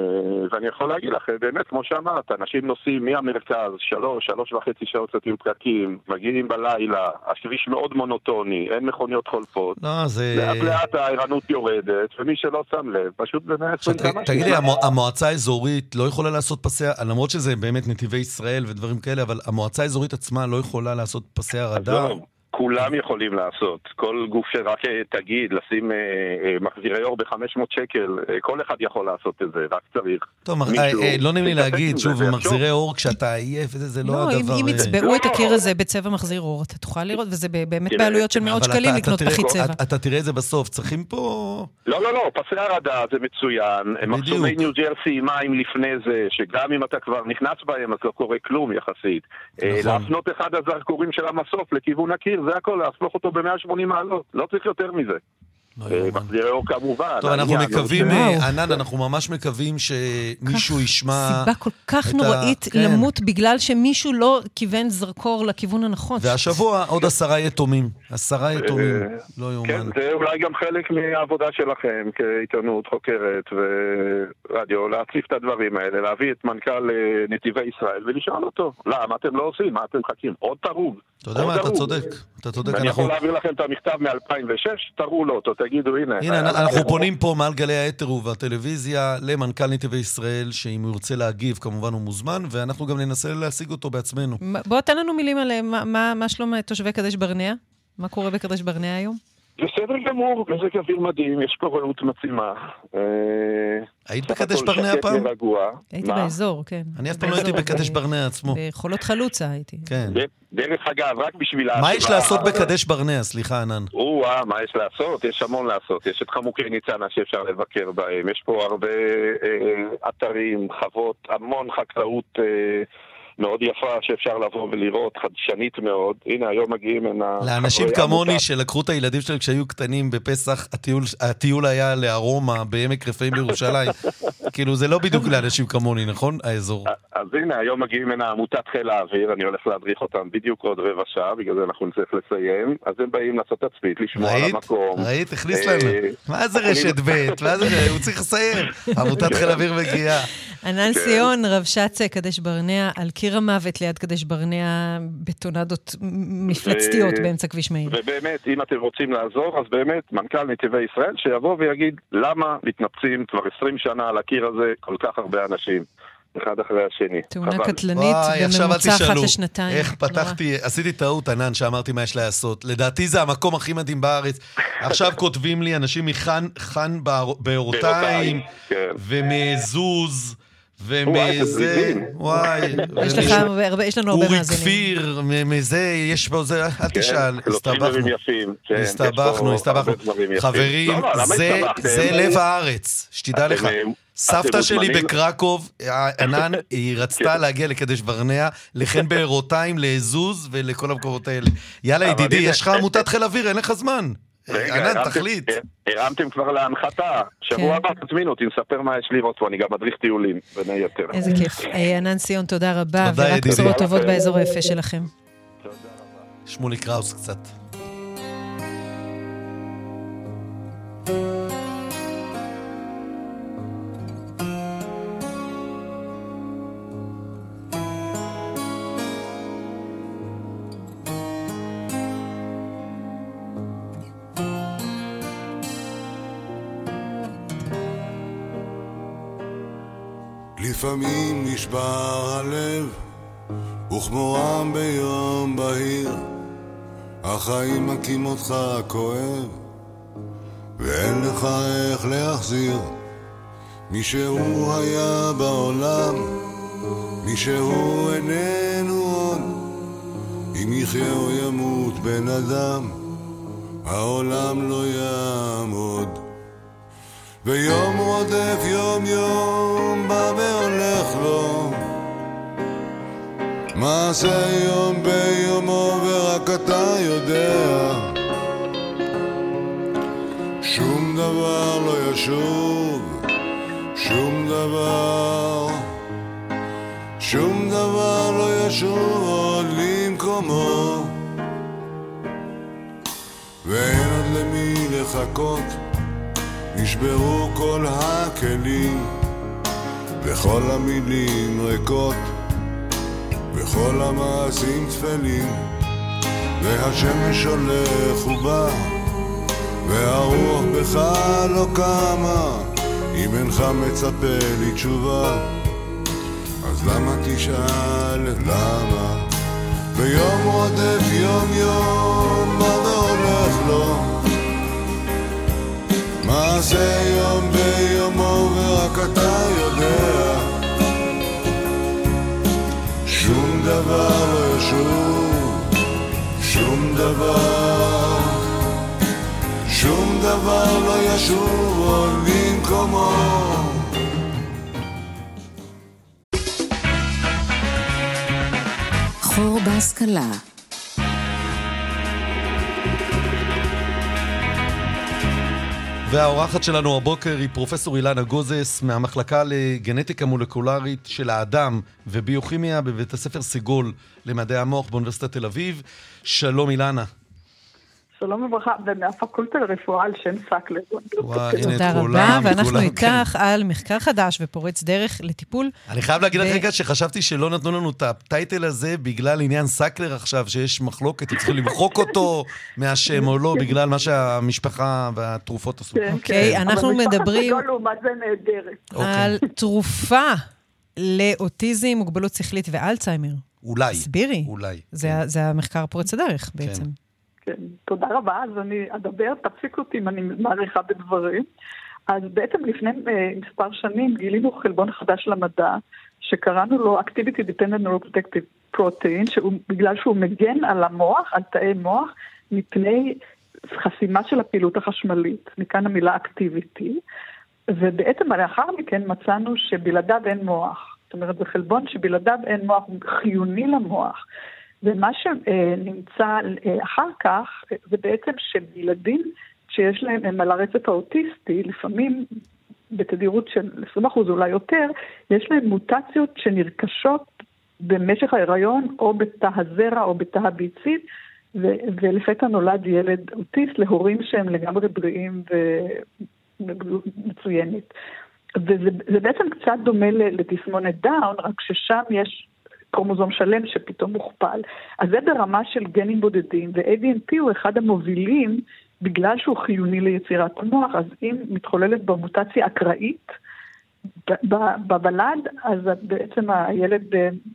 ואני יכול להגיד לך, באמת, כמו שאמרת, אנשים נוסעים מהמרכז, שלוש, שלוש וחצי שעות קצת עם פקקים, מגיעים בלילה, הכביש מאוד מונוטוני, אין מכוניות חולפות. לא, זה... לאט לאט הערנות יורדת, ומי שלא שם לב, פשוט במאה עשרים כמה תגידי, המועצה האזורית לא יכולה לעשות פסי, למרות שזה באמת נתיבי ישראל ודברים כאלה, אבל המועצה האזורית עצמה לא יכולה לעשות פסי הרדאר? כולם יכולים לעשות. כל גוף שרק אה, תגיד, לשים אה, אה, מחזירי אור ב-500 שקל, אה, כל אחד יכול לעשות את זה, רק צריך טוב, מישהו... אה, לא נעים לי להגיד, שוב, מחזירי אור כשאתה עייף, זה, זה לא, לא הדבר... אם, אם יצבעו את הקיר הזה בצבע מחזיר אור, אתה תוכל לראות, וזה באמת בעלויות של מאות שקלים לקנות פחית צבע. אתה, תראה את זה בסוף, צריכים פה... לא, לא, לא, פסי הרדה זה מצוין. מחסומי ניו ג'רסי מים לפני זה, שגם אם אתה כבר נכנס בהם, אז לא קורה כלום יחסית. נכון. להפנות אחד הזרקורים של המסוף לכיוון הקיר, זה הכל, להפוך אותו ב-180 מעלות, לא צריך יותר מזה. לא אור כמובן. טוב, אנחנו מקווים, אה, ענן, אנחנו ממש מקווים שמישהו ישמע... סיבה כל כך נוראית כן. למות בגלל שמישהו לא כיוון זרקור לכיוון הנכון. והשבוע עוד עשרה יתומים. עשרה יתומים, אה, לא יאומן. כן, זה אולי גם חלק מהעבודה שלכם כעיתונות חוקרת ברדיו, להציף את הדברים האלה, להביא את מנכ"ל אה, נתיבי ישראל ולשאול אותו, למה אתם לא עושים? מה אתם מחכים? עוד תרוג. אתה יודע מה, אתה צודק. אתה צודק, אני יכול להעביר לכם את המכתב מ-2006, תראו לו אותו, תגידו, הנה. הנה, אנחנו פונים פה מעל גלי האתר ובטלוויזיה למנכ"ל נתיבי ישראל, שאם הוא ירצה להגיב, כמובן הוא מוזמן, ואנחנו גם ננסה להשיג אותו בעצמנו. בוא תן לנו מילים על מה שלום תושבי קדש ברנע? מה קורה בקדש ברנע היום? בסדר גמור, מזג אוויר מדהים, יש פה רעות מצימה. אה, היית בקדש ברנע פעם? הייתי באזור, כן. אני אף פעם לא הייתי בקדש ברנע עצמו. בחולות חלוצה הייתי. כן. דרך אגב, רק בשביל... מה יש לעשות בקדש ברנע? סליחה, ענן. או-אה, מה יש לעשות? יש המון לעשות. יש את חמוקי ניצנה שאפשר לבקר בהם. יש פה הרבה אה, אתרים, חוות, המון חקלאות. מאוד יפה שאפשר לבוא ולראות, חדשנית מאוד. הנה, היום מגיעים הנה... לאנשים כמוני שלקחו את הילדים שלהם כשהיו קטנים בפסח, הטיול, הטיול היה לארומה בעמק רפאים בירושלים. [LAUGHS] כאילו, זה לא בדיוק לאנשים כמוני, נכון? האזור. אז הנה, היום מגיעים הנה עמותת חיל האוויר, אני הולך להדריך אותם בדיוק עוד רבע שעה, בגלל זה אנחנו נצטרך לסיים. אז הם באים לעשות תצפית, לשמוע על המקום. ראית? הכניס לנו. אה, מה זה רשת ב'? מה זה... הוא צריך לסיים. עמותת חיל האוויר מגיעה. ענן כן. סיון, רבש"ץ קדש ברנע, על קיר המוות ליד קדש ברנע, בטונדות מפלצתיות באמצע כביש מאיר. ובאמת, אם אתם רוצים לעזור, אז באמת, מנכ"ל נתיבי ישראל, שיבוא ויגיד למה מתנפצים כבר 20 שנה על הקיר הזה כל כך הרבה אנשים. אחד אחרי השני. תאונה קטלנית בממוצע אחת לשנתיים. איך פתחתי, עשיתי טעות, ענן, שאמרתי מה יש לעשות. לדעתי זה המקום הכי מדהים בארץ. עכשיו [LAUGHS] כותבים לי אנשים מחאן בעורתיים, כן. ומזוז. ומזה, וואי, יש לך הרבה, יש לנו הרבה מאזינים. אורי כפיר, מזה, יש פה, זה, אל כן, תשאל, הסתבכנו. כן, הסתבכנו, הסתבכנו. חברים, לא, לא, זה לב הארץ, שתדע לך. סבתא שלי בקרקוב, ענן, [LAUGHS] היא רצתה כן. להגיע לקדש ברנע, לחן בארותיים, לעזוז ולכל המקומות האלה. יאללה, ידידי, יש לך עמותת חיל אוויר, אין לך זמן. ענן, תחליט. הרמתם כבר להנחתה. שבוע כן. הבא תזמינו אותי, נספר מה יש לראות פה, אני גם מדריך טיולים, בין היתר. איזה כיף. אה, ענן סיון, תודה רבה, ורק בשורות טובות באזור היפה שלכם. תודה רבה. שמולי קראוס קצת. לפעמים נשבר הלב, וכמו עם ביום בהיר, החיים מכים אותך כואב, ואין לך איך להחזיר. מי שהוא היה בעולם, מי שהוא איננו עוד, אם יחיה או ימות בן אדם, העולם לא יעמוד. ויום רודף יום יום בא והולך לו מעשה יום ביומו ורק אתה יודע. שום דבר לא ישוב, שום דבר שום דבר לא ישוב עוד למקומו. ואין עוד למי לחכות נשברו כל הכלים, וכל המילים ריקות, וכל המעשים תפלים, והשמש הולך ובא, והרוח בך לא קמה, אם אינך מצפה לתשובה, אז למה תשאל למה? ביום רודף יום יום, מה והולך לו? מה זה יום ביומו ורק אתה יודע? שום דבר לא ישוב, שום דבר שום דבר לא ישוב עוד במקומו חור בהשכלה והאורחת שלנו הבוקר היא פרופסור אילנה גוזס מהמחלקה לגנטיקה מולקולרית של האדם וביוכימיה בבית הספר סגול למדעי המוח באוניברסיטת תל אביב. שלום אילנה. שלום וברכה, ומהפקולטה לרפואה על שם סקלר. וואי, הנה תודה רבה, ואנחנו איתך על מחקר חדש ופורץ דרך לטיפול. אני חייב להגיד לך רגע שחשבתי שלא נתנו לנו את הטייטל הזה בגלל עניין סקלר עכשיו, שיש מחלוקת, צריכים למחוק אותו [LAUGHS] מהשם או לא, בגלל מה שהמשפחה והתרופות עשו. כן, אוקיי, כן. אנחנו מדברים... אבל משפחת לעומת זה נהדרת. על תרופה לאוטיזם, מוגבלות שכלית ואלצהיימר. אולי. הסבירי. אולי. זה, כן. זה המחקר פורץ הדרך בעצם. כן, תודה רבה. אז אני אדבר, תפסיק אותי אם אני מעריכה בדברים. אז בעצם לפני uh, מספר שנים גילינו חלבון חדש למדע, שקראנו לו Activity Dependent Neuroprotective Protein, שהוא, בגלל שהוא מגן על המוח, על תאי מוח, מפני חסימה של הפעילות החשמלית, מכאן המילה Activity, ובעצם לאחר מכן מצאנו שבלעדיו אין מוח. זאת אומרת, זה חלבון שבלעדיו אין מוח, הוא חיוני למוח. ומה שנמצא אחר כך, זה בעצם שבילדים שיש להם, הם על הרצף האוטיסטי, לפעמים בתדירות של 20% אולי יותר, יש להם מוטציות שנרכשות במשך ההיריון או בתא הזרע או בתא הביצית, ו- ולפתע נולד ילד אוטיסט להורים שהם לגמרי בריאים ומצוינת. וזה בעצם קצת דומה לתסמונת דאון, רק ששם יש קרומוזום שלם שפתאום מוכפל. אז זה ברמה של גנים בודדים, ו-ADNP הוא אחד המובילים בגלל שהוא חיוני ליצירת המוח, אז אם מתחוללת בו מוטציה אקראית בוולד, אז בעצם הילד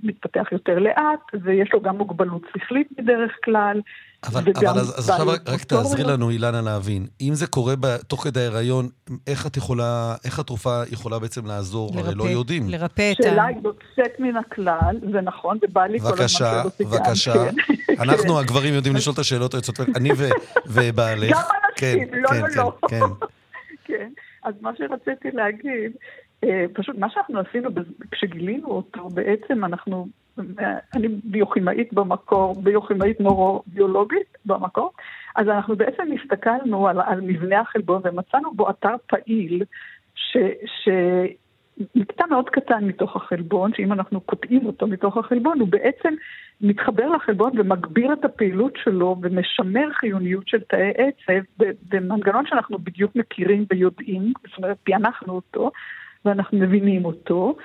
מתפתח יותר לאט, ויש לו גם מוגבלות שכלית בדרך כלל. אבל, אבל אז, אז עכשיו רק, רק תעזרי לנו, אילנה, להבין. אם זה קורה תוך כדי ההיריון, איך את יכולה, איך התרופה יכולה בעצם לעזור? לרפא, הרי לא יודעים. לרפא את ה... שאלה היא יוצאת מן הכלל, זה נכון, זה בא לי כל הזמן בבקשה, בבקשה. אנחנו הגברים יודעים לשאול את השאלות היוצאות, אני ובעלך. גם אנשים, כן, לא, כן, לא, כן, לא. כן. כן, אז מה שרציתי להגיד, פשוט מה שאנחנו עשינו, כשגילינו אותו, בעצם אנחנו אני ביוכימאית במקור, ביוכימאית נורוביולוגית במקור, אז אנחנו בעצם הסתכלנו על, על מבנה החלבון ומצאנו בו אתר פעיל, ש, שמקטע מאוד קטן מתוך החלבון, שאם אנחנו קוטעים אותו מתוך החלבון, הוא בעצם מתחבר לחלבון ומגביר את הפעילות שלו ומשמר חיוניות של תאי עצב במנגנון שאנחנו בדיוק מכירים ויודעים, זאת אומרת, פענחנו אותו ואנחנו מבינים אותו.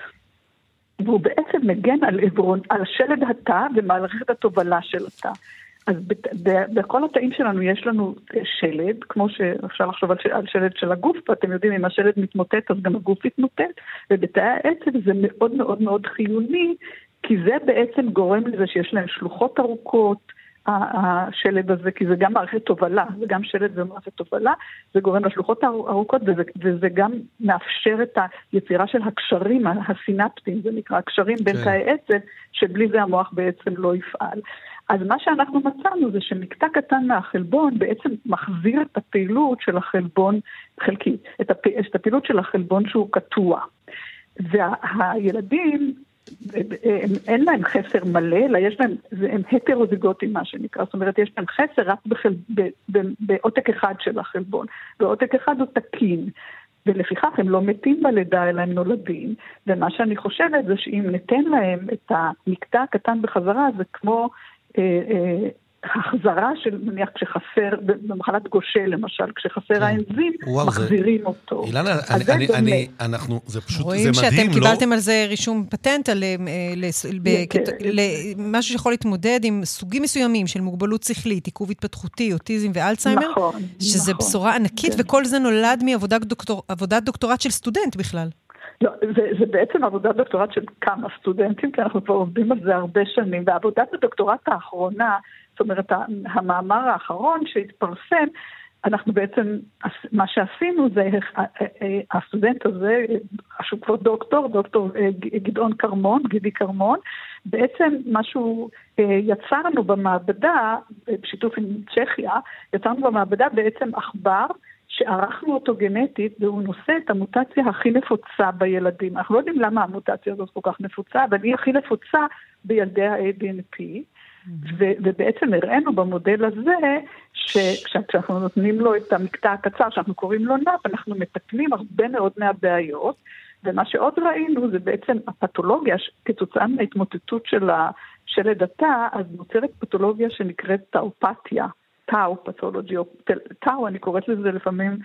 והוא בעצם מגן על עברון, על שלד התא ומערכת התובלה של התא. אז בכל התאים שלנו יש לנו שלד, כמו שאפשר לחשוב על, על שלד של הגוף, ואתם יודעים, אם השלד מתמוטט אז גם הגוף יתמוטט, ובתאי העצב זה מאוד מאוד מאוד חיוני, כי זה בעצם גורם לזה שיש להם שלוחות ארוכות, השלד הזה, כי זה גם מערכת תובלה, זה גם שלד ומערכת תובלה, זה גורם לשלוחות ארוכות וזה, וזה גם מאפשר את היצירה של הקשרים, הסינפטיים, זה נקרא, הקשרים בין כן. תאי עצב, שבלי זה המוח בעצם לא יפעל. אז מה שאנחנו מצאנו זה שמקטע קטן מהחלבון בעצם מחזיר את הפעילות של החלבון, חלקי, את, הפ... את הפעילות של החלבון שהוא קטוע. והילדים אין להם חסר מלא, אלא יש להם, הם הטרוזיגוטים מה שנקרא, זאת אומרת יש להם חסר רק בחל, ב, ב, בעותק אחד של החלבון, ועותק אחד הוא תקין, ולפיכך הם לא מתים בלידה אלא הם נולדים, ומה שאני חושבת זה שאם ניתן להם את המקטע הקטן בחזרה זה כמו אה, אה, החזרה של, נניח, כשחסר, במחלת גושל למשל, כשחסר כן. האנזים, מחזירים זה... אותו. אילנה, אני, אני, אני, אנחנו, זה פשוט, זה מדהים, לא? רואים שאתם קיבלתם על זה רישום פטנט, על כן. משהו שיכול להתמודד עם סוגים מסוימים של מוגבלות שכלית, עיכוב התפתחותי, אוטיזם ואלצהיימר, נכון, שזה נכון, בשורה ענקית, כן. וכל זה נולד מעבודת דוקטור, דוקטורט של סטודנט בכלל. לא, זה, זה בעצם עבודת דוקטורט של כמה סטודנטים, כי אנחנו כבר עובדים על זה הרבה שנים, ועבודת הדוקטורט האחרונה, זאת אומרת, המאמר האחרון שהתפרסם, אנחנו בעצם, מה שעשינו זה, הסטודנט הזה, שהוא כבר דוקטור, דוקטור גדעון כרמון, גידי כרמון, בעצם מה שהוא יצרנו במעבדה, בשיתוף עם צ'כיה, יצרנו במעבדה בעצם עכבר, שערכנו אותו גנטית, והוא נושא את המוטציה הכי נפוצה בילדים. אנחנו לא יודעים למה המוטציה הזאת כל כך נפוצה, אבל היא הכי נפוצה בילדי ה-ADNP. ובעצם הראינו במודל הזה, שכשאנחנו נותנים לו את המקטע הקצר, שאנחנו קוראים לו נאפ, אנחנו מתקנים הרבה מאוד מהבעיות, ומה שעוד ראינו זה בעצם הפתולוגיה, כתוצאה מההתמוטטות של השלד התא, אז נוצרת פתולוגיה שנקראת טאופתיה. טאו, פתולוגי, או טאו, אני קוראת לזה לפעמים,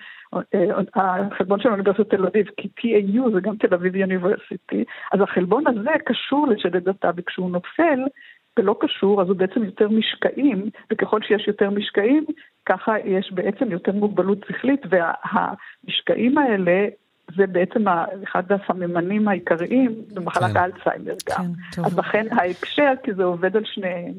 החלבון של אוניברסיטת תל אביב, כי TAU זה גם תל אביב יוניברסיטי, אז החלבון הזה קשור לשלד הטאבי, כשהוא נופל, ולא קשור, אז הוא בעצם יותר משקעים, וככל שיש יותר משקעים, ככה יש בעצם יותר מוגבלות שכלית, והמשקעים האלה זה בעצם אחד הסממנים העיקריים במחלת כן. האלצהיימר גם. כן, אז לכן ההקשר, כי זה עובד על שניהם.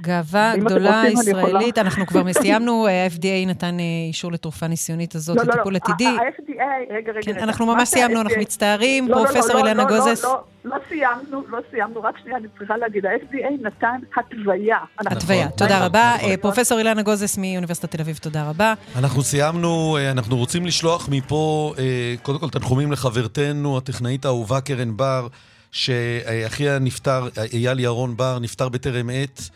גאווה גדולה רוצים, ישראלית, יכולה... אנחנו כבר [LAUGHS] סיימנו, ה-FDA נתן אה, אישור לתרופה ניסיונית הזאת לא, לטיפול לא, עתידי. ה-FDA, רגע, רגע. כן, אנחנו ממש סיימנו, אנחנו מצטערים, לא, פרופסור לא, לא, אילנה לא, גוזס. לא, לא, לא סיימנו, לא סיימנו, רק שנייה, אני צריכה להגיד, ה-FDA נתן התוויה. התוויה, תודה רבה. אה, פרופסור אילנה גוזס מאוניברסיטת תל אביב, תודה רבה. אנחנו סיימנו, אה, אנחנו רוצים לשלוח מפה, קודם כל תנחומים לחברתנו, הטכנאית האהובה קרן בר, שאחיה נפטר, אייל ירון בר, נפטר בטרם עת.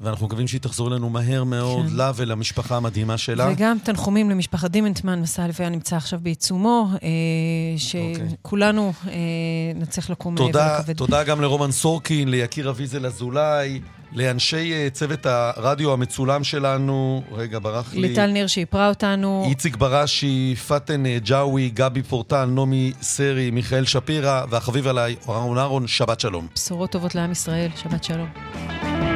ואנחנו מקווים שהיא תחזור אלינו מהר מאוד, כן. לה ולמשפחה המדהימה שלה. וגם תנחומים למשפחת דימנטמן, מסע הלוויה נמצא עכשיו בעיצומו, אה, שכולנו אה, נצליח לקום תודה, ולכבד. תודה גם לרומן סורקין, ליקיר אביזל אזולאי. לאנשי אה, צוות הרדיו המצולם שלנו, רגע, ברח לי. ליטל ניר שאיפרה אותנו. איציק בראשי, פאטן אה, ג'אווי, גבי פורטל, נעמי סרי, מיכאל שפירא, והחביב עליי, אהרון אהרון, שבת שלום. בשורות טובות לעם ישראל, שבת שלום.